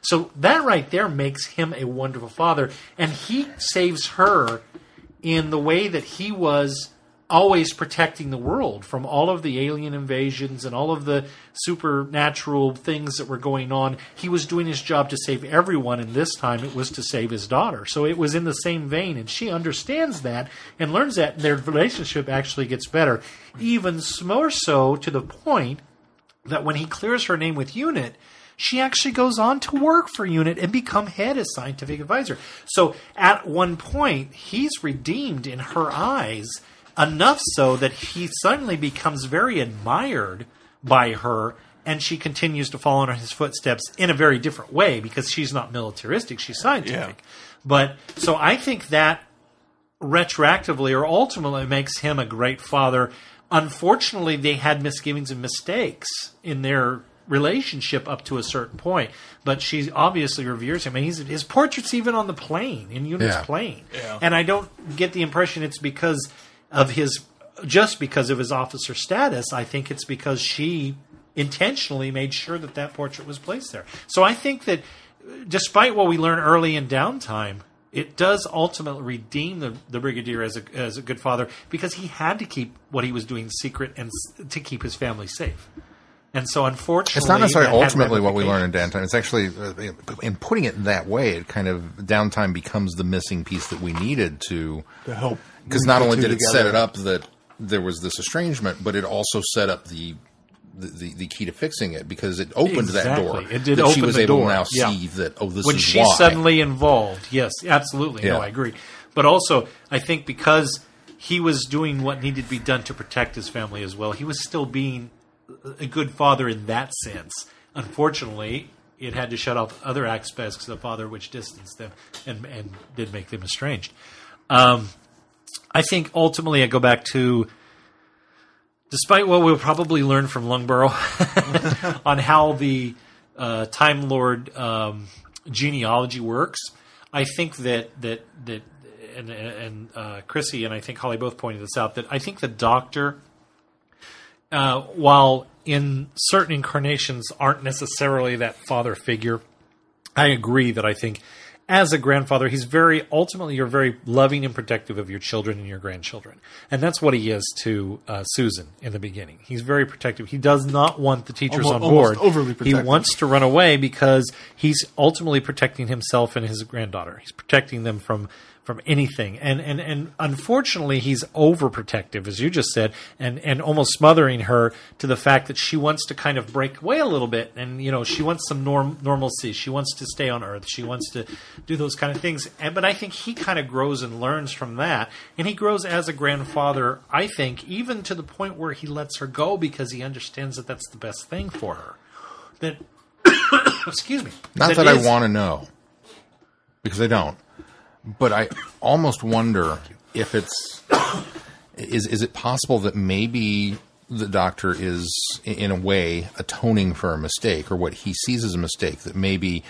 So that right there makes him a wonderful father, and he saves her in the way that he was always protecting the world from all of the alien invasions and all of the supernatural things that were going on. He was doing his job to save everyone, and this time it was to save his daughter. So it was in the same vein, and she understands that and learns that and their relationship actually gets better. Even more so to the point that when he clears her name with Unit, she actually goes on to work for Unit and become head as scientific advisor. So at one point, he's redeemed in her eyes enough so that he suddenly becomes very admired by her and she continues to follow in his footsteps in a very different way because she's not militaristic, she's scientific. But so I think that retroactively or ultimately makes him a great father. Unfortunately, they had misgivings and mistakes in their relationship up to a certain point, but she obviously reveres him. And he's, his portrait's even on the plane, in Unit's Yeah. Yeah. plane. And I don't get the impression it's because of his, just because of his officer status. I think it's because she intentionally made sure that that portrait was placed there. So I think that despite what we learn early in downtime, it does ultimately redeem the, the brigadier as a as a good father because he had to keep what he was doing secret and to keep his family safe. And so, unfortunately, It's not necessarily ultimately what we learn in downtime. It's actually, uh, in putting it that way, it kind of downtime becomes the missing piece that we needed to. To help. Because not only did it together. set it up that there was this estrangement, but it also set up the the, the, key to fixing it because it opened that door. Exactly. It did that she open was the able door. to now Yeah. see that oh this when is she's why. suddenly involved. Yes, absolutely. Yeah. No, I agree. But also, I think because he was doing what needed to be done to protect his family as well, he was still being a good father in that sense. Unfortunately, it had to shut off other aspects of the father, which distanced them and, and did make them estranged. Um, I think ultimately I go back to, despite what we'll probably learn from Lungbarrow on how the uh, Time Lord um, genealogy works, I think that that that and and uh, Chrissy and I think Holly both pointed this out that I think the Doctor, uh, while in certain incarnations aren't necessarily that father figure, I agree that I think as a grandfather, he's very ultimately you're very loving and protective of your children and your grandchildren, and that's what he is to uh, Susan in the beginning. He's very protective. He does not want the teachers Almost- on board. overly he wants to run away because he's ultimately protecting himself and his granddaughter. He's protecting them from from anything. And and and unfortunately, he's overprotective, as you just said, and and almost smothering her to the fact that she wants to kind of break away a little bit, and you know she wants some norm normalcy. She wants to stay on Earth. She wants to do those kind of things. And but I think he kind of grows and learns from that, and he grows as a grandfather. I think even to the point where he lets her go because he understands that that's the best thing for her. That excuse me. Not that, I want to know, because I don't. But I almost wonder if it's is is it possible that maybe the doctor is in a way atoning for a mistake or what he sees as a mistake that maybe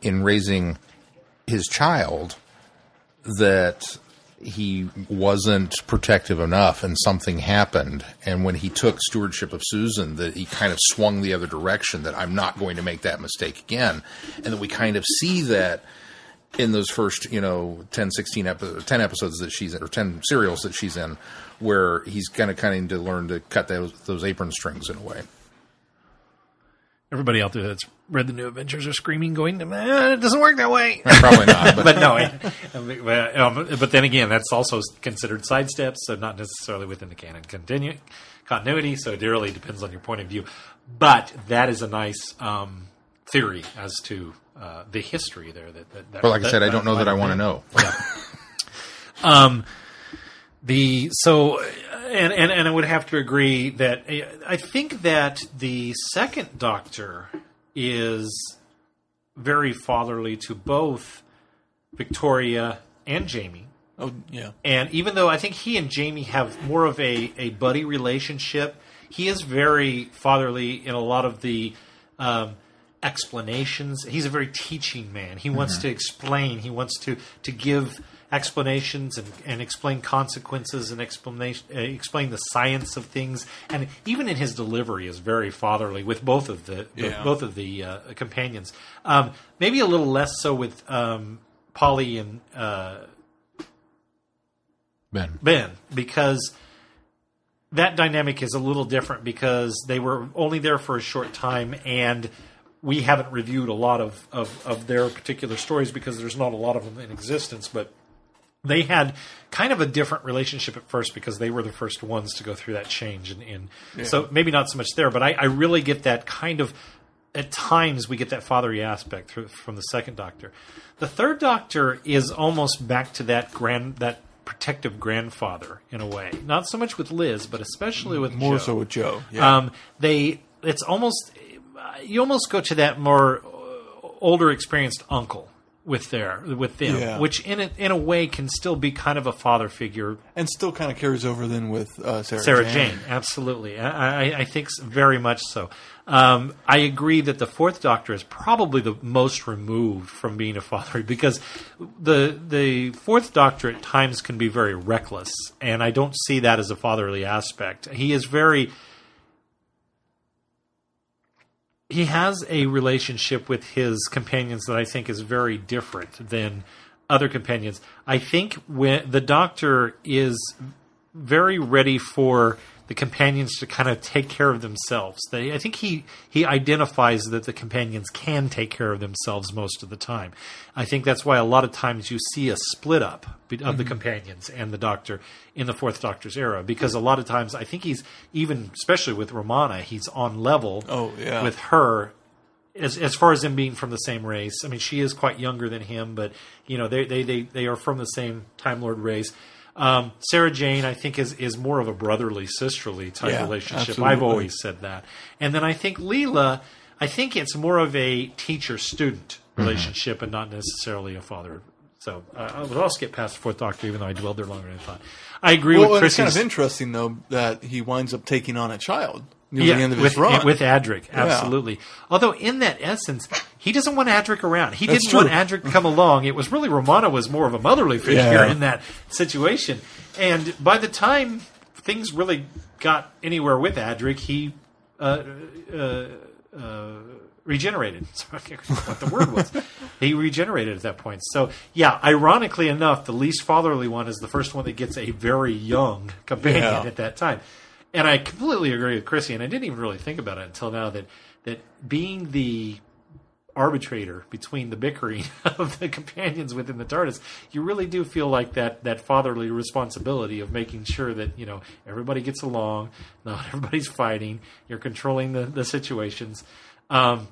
in raising his child that he wasn't protective enough and something happened and when he took stewardship of Susan that he kind of swung the other direction that I'm not going to make that mistake again and that we kind of see that in those first you know 10 16 epi- 10 episodes that she's in or 10 serials that she's in where he's kind of kind of to learn to cut those those apron strings in a way Everybody out there that's read the new Adventures are screaming, going, "Man, it doesn't work that way." probably not but, but no, I- but, um, but then again, that's also considered sidesteps, so not necessarily within the canon continu- continuity. So it really depends on your point of view. But that is a nice um, theory as to uh, the history there. That, that, that but like I that- said I don't know that I want to have know um, the so and, and and I would have to agree that uh, I think that the second Doctor is very fatherly to both Victoria and Jamie. Oh yeah. And even though I think he and Jamie have more of a, a buddy relationship, he is very fatherly in a lot of the um, explanations. He's a very teaching man. He wants to explain. He wants to to give explanations and, and explain consequences and explanation uh, explain the science of things. And even in his delivery is very fatherly with both of the, the- Yeah. both of the uh, companions. Um, maybe a little less so with um, Polly and. Uh, Ben Ben because that dynamic is a little different because they were only there for a short time and we haven't reviewed a lot of, of, of their particular stories because there's not a lot of them in existence but they had kind of a different relationship at first because they were the first ones to go through that change and, and so maybe not so much there but I, I really get that kind of at times we get that fatherly aspect through, from the second doctor the third doctor is almost back to that grand that protective grandfather in a way not so much with liz but especially with More Jo. so with Jo. Yeah. Um, they it's almost you almost go to that more uh, older experienced uncle with their with them, Yeah. which in a, in a way can still be kind of a father figure. and still kind of carries over then with uh, Sarah, Sarah Jane. Jane, absolutely, I, I, I think very much so. Um, I agree that the Fourth Doctor is probably the most removed from being a father because the the Fourth Doctor at times can be very reckless, and I don't see that as a fatherly aspect. He is very he has a relationship with his companions that I think is very different than other companions. I think when the doctor is very ready for the companions to kind of take care of themselves. They, I think he he identifies that the companions can take care of themselves most of the time. I think that's why a lot of times you see a split up of the mm-hmm. companions and the Doctor in the Fourth Doctor's era, because a lot of times I think he's even, especially with Romana, he's on level Oh, yeah. with her as as far as them being from the same race. I mean, she is quite younger than him, but you know they they they, they are from the same Time Lord race. Um, Sarah Jane, I think, is is more of a brotherly, sisterly type Yeah, relationship. absolutely. I've always said that. And then I think Leela, I think it's more of a teacher student Mm-hmm. relationship and not necessarily a father. So uh, I'll I'll skip past the fourth Doctor, even though I dwelled there longer than I thought. I agree Well, with and it's kind of interesting though that he winds up taking on a child near the end of with, his run. with Adric, absolutely. Although in that essence, he doesn't want Adric around. He That's didn't want. Adric to come along. It was really Romana was more of a motherly figure Yeah. in that situation. And by the time things really got anywhere with Adric, he uh, uh, uh, regenerated. Sorry, I can't remember what the word was. he regenerated at that point. So, yeah, ironically enough, the least fatherly one is the first one that gets a very young companion Yeah. at that time. And I completely agree with Chrissy, and I didn't even really think about it until now that that being the arbitrator between the bickering of the companions within the TARDIS, you really do feel like that that fatherly responsibility of making sure that you know everybody gets along, not everybody's fighting, you're controlling the the situations. Um,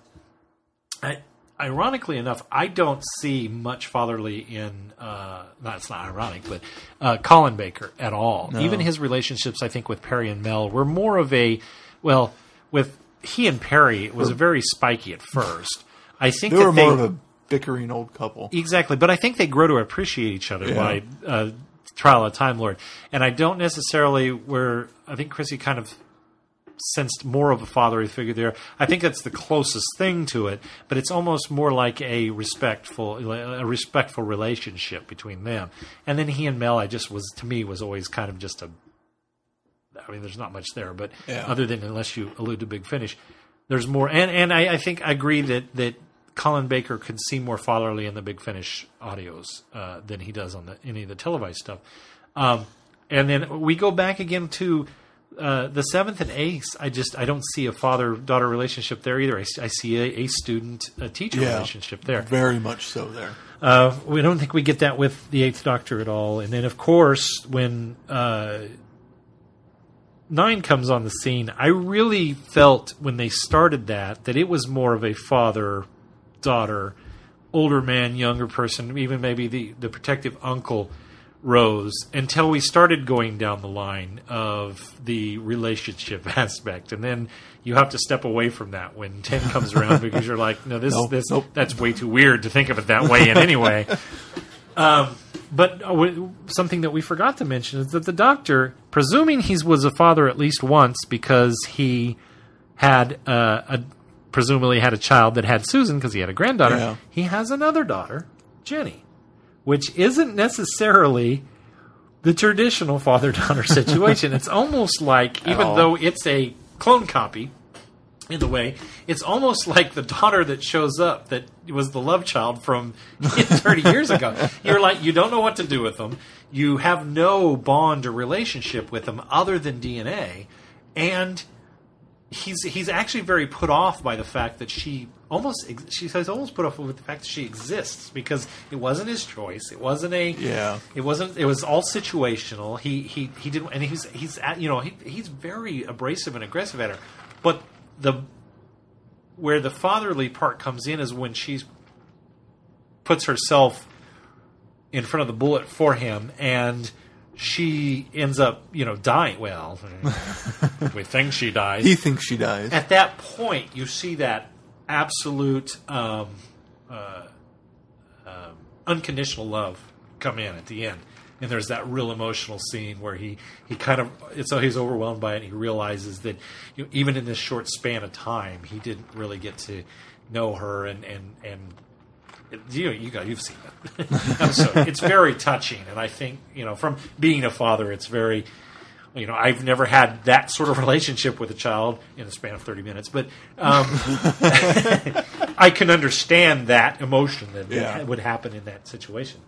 I, ironically enough, I don't see much fatherly in. Uh, not not ironic, but uh, Colin Baker at all. Even his relationships, I think, with Peri and Mel were more of a well. With he and Peri, it was very spiky at first. I think they were they, more of a bickering old couple. Exactly, but I think they grow to appreciate each other Yeah. by uh, Trial of Time Lord, and I don't necessarily where I think Chrissy kind of sensed more of a fatherly figure there. I think that's the closest thing to it, but it's almost more like a respectful a respectful relationship between them. And then he and Mel, I just was to me was always kind of just a. I mean, there's not much there, but Yeah. other than unless you allude to Big Finish, there's more. And and I, I think I agree that that Colin Baker could seem more fatherly in the Big Finish audios uh, than he does on the any of the televised stuff. Um, and then we go back again to uh, the seventh and Ace. I just I don't see a father daughter relationship there either. I see a, a student a teacher Yeah. relationship there. Very much so there. Uh, we don't think we get that with the Eighth Doctor at all. And then, of course, when uh, Nine comes on the scene, I really felt when they started that that it was more of a father daughter, older man, younger person, even maybe the, the protective uncle rose until we started going down the line of the relationship aspect. And then you have to step away from that when 10 comes around because you're like, no, this, Nope, this, nope. that's way too weird to think of it that way in anyway. Um, but uh, w- something that we forgot to mention is that the doctor, presuming he was a father at least once because he had uh, a presumably had a child that had Susan because he had a granddaughter, Yeah. he has another daughter, Jenny, which isn't necessarily the traditional father daughter situation. it's almost like, even all. though it's a clone copy, in the way, it's almost like the daughter that shows up that was the love child from 30 years ago. You're like, you don't know what to do with them. You have no bond or relationship with them other than DNA. And he's he's actually very put off by the fact that she almost she says almost put off with the fact that she exists because it wasn't his choice. It wasn't a Yeah. It wasn't. It was all situational. He he he didn't, and he's he's at, you know he, he's very abrasive and aggressive at her, but the where the fatherly part comes in is when she puts herself in front of the bullet for him and she ends up you know dying well we think she dies He thinks she dies. at that point, you see that absolute um, uh, um, unconditional love come in at the end, and there's that real emotional scene where he he kind of so he's overwhelmed by it. and He realizes that you know, even in this short span of time, he didn't really get to know her, and and and you know, you got you've seen it. so it's very touching, and I think you know from being a father, it's very. You know, I've never had that sort of relationship with a child in the span of thirty minutes, but um, I can understand that emotion that Yeah. would happen in that situation.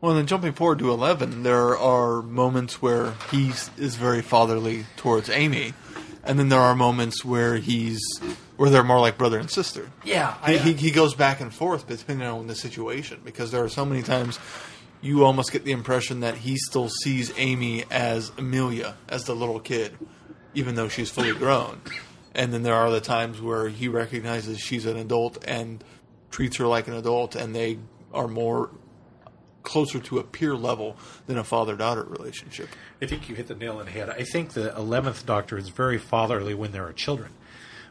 Well, then jumping forward to 11, there are moments where he is very fatherly towards Amy, and then there are moments where he's where they're more like brother and sister. Yeah, He, he, he goes back and forth depending on the situation because there are so many times you almost get the impression that he still sees Amy as Amelia, as the little kid, even though she's fully grown. And then there are the times where he recognizes she's an adult and treats her like an adult, and they are more closer to a peer level than a father daughter relationship. I think you hit the nail on the head. I think the eleventh Doctor is very fatherly when there are children,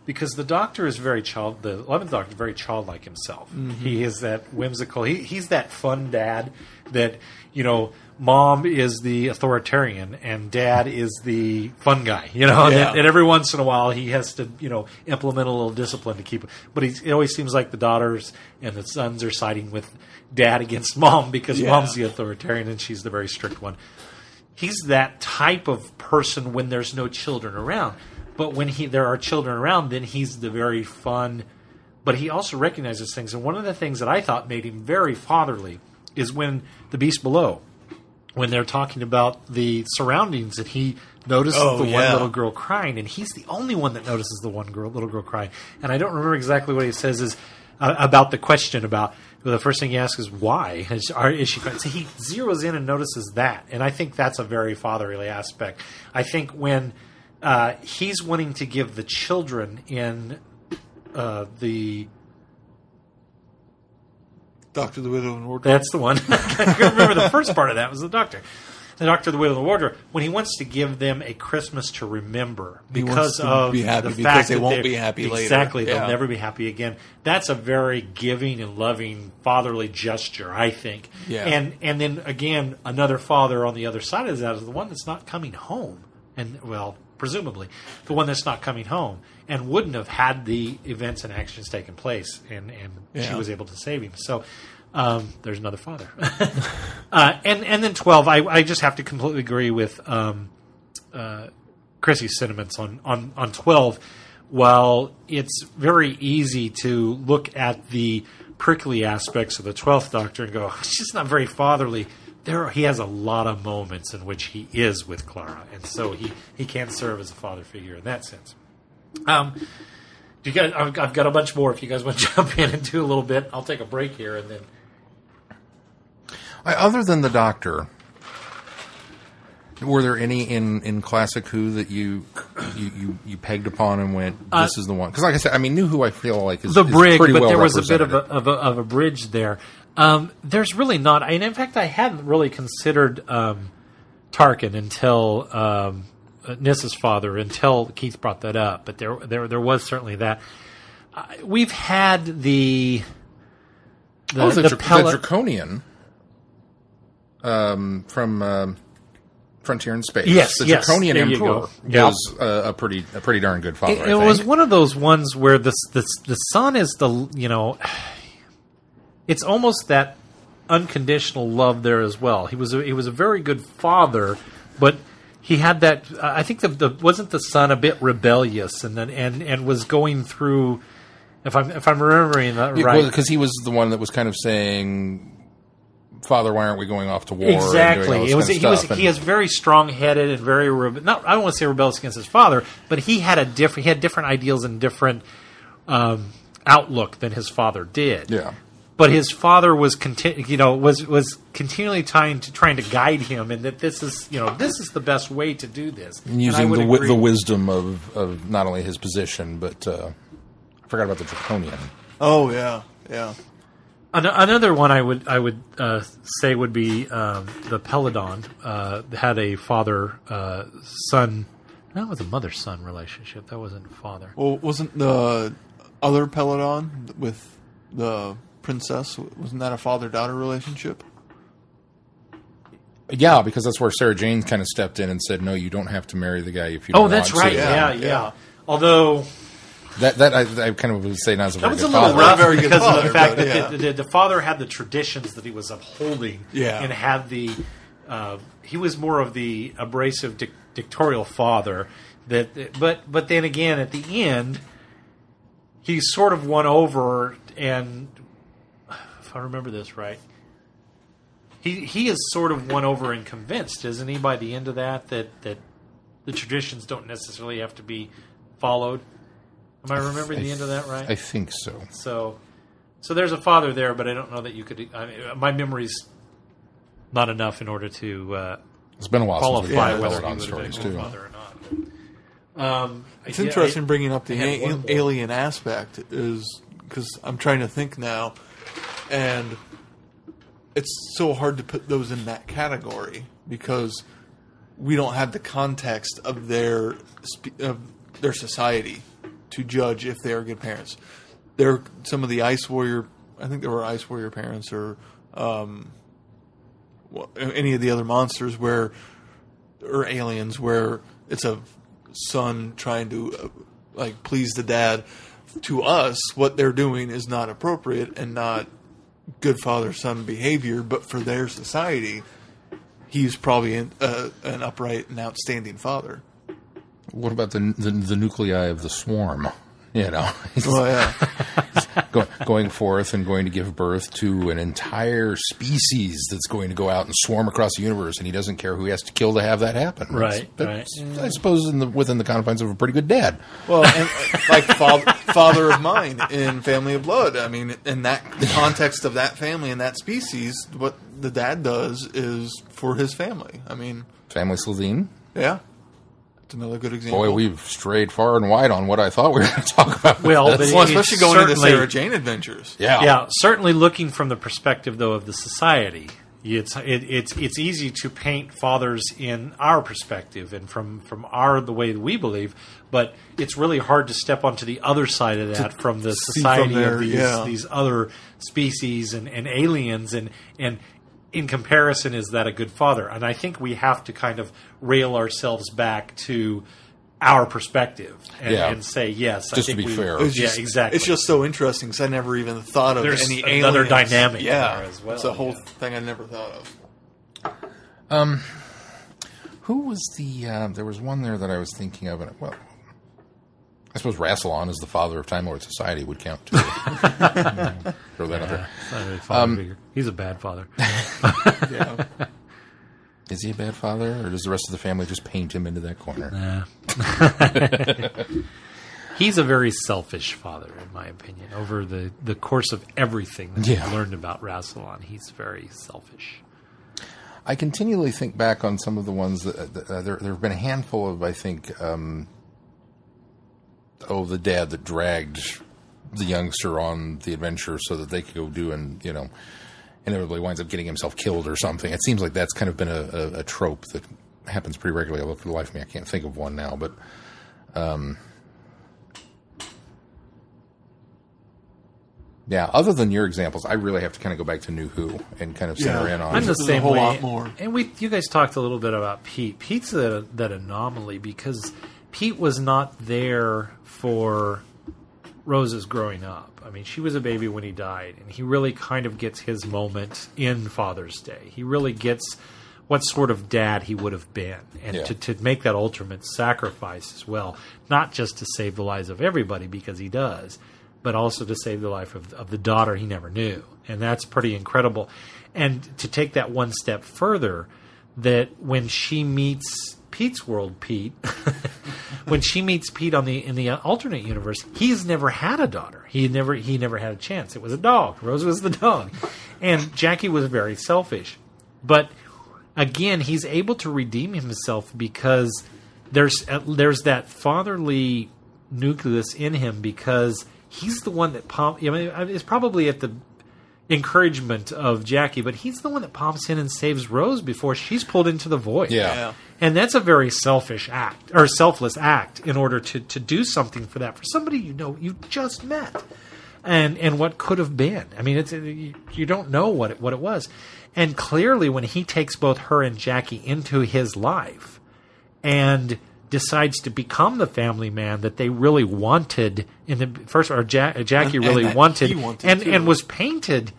because the Doctor is very child. The eleventh Doctor is very childlike himself. Mm-hmm. He is that whimsical. He, he's that fun dad that you know. Mom is the authoritarian, and Dad is the fun guy. You know, Yeah. and, and every once in a while he has to, you know, implement a little discipline to keep. It. But it always seems like the daughters and the sons are siding with Dad against Mom because Yeah. Mom's the authoritarian and she's the very strict one he's that type of person when there's no children around. But when he there are children around, then he's the very fun. But he also recognizes things, and one of the things that I thought made him very fatherly is when the beast below, when they're talking about the surroundings, and he notices Oh, the one little girl crying, and he's the only one that notices the one girl, little girl crying. And I don't remember exactly what he says is uh, about the question about. Well, the first thing he asks is why is, are, is she crying? So he zeroes in and notices that, and I think that's a very fatherly aspect. I think when uh, he's wanting to give the children in uh, the Doctor the Widow and Wardrobe. that's the one. I remember the first part of that was the doctor. The doctor, the widow, and the wardrobe. When he wants to give them a Christmas to remember because to of be happy the because fact they that won't be happy later. Exactly, they'll Yeah. never be happy again. That's a very giving and loving fatherly gesture, I think. Yeah. And and then again, another father on the other side of that is the one that's not coming home, and well, presumably the one that's not coming home and wouldn't have had the events and actions taken place, and and she was able to save him. So. Um, there's another father, uh, and and then twelve. I, I just have to completely agree with um, uh, Chrissy's sentiments on, on on twelve. While it's very easy to look at the prickly aspects of the twelfth Doctor and go, she's not very fatherly. There, he has a lot of moments in which he is with Clara, and so he he can serve as a father figure in that sense. Um, do you guys? I've, I've got a bunch more. If you guys want to jump in and do a little bit, I'll take a break here and then. I, other than the Doctor, were there any in, in classic Who that you you, you, you pegged upon and went, "This is the one"? Because, like I said, I mean, New Who I feel like is the brig, but well there was a bit of a, of a of a bridge there. Um, there's really not, and in fact, I hadn't really considered um, Tarkin until um, uh, Nyssa's father, until Keith brought that up. But there, there, there was certainly that. Uh, we've had the the, oh, the, the Dra- the Draconian um, from um, Frontier in Space. Yes, the yes, Draconian Emperor. Yep. was uh, a pretty a pretty darn good father. It, I it was one of those ones where the the the son is the you know, it's almost that unconditional love there as well. He was a, he was a very good father, but he had that. I think the, the wasn't the son a bit rebellious and then and and was going through. If I'm if I'm remembering that right, because he was the one that was kind of saying, "Father, why aren't we going off to war?" and doing all Exactly. It was he was and- he is very strong headed and very rebe- not I don't want to say rebellious against his father, but he had a different he had different ideals and different um, outlook than his father did. Yeah. But his father was conti- you know was was continually trying to trying to guide him and that this is you know this is the best way to do this. And And using would the the wisdom of, of not only his position, but uh, I forgot about the Draconian. Oh yeah, yeah. An- Another one I would I would uh, say would be um, the Peladon uh, had a father uh, son. That was a mother son relationship. That wasn't father. Well, wasn't the other Peladon with the princess? Wasn't that a father daughter relationship? Yeah, because that's where Sarah Jane kind of stepped in and said, "No, you don't have to marry the guy if you." Don't Oh, that's want right. To. Yeah, Yeah, yeah. yeah. Although That that I, I kind of would say not as a that very was a good little father. Rough very good because of the fact that yeah. the, the, the father had the traditions that he was upholding. Yeah. and had the uh, he was more of the abrasive dic- dictatorial father. That, but but then again, at the end, he sort of won over, and if I remember this right, he he is sort of won over and convinced, isn't he? By the end of that, that that the traditions don't necessarily have to be followed. Am I remembering the end of that right? I think so. So, so there's a father there, but I don't know that you could. I mean, my memory's not enough in order to uh, It's been a while since we've qualify whether he Peladon would have been stories too. father or not. Um, It's yeah, interesting I- bringing up the a- alien aspect is because I'm trying to think now, and it's so hard to put those in that category because we don't have the context of their of their society to judge if they are good parents. There, some of the ice warrior. I think there were ice warrior parents or um, any of the other monsters where or aliens where it's a son trying to uh, like please the dad. To us, what they're doing is not appropriate and not good father son behavior, but for their society, he's probably an, uh, an upright and outstanding father. What about the, the the nuclei of the swarm? You know, Oh yeah, go, going forth and going to give birth to an entire species that's going to go out and swarm across the universe, and he doesn't care who he has to kill to have that happen. Right, That's- I suppose in the within the confines of a pretty good dad. well, and, uh, like father, father of mine in Family of Blood. I mean, in that context of that family and that species, what the dad does is for his family. I mean, Family Slitheen. yeah, it's another good example. Boy, we've strayed far and wide on what I thought we were going to talk about. Well, but well, it's especially going into certainly- Sarah Jane adventures. yeah, yeah, certainly looking from the perspective though of the society, it's it, it's it's easy to paint fathers in our perspective and from from our the way that we believe, but it's really hard to step onto the other side of that from the society from there, of these yeah. these other species and, and aliens and and in comparison is that a good father and i think we have to kind of rail ourselves back to our perspective and, Yeah. and say yes I Just to think be we- fair. It's yeah just, exactly It's just so interesting because I never even thought of There's any another aliens. dynamic yeah, there as well, It's a whole yeah. thing I never thought of. Um, Who was the? Uh, there was one there that I was thinking of, and well, I suppose Rassilon is the father of Time Lord Society would count too. Throw that out there. Not really father Um. He's a bad father. Yeah, Is he a bad father, or does the rest of the family just paint him into that corner? He's a very selfish father, in my opinion. Over the, the course of everything that Yeah. we've learned about Rassilon, he's very selfish. I continually think back on some of the ones that, that uh, there. There have been a handful of, I think, um, oh, the dad that dragged the youngster on the adventure so that they could go do and you know, inevitably winds up getting himself killed or something. It seems like that's kind of been a, a, a trope that happens pretty regularly. Although for the life of me, I can't think of one now, but. Um, yeah, other than your examples, I really have to kind of go back to New Who and kind of center Yeah. in on. I'm the There's a whole way. lot more. And we, you guys talked a little bit about Pete. Pete's that, that anomaly because Pete was not there for Rose's growing up. I mean, she was a baby when he died, and he really kind of gets his moment in Father's Day. He really gets what sort of dad he would have been, and Yeah. to, to make that ultimate sacrifice as well, not just to save the lives of everybody because he does, but also to save the life of, of the daughter he never knew, and that's pretty incredible. And to take that one step further, that when she meets Pete's world, Pete, when she meets Pete on the in the uh, alternate universe, he's never had a daughter. He never he never had a chance. It was a dog. Rose was the dog, and Jackie was very selfish. But again, he's able to redeem himself because there's uh, there's that fatherly nucleus in him because he's the one that pump. I mean, it's probably at the encouragement of Jackie, but he's the one that pops in and saves Rose before she's pulled into the void. Yeah. Yeah. And that's a very selfish act or selfless act in order to, to do something for that for somebody you know you just met. And and what could have been. I mean it's uh, you, you don't know what it, what it was. And clearly when he takes both her and Jackie into his life and decides to become the family man that they really wanted in the first or ja- Jackie And- and really that wanted, wanted and too. and was painted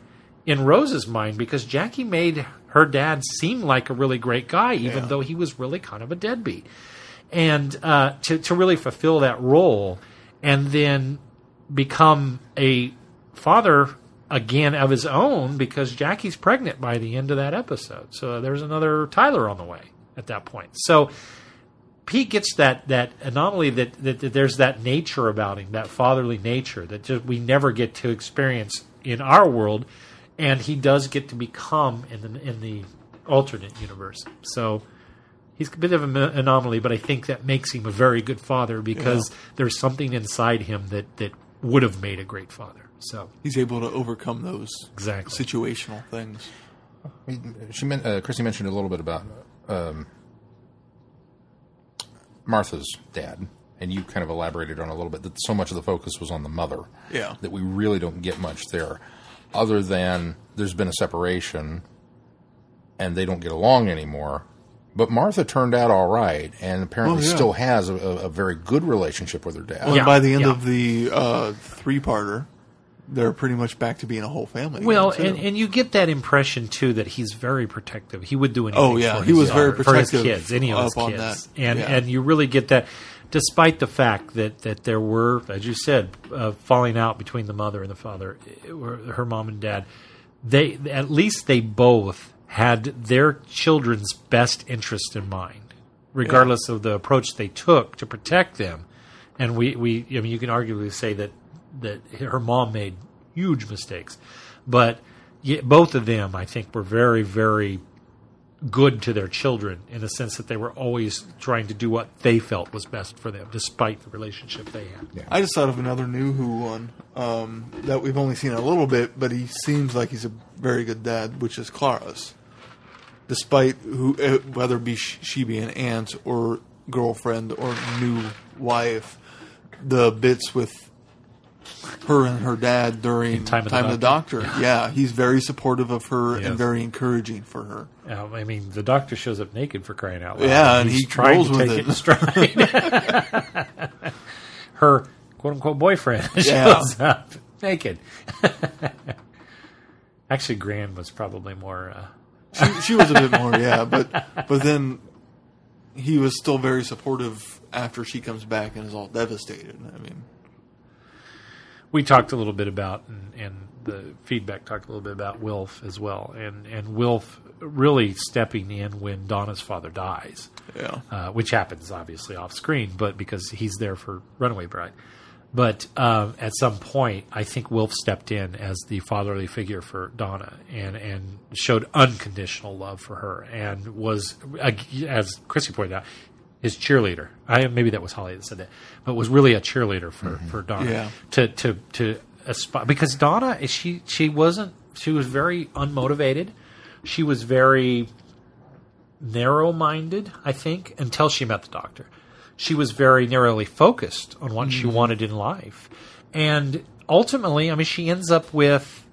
in Rose's mind because Jackie made her dad seem like a really great guy, even Yeah. though he was really kind of a deadbeat. And uh, to to really fulfill that role, and then become a father again of his own because Jackie's pregnant by the end of that episode. So there's another Tyler on the way at that point. So Pete gets that that anomaly that, that, that there's that nature about him, that fatherly nature that just we never get to experience in our world, and he does get to become in the in the alternate universe. So he's a bit of an anomaly, but I think that makes him a very good father because there's something inside him that that would have made a great father. So He's able to overcome those Exactly. situational things. She meant, uh, Chrissy mentioned a little bit about um, Martha's dad, and you kind of elaborated on a little bit that so much of the focus was on the mother. Yeah. That we really don't get much there, other than there's been a separation, and they don't get along anymore. But Martha turned out all right, and apparently Oh, yeah. still has a, a, a very good relationship with her dad. Well, Yeah, by the end yeah. of the uh, three-parter, they're pretty much back to being a whole family. Well, and, and you get that impression too that he's very protective. He would do anything. Oh, yeah, for he his was very daughter, for his kids, any of his kids, and Yeah. and you really get that, despite the fact that that there were, as you said, uh, falling out between the mother and the father, or her mom and dad. They at least they both had their children's best interest in mind, regardless of the approach they took to protect them. And we, we I mean, you can arguably say that that her mom made huge mistakes, but both of them, I think, were very, very good to their children in the sense that they were always trying to do what they felt was best for them, despite the relationship they had. Yeah. I just thought of another new Who one um, that we've only seen a little bit, but he seems like he's a very good dad, which is Clara's. Despite who, uh, whether it be she be an aunt or girlfriend or new wife, the bits with her and her dad during Time of the of the Doctor, yeah, he's very supportive of her Yes. and very encouraging for her. I mean, the doctor shows up naked for crying out loud. Yeah, and He's he trying to with take it. it in stride. Her quote unquote boyfriend Yeah. shows up naked. Actually, Gran was probably more. Uh, she, she was a bit more, yeah, but but then he was still very supportive after she comes back and is all devastated. I mean, we talked a little bit about, and, and the feedback talked a little bit about Wilf as well, and and Wilf really stepping in when Donna's father dies. yeah, uh, which happens obviously off screen, but because he's there for Runaway Bride. But uh, at some point, I think Wilf stepped in as the fatherly figure for Donna and, and showed unconditional love for her and was, as Chrissy pointed out, his cheerleader. I maybe that was Holly that said that, but was really a cheerleader for, mm-hmm. for Donna Yeah. to to to aspire because Donna she she wasn't she was very unmotivated. She was very narrow minded, I think, until she met the doctor. She was very narrowly focused on what she mm-hmm. wanted in life. And ultimately, I mean, she ends up with.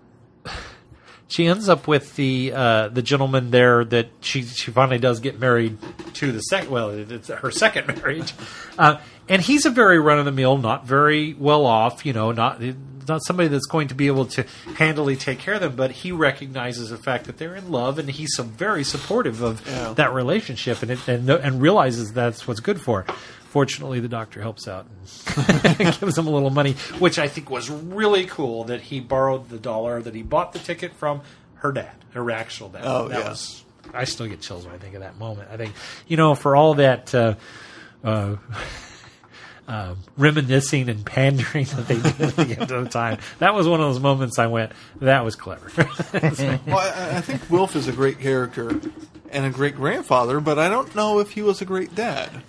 She ends up with the uh, the gentleman there that she she finally does get married to the second well it's her second marriage, uh, and he's a very run of the mill, not very well off, you know, not not somebody that's going to be able to handily take care of them, but he recognizes the fact that they're in love, and he's so very supportive of Yeah. that relationship, and it, and and realizes that's what's good for. her. Fortunately, the doctor helps out and gives him a little money, which I think was really cool. That he borrowed the dollar that he bought the ticket from her dad, her actual dad. Oh, that yeah. was. I still get chills when I think of that moment. I think, you know, for all that uh, uh, uh, reminiscing and pandering that they did at the end of the time, that was one of those moments I went, "That was clever." well, I, I think Wilf is a great character and a great grandfather, but I don't know if he was a great dad.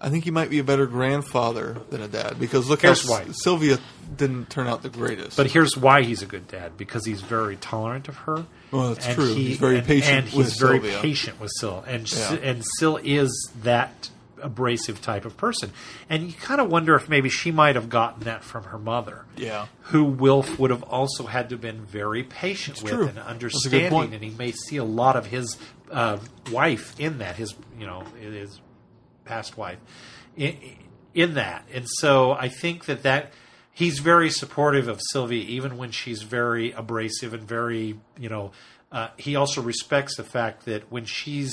I think he might be a better grandfather than a dad because look Here's how why. Sylvia didn't turn out the greatest. But here's why he's a good dad because he's very tolerant of her. Well, that's And true. He's very and- patient and he's with very Sylvia. patient with Syl, and Yeah. And Syl is that abrasive type of person. And you kind of wonder if maybe she might have gotten that from her mother. Yeah. Who Wilf would have also had to have been very patient with true. and That's a good understanding, point. and he may see a lot of his uh, wife in that, his you know his past wife, in, in that. And so I think that that he's very supportive of Sylvia, even when she's very abrasive and very, you know, uh, he also respects the fact that when she's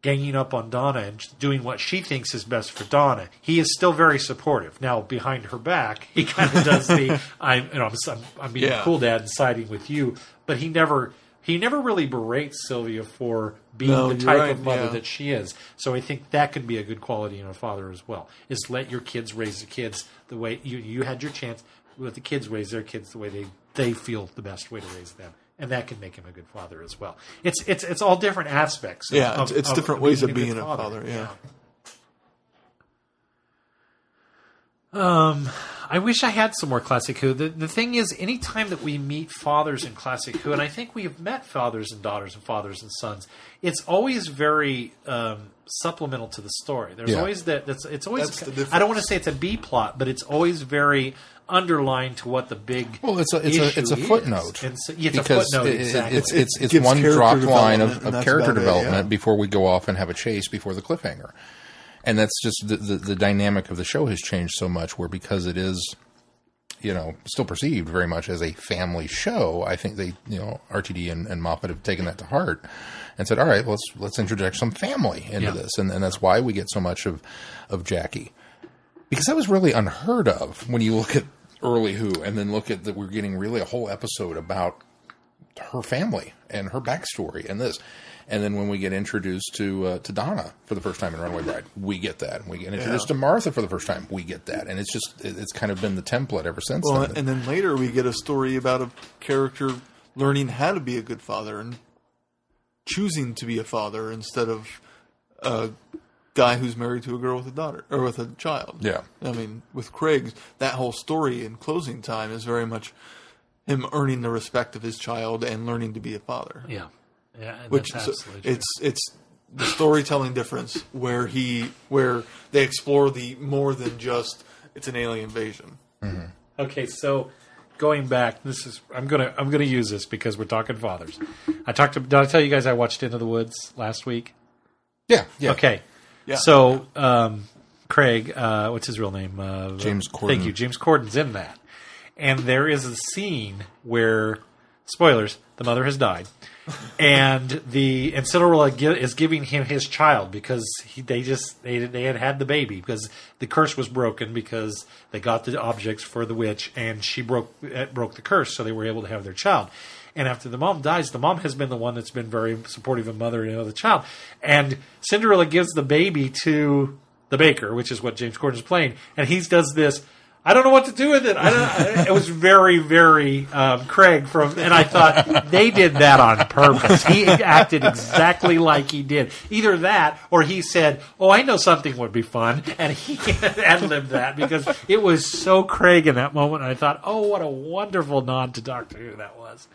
ganging up on Donna and doing what she thinks is best for Donna, he is still very supportive. Now, behind her back, he kind of does the I'm, you know, I'm, I'm, I'm being Yeah. a cool dad and siding with you, but he never. He never really berates Sylvia for being No, the type right, of mother yeah. that she is. So I think that could be a good quality in a father as well. Is let your kids raise the kids the way you you had your chance. Let the kids raise their kids the way they they feel the best way to raise them, and that can make him a good father as well. It's it's it's all different aspects. of- Yeah, of- it's- it's of different ways of a being a father, yeah. Um, I wish I had some more Classic Who. The, the thing is, anytime that we meet fathers in Classic Who, and I think we have met fathers and daughters and fathers and sons, it's always very um, supplemental to the story. There's Yeah. always that. That's it's always. That's the. I don't want to say it's a B plot, but it's always very underlined to what the big. Well, it's a it's a it's a footnote. And so- yeah, it's a because footnote, it- it- exactly. it's it's it's gives one character dropped line of, of character about it, development yeah. before we go off and have a chase before the cliffhanger, and that's just the, the the dynamic of the show has changed so much. Where because it is, you know, still perceived very much as a family show, I think they you know RTD and, and Moffat have taken that to heart and said, all right, let's let's interject some family into Yeah. this, and and that's why we get so much of of Jackie because that was really unheard of when you look at early Who, and then look at that we're getting really a whole episode about her family and her backstory and this. And then when we get introduced to uh, to Donna for the first time in Runaway Bride, we get that. And we get introduced Yeah. to Martha for the first time, we get that. And it's just it- it's kind of been the template ever since Well, then. and then later we get a story about a character learning how to be a good father and choosing to be a father instead of a guy who's married to a girl with a daughter or with a child. Yeah. I mean, with Craig, that whole story in closing time is very much him earning the respect of his child and learning to be a father. Yeah, yeah, Which that's so true. it's it's the storytelling difference where he where they explore the more than just it's an alien invasion. Okay, so going back, this is I'm gonna I'm gonna use this because we're talking fathers. I talked to did I tell you guys I watched Into the Woods last week? yeah, yeah. Okay, Yeah. so um, Craig, uh, what's his real name? Uh, James Corden. Thank you, James Corden's in that, and there is a scene where spoilers: the mother has died. And the and Cinderella is giving him his child because he, they just they they had had the baby because the curse was broken because they got the objects for the witch and she broke uh, broke the curse so they were able to have their child. And after the mom dies, the mom has been the one that's been very supportive of mother and of the child. And Cinderella gives the baby to the baker, which is what James Corden is playing, and he does this. I don't know what to do with it. I don't, it was very, very um, Craig from, and I thought they did that on purpose. He acted exactly like he did. Either that, or he said, "Oh, I know something would be fun," and he ad libbed that because it was so Craig in that moment. And I thought, "Oh, what a wonderful nod to Doctor Who that was."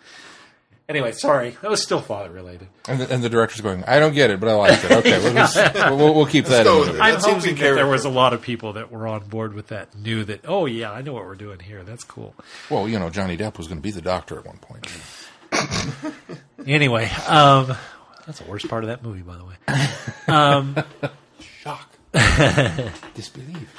Anyway, sorry, that was still father related. And, the, and the director's going, I don't get it, but I liked it. Okay, we'll, just, we'll, we'll keep that go in with the it. movie. I'm seems hoping that there was a lot of people that were on board with that, knew that. Oh yeah, I know what we're doing here. That's cool. Well, you know, Johnny Depp was going to be the doctor at one point. Anyway, um, that's the worst part of that movie, by the way. Um, Shock. Disbelief.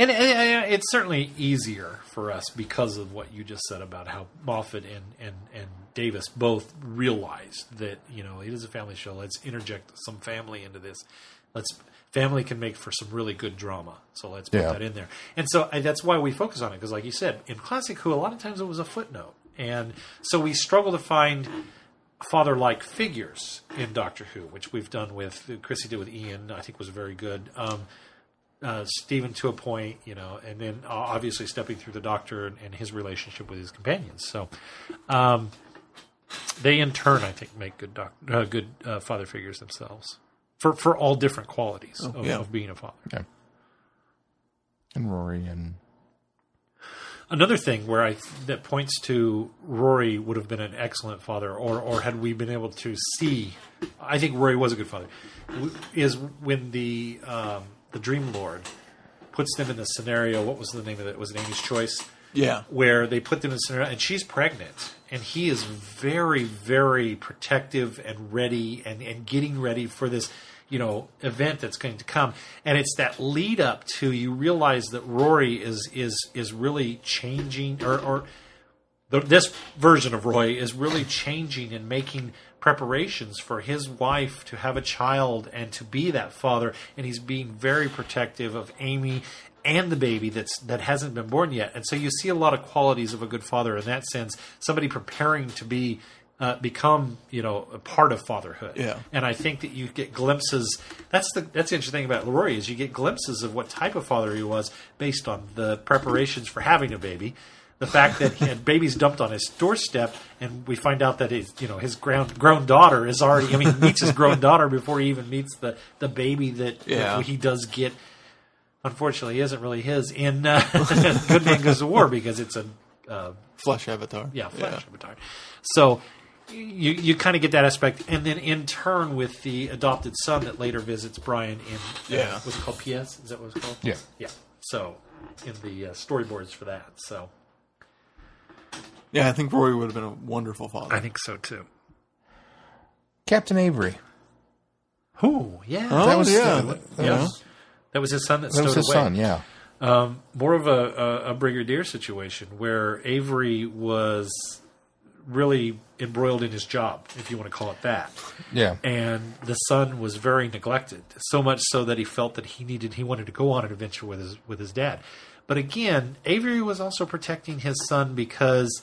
And, and, and it's certainly easier for us because of what you just said about how Moffat and, and, and Davies both realized that you know it is a family show. Let's interject some family into this. Let's family can make for some really good drama. So let's put Yeah. that in there. And so I, that's why we focus on it because, like you said, in classic Who, a lot of times it was a footnote, and so we struggle to find father-like figures in Doctor Who, which we've done with Chrissy did with Ian. I think was very good. Um, uh, Stephen to a point, you know, and then uh, obviously stepping through the Doctor and, and his relationship with his companions. So um, they, in turn, I think, make good doc- uh, good uh, father figures themselves for for all different qualities of, yeah. of being a father. Yeah. And Rory and Another thing where I that points to Rory would have been an excellent father, or or had we been able to see, I think Rory was a good father, is when the um, the Dream Lord puts them in the scenario. What was the name of it? Was it Amy's Choice? Yeah. where they put them in a scenario and she's pregnant and he is very very protective and ready and, and getting ready for this you know event that's going to come and it's that lead up to you realize that rory is is is really changing or or the, this version of Rory is really changing and making preparations for his wife to have a child and to be that father. And he's being very protective of Amy and the baby that's that hasn't been born yet. And so you see a lot of qualities of a good father in that sense. Somebody preparing to be. Uh, become you know a part of fatherhood, Yeah. and I think that you get glimpses. That's the that's the interesting thing about Leroy is you get glimpses of what type of father he was based on the preparations for having a baby, the fact that he had babies dumped on his doorstep, and we find out that his you know his grown grown daughter is already. I mean, meets his grown daughter before he even meets the the baby that, that Yeah. he does get unfortunately isn't really his in uh, Good Man Goes to War because it's a uh, Flesh avatar. yeah Flesh avatar. So you you kind of get that aspect, and then in turn with the adopted son that later visits Brian in Yeah. what's it called PS? Is that what it's called? Yeah. yeah. So in the uh, storyboards for that, so Yeah, I think Rory would have been a wonderful father. I think so too. Captain Avery. Oh yeah, oh, that was- yeah. that- that- yeah. yeah. That was his son that, That was his away. son, yeah. Um, more of a, a, a brigadier situation where Avery was really embroiled in his job, if you want to call it that. Yeah. And the son was very neglected, so much so that he felt that he needed, he wanted to go on an adventure with his with his dad. But again, Avery was also protecting his son because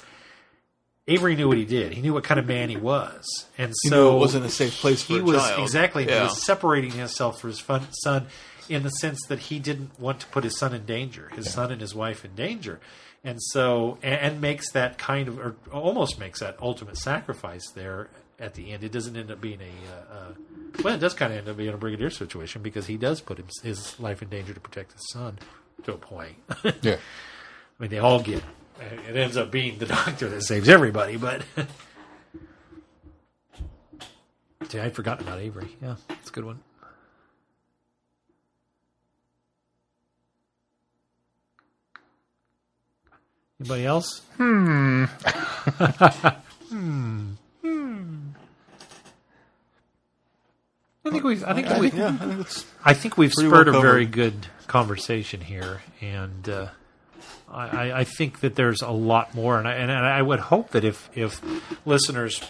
Avery knew what he did. He knew what kind of man he was, and He so it wasn't a safe place for he a was child. exactly he Yeah. was separating himself from his fun, son in the sense that he didn't want to put his son in danger, his son and his wife in danger, and so and, and makes that kind of or almost makes that ultimate sacrifice there at the end. It doesn't end up being a uh, uh, well, it does kind of end up being a brigadier situation because he does put him, his life in danger to protect his son to a point. Yeah. I mean, they all get. It ends up being the doctor that saves everybody, but. See, I'd forgotten about Avery. Yeah, it's a good one. Anybody else? Hmm. Hmm. I think we've. I think I we. think, yeah, I think I think we've spurred well a very good conversation here, and uh, I, I- I think that there's a lot more, and I, and I would hope that if if listeners,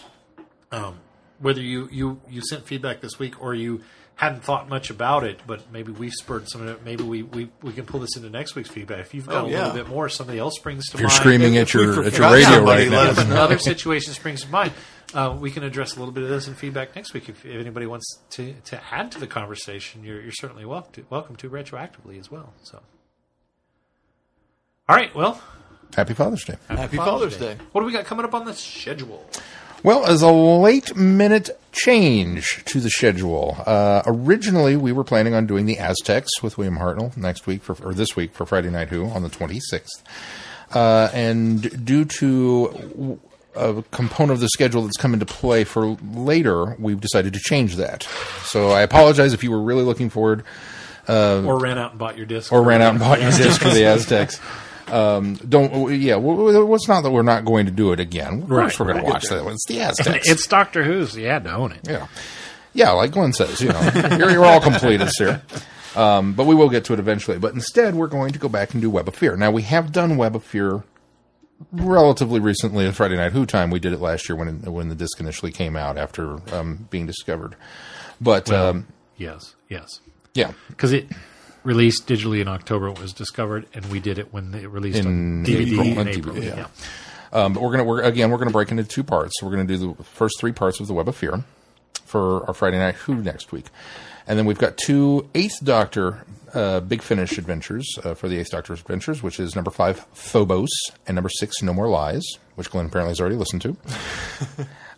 um, whether you, you you sent feedback this week or you hadn't thought much about it, but maybe we've spurred some of it. Maybe we, we, we can pull this into next week's feedback. If you've got Oh, a yeah. little bit more, somebody else brings to mind. You're screaming if at your at your radio somebody, right now. if another situation springs to mind, uh, we can address a little bit of this in feedback next week. If, if anybody wants to, to add to the conversation, you're, you're certainly welcome to, welcome to retroactively as well. So, all right, well, Happy Father's Day. Happy Father's Day. What do we got coming up on the schedule? Well, as a late minute change to the schedule, uh, originally we were planning on doing the Aztecs with William Hartnell next week for, or this week for Friday Night Who on the 26th. Uh, and due to a component of the schedule that's come into play for later, we've decided to change that. So I apologize if you were really looking forward or ran out and bought your disc. or ran out and bought your disc for the Aztecs. Um, don't yeah. Well, well, it's not that we're not going to do it again. Of course, Right, we're going to watch that. It's the Aztecs. It's Doctor Who's. You had to own it. Yeah. Yeah, like Glenn says, you know, you're, you're all completists here. Um, but we will get to it eventually. But instead, we're going to go back and do Web of Fear. Now, we have done Web of Fear relatively recently in Friday Night Who time. We did it last year when when the disc initially came out after um, being discovered. But um, Yes, yes. yeah, Because it released digitally in October. It was discovered, and we did it when it released In on DVD April, in on April. Yeah. yeah. Um, but we're gonna we're, again we're gonna break into two parts. We're gonna do the first three parts of the Web of Fear for our Friday Night Who next week, and then we've got two Eighth Doctor uh, Big Finish adventures uh, for the Eighth Doctor's adventures, which is number five Phobos and number six No More Lies, which Glenn apparently has already listened to.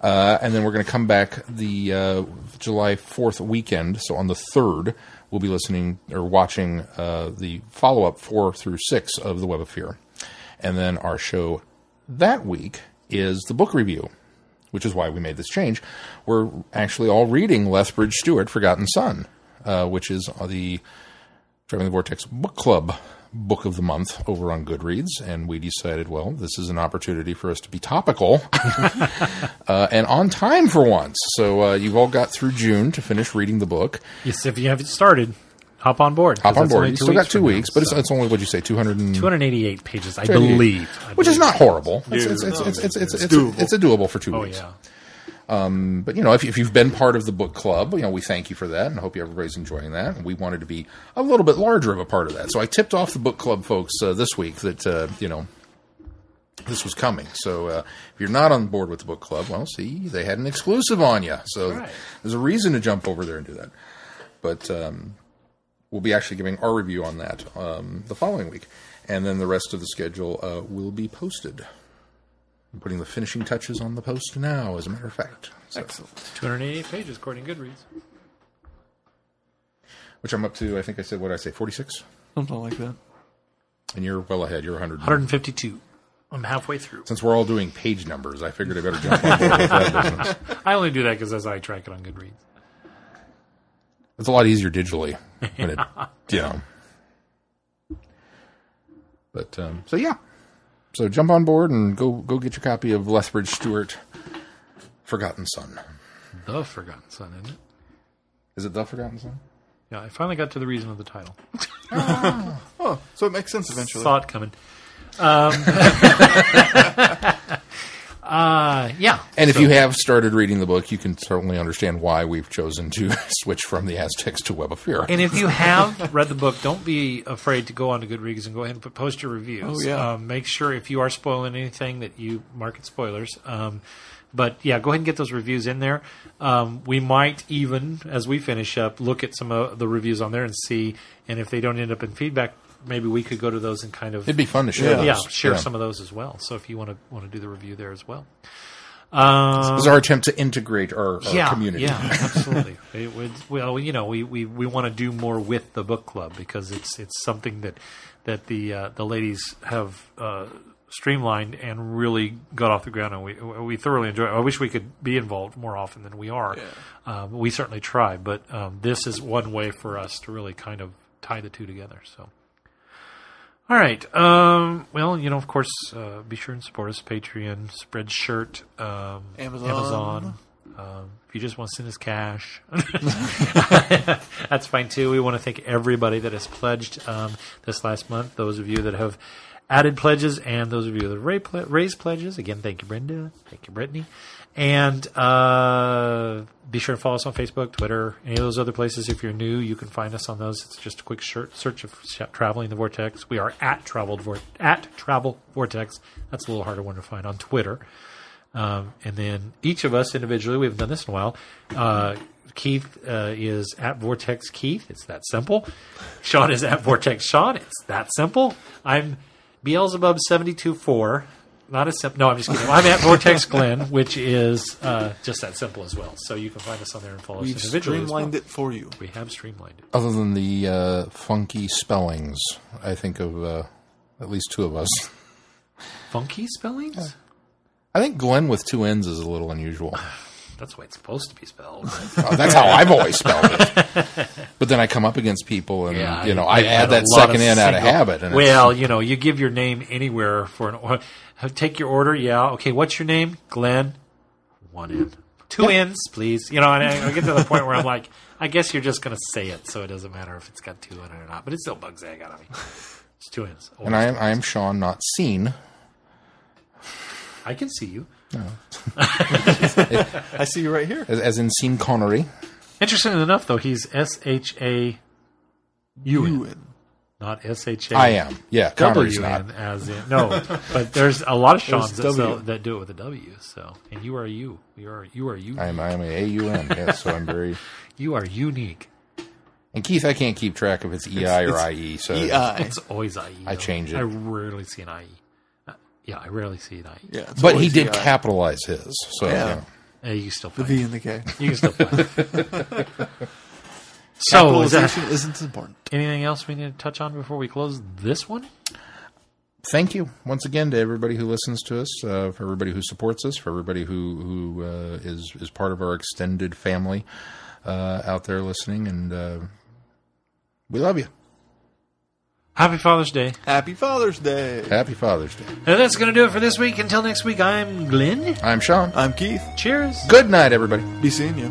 Uh, and then we're going to come back the uh, July 4th weekend. So on the 3rd, we'll be listening or watching uh, the follow up 4 through 6 of The Web of Fear. And then our show that week is the book review, which is why we made this change. We're actually all reading Lethbridge Stewart, Forgotten Son, uh, which is the Traveling the Vortex Book Club book of the month over on Goodreads, and we decided, well, this is an opportunity for us to be topical uh, and on time for once. So uh, you've all got through June to finish reading the book. Yes, if you haven't started, hop on board. Hop on board. You two still got two from now, weeks, but it's, so. it's only what'd you say, two hundred and 288 pages, I believe. I which is not horrible. It's it's it's it's it's, it's, it's, doable. it's a doable for two Oh weeks. yeah. But you know, if, if you've been part of the book club, you know, we thank you for that, and hope everybody's enjoying that. And we wanted to be a little bit larger of a part of that, so I tipped off the book club folks uh, this week that uh, you know this was coming. So uh, if you're not on board with the book club, well, see, they had an exclusive on you, so Right. there's a reason to jump over there and do that. But um, we'll be actually giving our review on that um, the following week, and then the rest of the schedule uh, will be posted. I'm putting the finishing touches on the post now, as a matter of fact. So, Excellent. 288 pages according to Goodreads. which I'm up to. I think I said what did I say, 46. Something like that. And you're well ahead. You're 100. 152. I'm halfway through. Since we're all doing page numbers, I figured I better jump on board with that business. I only do that because as I track it on Goodreads. It's a lot easier digitally when it, you know. But um, so yeah, so jump on board and go go get your copy of Lethbridge Stewart, Forgotten Son. The Forgotten Son, isn't it? Is it the Forgotten Son? Yeah, I finally got to the reason of the title. Oh, so it makes sense eventually. Saw it coming. Um, uh, yeah. And if you have started reading the book, you can certainly understand why we've chosen to switch from the Aztecs to Web of Fear. And if you have read the book, don't be afraid to go on to Goodreads and go ahead and post your reviews. Oh, yeah. Um, make sure if you are spoiling anything that you mark it spoilers. Um, but yeah, go ahead and get those reviews in there. Um, we might even, as we finish up, look at some of the reviews on there and see. And if they don't end up in feedback, maybe we could go to those and kind of It'd be fun to share Yeah. yeah share Yeah. some of those as well. So if you want to want to do the review there as well. Um, This is our attempt to integrate our, our yeah, community. Yeah, absolutely. It would, well, you know, we, we, we want to do more with the book club because it's it's something that that the uh, the ladies have uh, streamlined and really got off the ground, and we we thoroughly enjoy. it. I wish we could be involved more often than we are. Um, we certainly try, but um, this is one way for us to really kind of tie the two together. So. All right. Um, well, you know, of course, uh, be sure and support us. Patreon, Spreadshirt, um, Amazon. Amazon. Um, if you just want to send us cash, that's fine too. We want to thank everybody that has pledged um, this last month. Those of you that have added pledges and those of you that have raised pledges. Again, thank you, Brenda. Thank you, Brittany. And uh, be sure to follow us on Facebook, Twitter, any of those other places. If you're new, you can find us on those. It's just a quick search of Traveling the Vortex. We are at Travel Vor- at Travel Vortex. That's a little harder one to find on Twitter. Um, and then each of us individually, we haven't done this in a while. Uh, Keith uh, is at Vortex Keith. It's that simple. Sean is at Vortex Sean. It's that simple. I'm Beelzebub seventy two four. Not as simple. No, I'm just kidding. I'm at Vortex Glenn, which is uh, just that simple as well. So you can find us on there and follow We've us individually. as streamlined well. it for you. We have streamlined it. Other than the uh, funky spellings, I think of uh, at least two of us. Funky spellings. I think Glenn with two N's is a little unusual. That's the way it's supposed to be spelled. Uh, that's how I've always spelled it. But then I come up against people, and Yeah, you know, I- add that second of N out of habit. And well, you know, you give your name anywhere for an or- take your order. Yeah, okay. What's your name, Glenn? One N, two N's, please. You know, and I, I get to the point where I'm like, I guess you're just going to say it, so it doesn't matter if it's got two in it or not. But it still bugs heck out of me. It's two N's. and I am I am Sean, not seen. I can see you. I see you right here. As, as in Sean Connery. Interesting enough, though, he's S H A U You N, and not S H A. I am. Yeah, Connery's W not. As in no, but there's a lot of Sean's that, There's sell, that do it with a W. So, and you are you. You are you are you. I am I am a A U N. Yes, so I'm very. You are unique. And Keith, I can't keep track if it's E I or I E. So EI. It's always IE. I though. change it. I rarely see an IE. Uh, yeah, I rarely see an IE. Yeah, but he did capitalize his. So Yeah. yeah. Uh, you can still the find V it. and the K. You can still find it. so, is that Capitalization isn't important. anything else we need to touch on before we close this one? thank you once again to everybody who listens to us, uh, for everybody who supports us, for everybody who who uh, is is part of our extended family uh, out there listening, and uh, we love you. Happy Father's Day. Happy Father's Day. Happy Father's Day. And that's going to do it for this week. Until next week, I'm Glenn. I'm Sean. I'm Keith. Cheers. Good night, everybody. Be seeing you.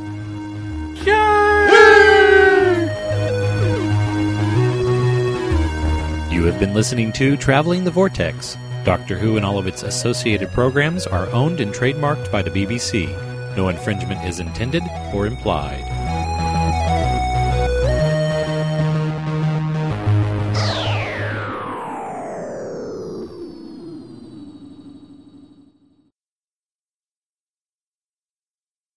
You have been listening to Traveling the Vortex. Doctor Who and all of its associated programs are owned and trademarked by the BBC. No infringement is intended or implied.